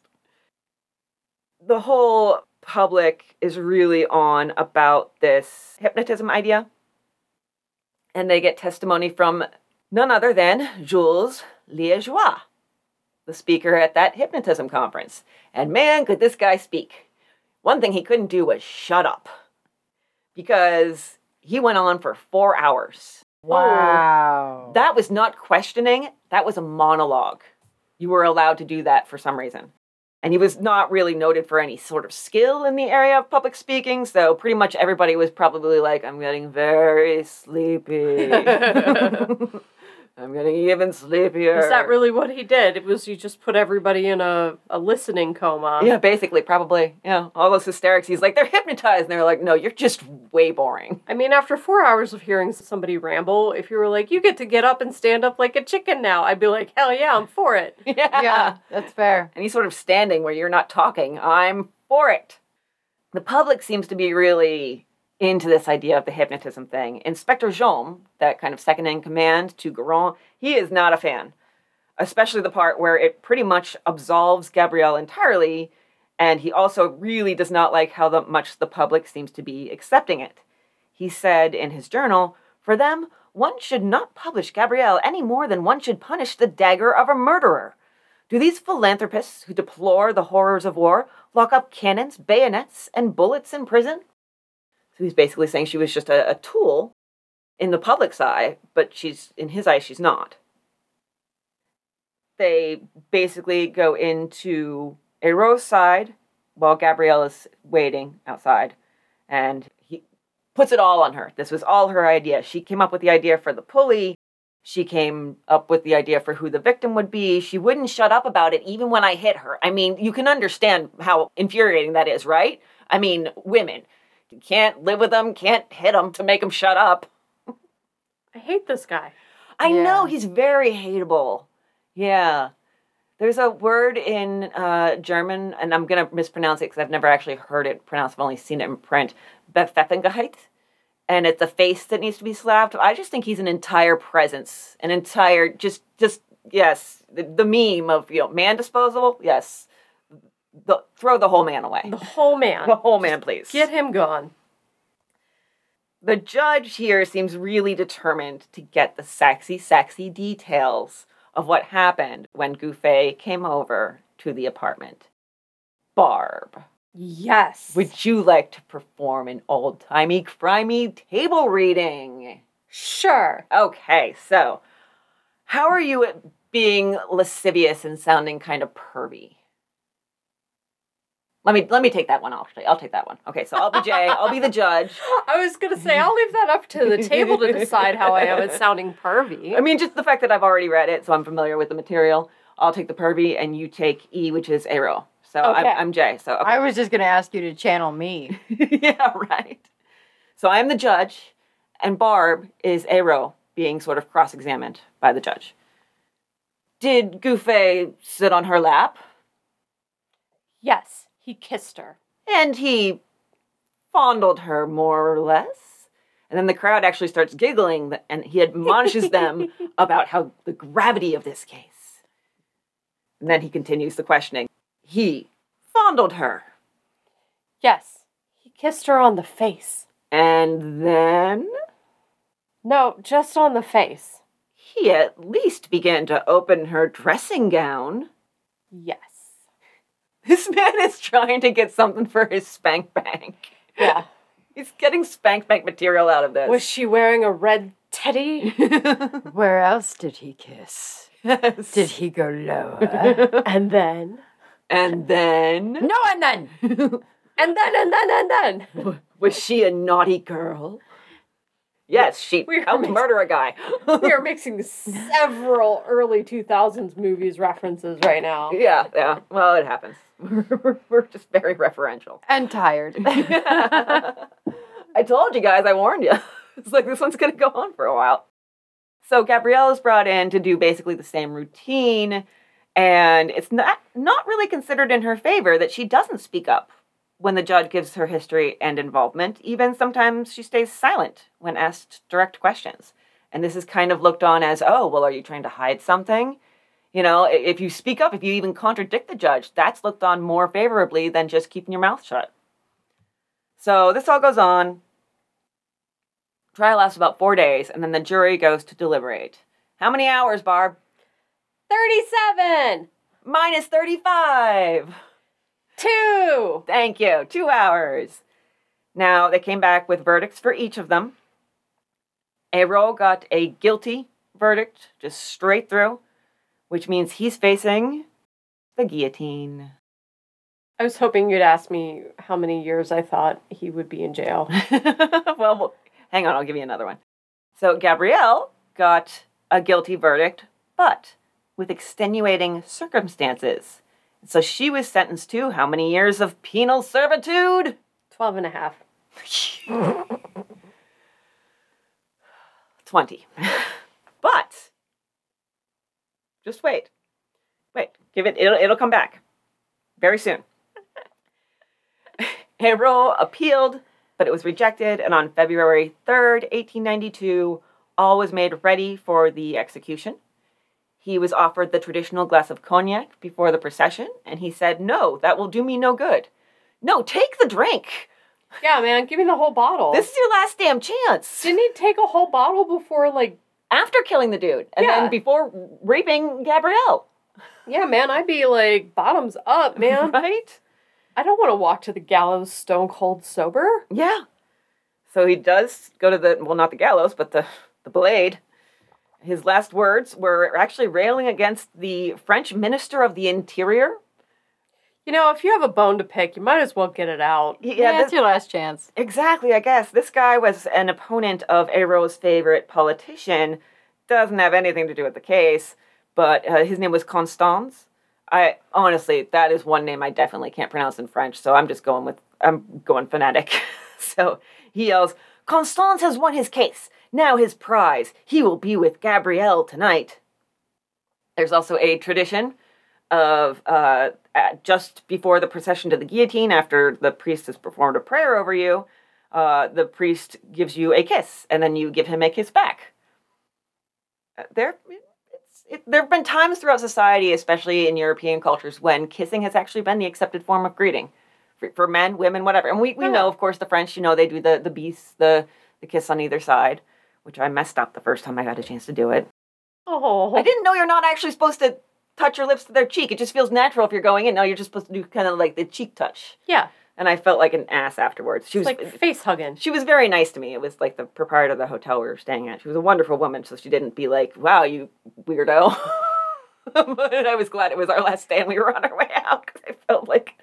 The whole public is really on about this hypnotism idea and they get testimony from none other than Jules Liégeois, the speaker at that hypnotism conference. And man, could this guy speak. One thing he couldn't do was shut up because he went on for four hours. Wow. That was not questioning, that was a monologue. You were allowed to do that for some reason. And he was not really noted for any sort of skill in the area of public speaking, so pretty much everybody was probably like, I'm getting very sleepy. I'm getting even sleepier. Is that really what he did? It was you just put everybody in a, a listening coma. Yeah, basically, probably. Yeah, all those hysterics. He's like, they're hypnotized. And they're like, no, you're just way boring. I mean, after four hours of hearing somebody ramble, if you were like, you get to get up and stand up like a chicken now, I'd be like, hell yeah, I'm for it. Yeah. Yeah, that's fair. And he's sort of standing where you're not talking. I'm for it. The public seems to be really into this idea of the hypnotism thing. Inspector Jaume, that kind of second in command to Guérin, he is not a fan, especially the part where it pretty much absolves Gabrielle entirely, and he also really does not like how the, much the public seems to be accepting it. He said in his journal, For them, one should not publish Gabrielle any more than one should punish the dagger of a murderer. Do these philanthropists who deplore the horrors of war lock up cannons, bayonets, and bullets in prison? He's basically saying she was just a, a tool in the public's eye, but she's in his eye she's not. They basically go into Erode's side while Gabrielle is waiting outside, and he puts it all on her. This was all her idea. She came up with the idea for the pulley. She came up with the idea for who the victim would be. She wouldn't shut up about it even when I hit her. I mean, you can understand how infuriating that is, right? I mean, women. You can't live with them, can't hit them to make them shut up. I hate this guy. I Yeah. know he's very hateable. Yeah. There's a word in uh, German, and I'm going to mispronounce it because I've never actually heard it pronounced. I've only seen it in print. Bepfeffenheit. And it's a face that needs to be slapped. I just think he's an entire presence, an entire, just, just, yes, the, the meme of, you know, man disposable. Yes. The, throw the whole man away. The whole man. The whole man, please. Get him gone. The judge here seems really determined to get the sexy, sexy details of what happened when Gouffé came over to the apartment. Barb, Yes. would you like to perform an old timey, crimey table reading? Sure. Okay, so how are you at being lascivious and sounding kind of pervy? Let me let me take that one. Actually, I'll take that one. Okay, so I'll be Jay. I'll be the judge. I was gonna say I'll leave that up to the table to decide how I am at sounding pervy. I mean, just the fact that I've already read it, so I'm familiar with the material. I'll take the pervy, and you take E, which is Eyraud. So Okay. I'm, I'm Jay. So okay. I was just gonna ask you to channel me. yeah, right. So I'm the judge, and Barb is Eyraud being sort of cross-examined by the judge. Did Gouffé sit on her lap? yes, he kissed her. and he fondled her more or less. And then the crowd actually starts giggling, and he admonishes them about how the gravity of this case. And then he continues the questioning. He fondled her, Yes, he kissed her on the face. and then No, just on the face. he at least began to open her dressing gown. Yes. This man is trying to get something for his spank bank. Yeah. He's getting spank bank material out of this. Was she wearing a red teddy? Where else did he kiss? Yes. Did he go lower? and then, And then no, and then. and then, and then, and then. was she a naughty girl? Yes, she We are helped mixed- murder a guy. We are mixing several early 2000s movies references right now. yeah, yeah. Well, it happens. We're, we're just very referential. and tired. I told you guys. I warned you. It's like this one's going to go on for a while. So Gabrielle is brought in to do basically the same routine, and it's not not really considered in her favor that she doesn't speak up when the judge gives her history and involvement. Even sometimes she stays silent when asked direct questions. And this is kind of looked on as, oh, well, are you trying to hide something? You know, if you speak up, if you even contradict the judge, that's looked on more favorably than just keeping your mouth shut. So this all goes on. Trial lasts about four days, and then the jury goes to deliberate. How many hours, Barb? 37! Minus 35. Two! Thank you. Two hours. Now, they came back with verdicts for each of them. Eyraud got a guilty verdict, just straight through, which means he's facing the guillotine. I was hoping you'd ask me how many years I thought he would be in jail. well, well, hang on, I'll give you another one. So, Gabrielle got a guilty verdict, but with extenuating circumstances. So, she was sentenced to how many years of penal servitude? 12 and a half. 20. but just wait. Wait, give it it'll it'll come back very soon. Eyraud appealed, but it was rejected and on February 3rd, 1892, all was made ready for the execution. He was offered the traditional glass of cognac before the procession and he said, "No, that will do me no good." No, take the drink. Yeah, man, give me the whole bottle. This is your last damn chance. Didn't he take a whole bottle before, like, after killing the dude and Yeah. then before raping Gabrielle. yeah, man, I'd be like, bottoms up, man. Right? I don't want to walk to the gallows stone cold sober. Yeah. So he does go to the well not the gallows, but the the blade. His last words were actually railing against the French Minister of the Interior. You know, if you have a bone to pick, you might as well get it out. Yeah, Yeah, this- it's your last chance. exactly, I guess. This guy was an opponent of Eyraud's favorite politician. Doesn't have anything to do with the case, but uh, his name was Constans. I honestly, that is one name I definitely can't pronounce in French, so I'm just going with I'm going phonetic. so he yells, "Constans has won his case. Now his prize. He will be with Gabrielle tonight." There's also a tradition of uh, just before the procession to the guillotine, after the priest has performed a prayer over you, uh, the priest gives you a kiss, and then you give him a kiss back. Uh, There, it, there have been times throughout society, especially in European cultures, when kissing has actually been the accepted form of greeting for, for men, women, whatever. And we, we know, of course, the French. You know, they do the the bis, the the kiss on either side, which I messed up the first time I got a chance to do it. Oh, I didn't know you're not actually supposed to touch your lips to their cheek. It just feels natural if you're going in. No, you're just supposed to do kind of like the cheek touch. yeah, And I felt like an ass afterwards. She it's was like face hugging. she was very nice to me. It was like the proprietor of the hotel we were staying at. She was a wonderful woman, so she didn't be like, "Wow, you weirdo." but I was glad it was our last day and we were on our way out because I felt like,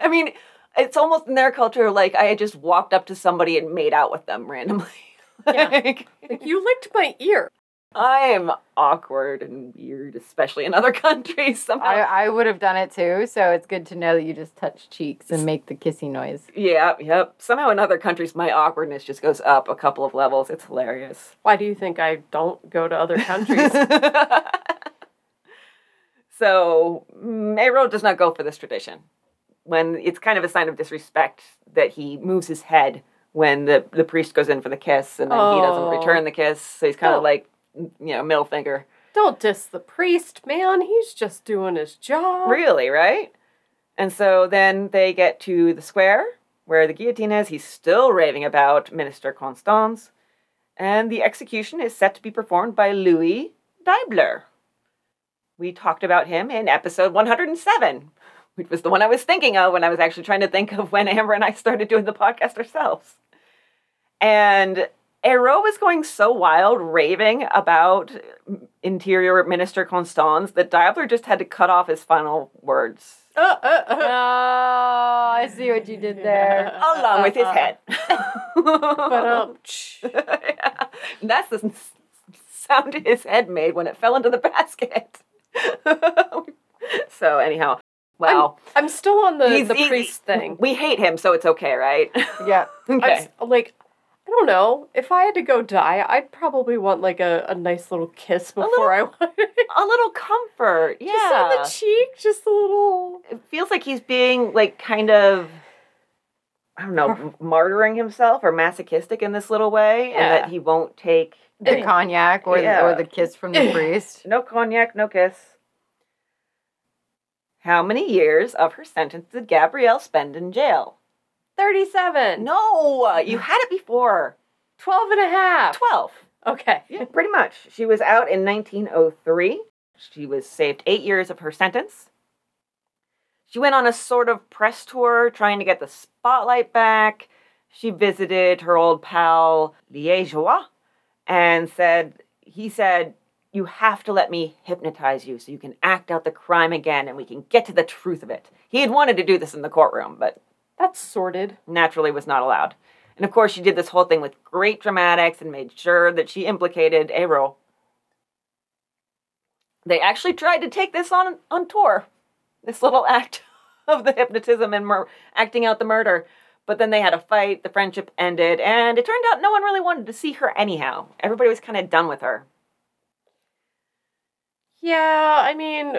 I mean, it's almost in their culture like I had just walked up to somebody and made out with them randomly. Yeah. Like, Like you licked my ear. I am awkward and weird, especially in other countries. Somehow, I, I would have done it too, so it's good to know that you just touch cheeks and make the kissy noise. yeah, yep. Somehow in other countries, my awkwardness just goes up a couple of levels. It's hilarious. Why do you think I don't go to other countries? so Mayro does not go for this tradition. When it's kind of a sign of disrespect that he moves his head when the, the priest goes in for the kiss and then he doesn't Oh. return the kiss. So he's kind Oh. of like, you know, middle finger. don't diss the priest, man. He's just doing his job. Really, right? And so then they get to the square where the guillotine is. He's still raving about Minister Constans. And the execution is set to be performed by Louis Deibler. We talked about him in episode 107, which was the one I was thinking of when I was actually trying to think of when Amber and I started doing the podcast ourselves. And Eyraud was going so wild, raving about Interior Minister Constans, that Deibler just had to cut off his final words, Uh, uh, Oh, uh. I see what you did there. along with his head. But um. Yeah. That's the sound his head made when it fell into the basket. so anyhow, wow. I'm still on the, He's- the he- priest thing. We hate him, so it's okay, right? Yeah. I'm okay. like, I don't know. If I had to go die, I'd probably want like a, a nice little kiss before I went. A little comfort, yeah. Just on the cheek, just a little. it feels like he's being like kind of I don't know, martyring himself or masochistic in this little way, and that he won't take The cognac or, Yeah. the, or the kiss from the priest. no cognac, no kiss. How many years of her sentence did Gabrielle spend in jail? 37. No, you had it before. 12 and a half. 12. Okay. Yeah, pretty much. She was out in 1903. She was saved eight years of her sentence. She went on a sort of press tour trying to get the spotlight back. She visited her old pal Liégeois and said, he said, You have to let me hypnotize you so you can act out the crime again and we can get to the truth of it. He had wanted to do this in the courtroom, but That's sorted. naturally was not allowed. And of course, she did this whole thing with great dramatics and made sure that she implicated Eyraud. They actually tried to take this on on tour, this little act of the hypnotism and mur- acting out the murder. But then they had a fight, the friendship ended, and it turned out no one really wanted to see her anyhow. Everybody was kind of done with her. Yeah, I mean,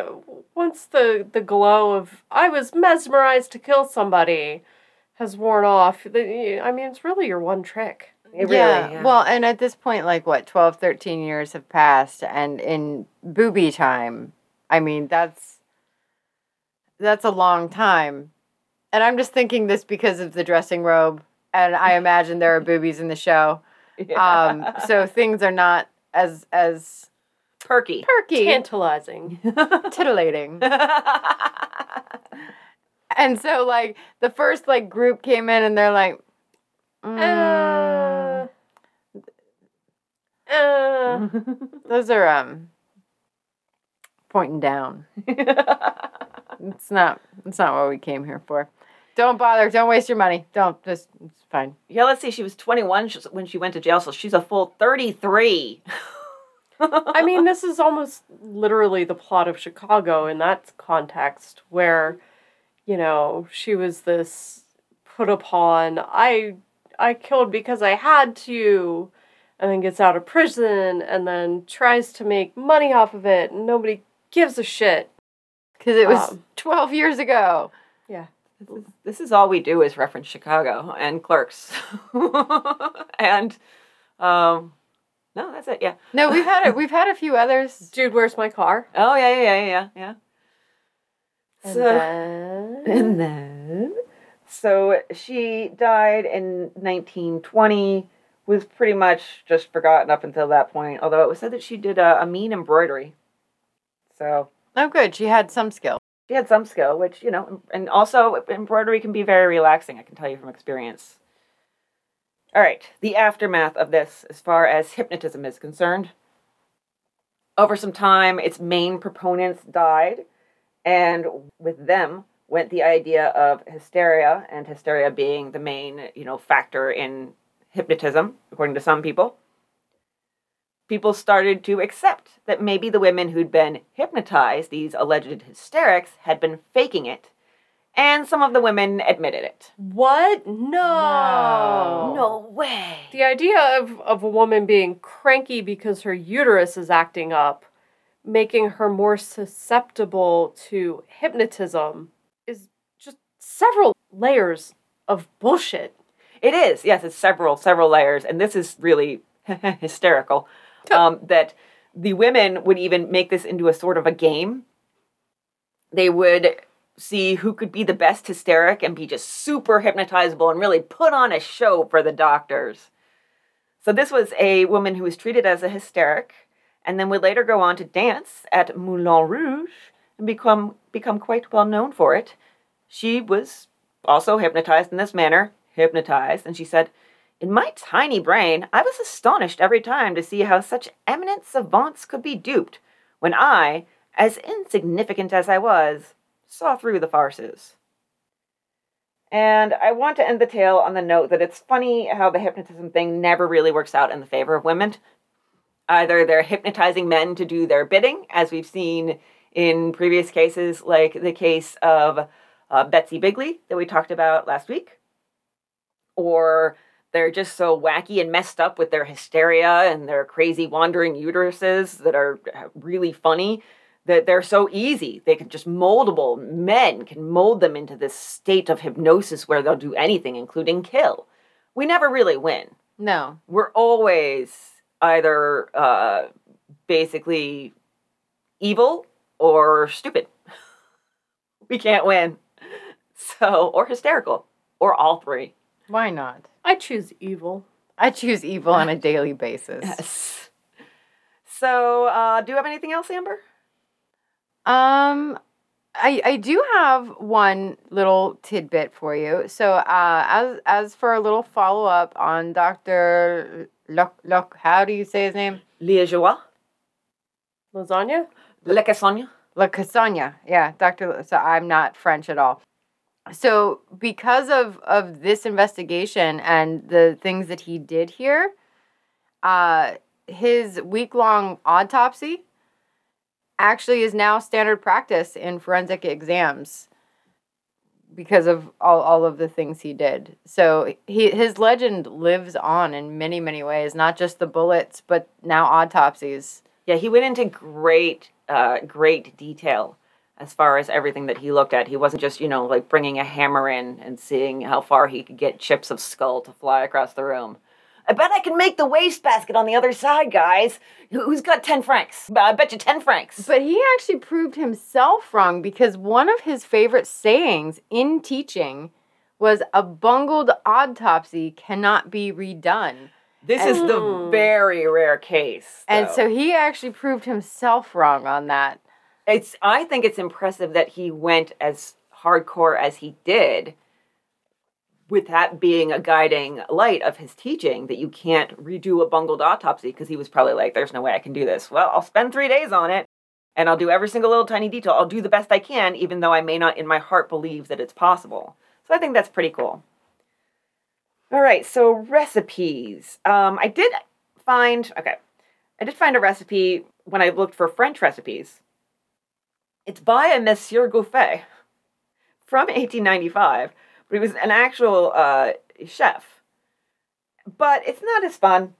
once the the glow of I was mesmerized to kill somebody has worn off, the, I mean, it's really your one trick. It really, yeah. Well, and at this point, like what, 12, 13 years have passed, and in booby time, I mean, that's that's a long time. And I'm just thinking this because of the dressing robe, and I imagine there are boobies in the show. Um, so things are not as as perky. perky, Tantalizing. titillating. And so, like, the first like group came in, and they're like, mm, Uh, uh, "Those are um pointing down." It's not. It's not what we came here for. Don't bother. Don't waste your money. Don't. Just. It's fine. Yeah, let's see. She was 21 when she went to jail, so she's a full 33. I mean, this is almost literally the plot of Chicago in that context, where, you know, she was this put upon. I I killed because I had to, and then gets out of prison, and then tries to make money off of it, and nobody gives a shit. Because it was Um, 12 years ago. Yeah. this, is, this is all we do is reference Chicago and clerks. and, um, no, that's it. Yeah. No, we've had it. We've had a few others. Dude, where's my car? Oh, yeah, yeah, yeah, yeah, yeah. And So, then- and then, so she died in 1920, was pretty much just forgotten up until that point, although it was said that she did a, a mean embroidery. So, Oh, good. She had some skill. she had some skill, which, you know, and also embroidery can be very relaxing, I can tell you from experience. All right, the aftermath of this, as far as hypnotism is concerned. Over some time, its main proponents died, and with them went the idea of hysteria, and hysteria being the main, you know, factor in hypnotism, according to some people. People started to accept that maybe the women who'd been hypnotized, these alleged hysterics, had been faking it, and some of the women admitted it. What? No. No way. The idea of, of a woman being cranky because her uterus is acting up, making her more susceptible to hypnotism, is just several layers of bullshit. It is. Yes, it's several, several layers. And this is really hysterical. Um, that the women would even make this into a sort of a game. They would see who could be the best hysteric and be just super hypnotizable and really put on a show for the doctors. So this was a woman who was treated as a hysteric and then would later go on to dance at Moulin Rouge and become become quite well known for it. She was also hypnotized in this manner, hypnotized, and she said, In my tiny brain, I was astonished every time to see how such eminent savants could be duped, when I, as insignificant as I was, saw through the farces. And I want to end the tale on the note that it's funny how the hypnotism thing never really works out in the favor of women. Either they're hypnotizing men to do their bidding, as we've seen in previous cases, like the case of uh, Betsy Bigley that we talked about last week, or they're just so wacky and messed up with their hysteria and their crazy wandering uteruses that are really funny that they're so easy. They can just moldable. Men can mold them into this state of hypnosis where they'll do anything, including kill. We never really win. No. We're always either uh, basically evil or stupid. we can't win. So, or hysterical, or all three. Why not? I choose evil. I choose evil on a daily basis. Yes. So, uh, do you have anything else, Amber? Um, I I do have one little tidbit for you. So, uh, as as for a little follow up on Doctor Look Look, how do you say his name? Liégeois? Lasagna? Le Cassogne? La Casagna. Yeah, Doctor. So I'm not French at all. So because of of this investigation and the things that he did here, uh, his week long autopsy actually is now standard practice in forensic exams because of all, all of the things he did. So he his legend lives on in many many ways, not just the bullets, but now autopsies. Yeah, he went into great, uh, great detail as far as everything that he looked at. He wasn't just, you know, like bringing a hammer in and seeing how far he could get chips of skull to fly across the room. I bet I can make the wastebasket on the other side, guys. Who- Who's got 10 francs? I bet you 10 francs. But he actually proved himself wrong because one of his favorite sayings in teaching was a bungled autopsy cannot be redone. This is the very rare case. And so he actually proved himself wrong on that. it's I think it's impressive that he went as hardcore as he did with that being a guiding light of his teaching that you can't redo a bungled autopsy because he was probably like there's no way I can do this. Well, I'll spend 3 days on it and I'll do every single little tiny detail. I'll do the best I can even though I may not in my heart believe that it's possible. So I think that's pretty cool. All right, so recipes. Um I did find okay. I did find a recipe when I looked for French recipes. It's by a Monsieur Gouffé from 1895, but he was an actual uh, chef. But it's not as fun.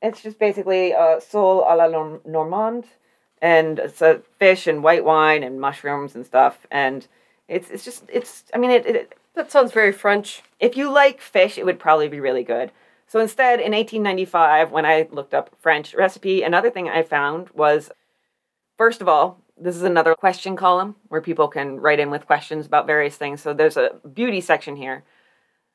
It's just basically uh, sole à la Norm- Normande, and it's a fish and white wine and mushrooms and stuff. And it's it's just it's I mean it, it That sounds very French. if you like fish, it would probably be really good. So instead, in 1895, when I looked up French recipe, another thing I found was first of all, this is another question column where people can write in with questions about various things. So there's a beauty section here.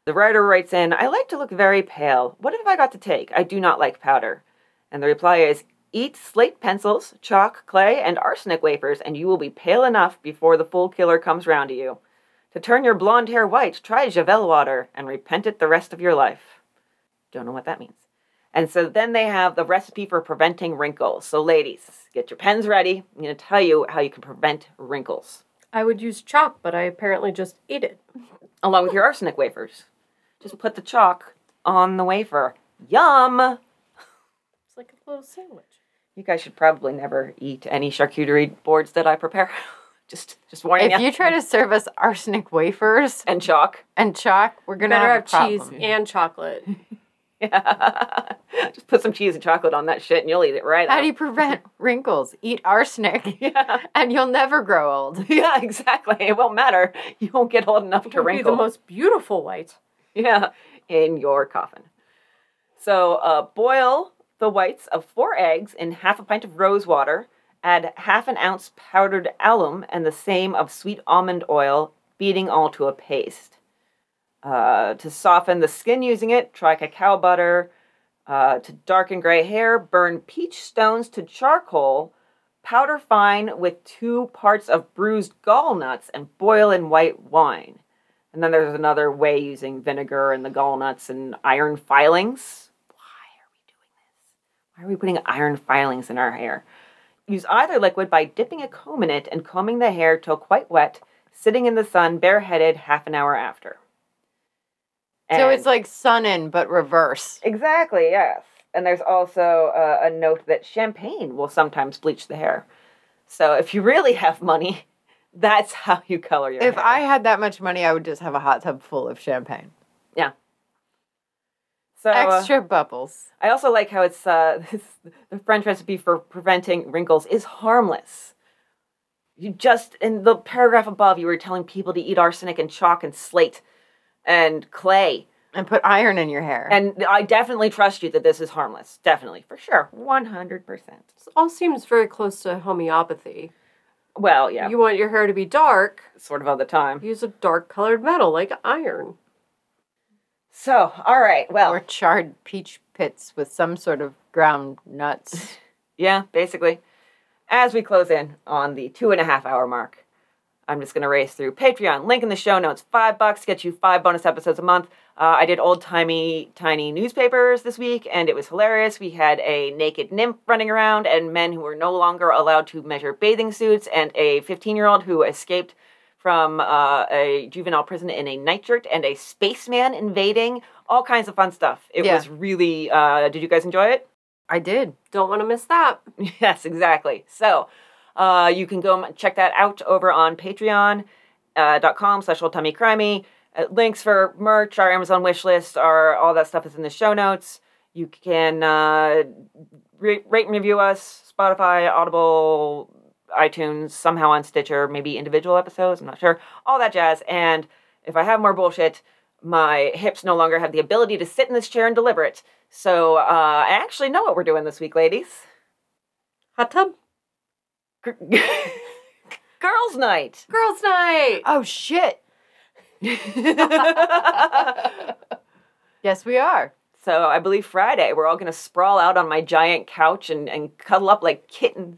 The writer writes in, I like to look very pale. What have I got to take? I do not like powder. And the reply is, Eat slate pencils, chalk, clay, and arsenic wafers, and you will be pale enough before the full killer comes round to you. To turn your blonde hair white, try Javel water and repent it the rest of your life. Don't know what that means. And so then they have the recipe for preventing wrinkles. So, ladies, get your pens ready. I'm going to tell you how you can prevent wrinkles I would use chalk, but I apparently just ate it. along with your arsenic wafers. Just put the chalk on the wafer. Yum! It's like a little sandwich. You guys should probably never eat any charcuterie boards that I prepare. just, just warning If you try to serve us arsenic wafers and chalk. and chalk, we're gonna Better have, have a cheese and chocolate. Yeah. just put some cheese and chocolate on that shit, and you'll eat it right How out. do you prevent wrinkles? Eat arsenic, yeah. and you'll never grow old. yeah, exactly. It won't matter. You won't get old enough to would be the most beautiful white. Yeah, in your coffin. So uh, boil the whites of four eggs in half a pint of rose water. Add half an ounce powdered alum and the same of sweet almond oil, beating all to a paste. Uh, to soften the skin using it, try cacao butter. Uh, to darken gray hair, burn peach stones to charcoal. Powder fine with two parts of bruised gall nuts and boil in white wine. And then there's another way using vinegar and the gall nuts and iron filings. Why are we doing this? Why are we putting iron filings in our hair? Use either liquid by dipping a comb in it and combing the hair till quite wet, sitting in the sun bareheaded half an hour after. So it's like sun in but reverse. Exactly, yes. And there's also uh, a note that champagne will sometimes bleach the hair. So if you really have money, that's how you color your If hair. If I had that much money, I would just have a hot tub full of champagne. Yeah. So, uh, Extra bubbles. I also like how it's uh, this, the French recipe for preventing wrinkles is harmless. You just in the paragraph above, you were telling people to eat arsenic and chalk and slate and clay, And put iron in your hair. and I definitely trust you that this is harmless. Definitely, for sure, one hundred percent. This all seems very close to homeopathy. Well, yeah, You want your hair to be dark, sort of all the time. use a dark colored metal like iron. So, all right, well, or charred peach pits with some sort of ground nuts. Yeah, basically. As we close in on the two and a half hour mark, I'm just going to race through Patreon. Link in the show notes. Five bucks gets you five bonus episodes a month. Uh, I did old timey, tiny newspapers this week, and it was hilarious. We had a naked nymph running around, and men who were no longer allowed to measure bathing suits, and a 15 year old who escaped from uh, a juvenile prison in a nightshirt, and a spaceman invading. All kinds of fun stuff. It Yeah. was really. Uh, did you guys enjoy it? I did. Don't want to miss that. Yes, exactly. So uh, you can go check that out over on patreon.com uh, .com slash old timey crimey. Uh, links for merch, our Amazon wish list, our, all that stuff is in the show notes. You can uh, rate and review us, Spotify, Audible, iTunes, somehow on Stitcher, maybe individual episodes, I'm not sure. All that jazz. And if I have more bullshit, my hips no longer have the ability to sit in this chair and deliver it. So uh, I actually know what we're doing this week, ladies. Hot tub? Girls' night. Girls' night! Oh shit. Yes, we are. so I believe Friday we're all gonna sprawl out on my giant couch and, and cuddle up like kittens.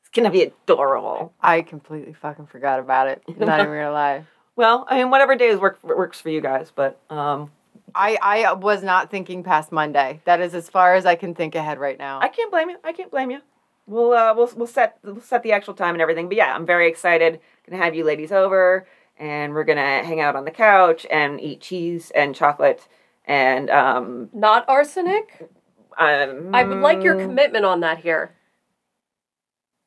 It's gonna be adorable. I completely fucking forgot about it. Not even gonna lie. Well, I mean, whatever days work works for you guys, but um, I I was not thinking past Monday. That is as far as I can think ahead right now. I can't blame you. I can't blame you. We'll uh, we'll we'll set we'll set the actual time and everything. But yeah, I'm very excited. Gonna have you ladies over, and we're gonna hang out on the couch and eat cheese and chocolate. And um, Not arsenic? um, I would like your commitment on that here.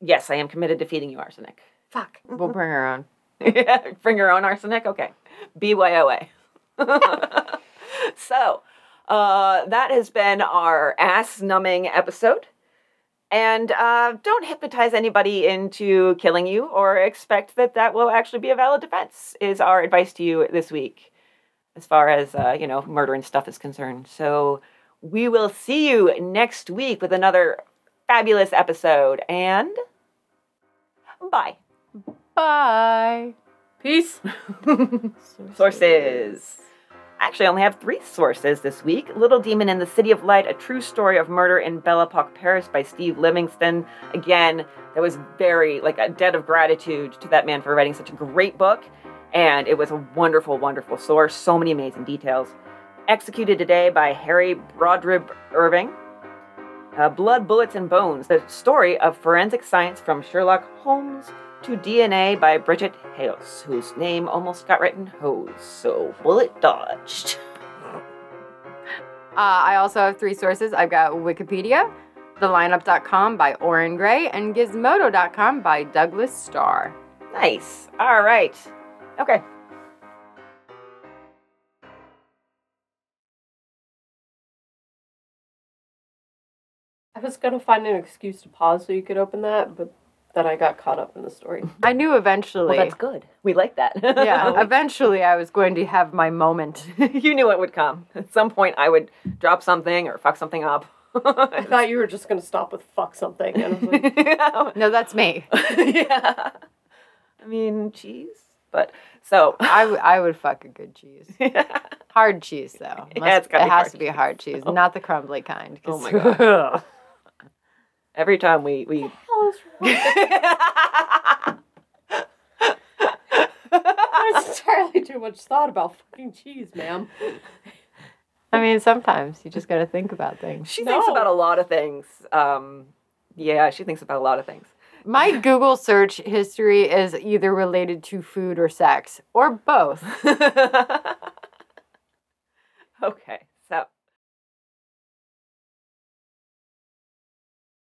Yes, I am committed to feeding you arsenic. Fuck. we'll bring her on. Bring your own arsenic? Okay. BYOA. so, uh, that has been our ass numbing episode. And uh, don't hypnotize anybody into killing you or expect that that will actually be a valid defense, is our advice to you this week, as far as, uh, you know, murder and stuff is concerned. So, we will see you next week with another fabulous episode. And bye. Bye. Peace. Sources. Actually, I only have three sources this week. Little Demon in the City of Light, a true story of murder in Belle Epoque, Paris by Steve Livingston. Again, that was very, like, a debt of gratitude to that man for writing such a great book. And it was a wonderful, wonderful source. So many amazing details. Executed Today by Harry Brodribb Irving. Uh, Blood, Bullets, and Bones, the story of forensic science from Sherlock Holmes to DNA by Bridget Heos, whose name almost got written Hose, so bullet dodged. Uh, I also have three sources. I've got Wikipedia, thelineup.com by Oren Gray, and gizmodo.com by Douglas Starr. Nice. All right. Okay. I was gonna find an excuse to pause so you could open that, but then I got caught up in the story. I knew eventually. Well, that's good. We like that. yeah, eventually I was going to have my moment. you knew it would come. At some point, I would drop something or fuck something up. I thought you were just gonna stop with fuck something, and I like, No, that's me. yeah. I mean, cheese. But so I, w- I would fuck a good cheese. yeah. Hard cheese, though. Yeah, it's gotta it be has hard to be cheese. hard cheese, not the crumbly kind. Oh my God. Every time we we hell is wrong? There's entirely too much thought about fucking cheese, ma'am. I mean, sometimes you just got to think about things. she thinks about a lot of things. Um, yeah, she thinks about a lot of things. My Google search history is either related to food or sex, or both. okay.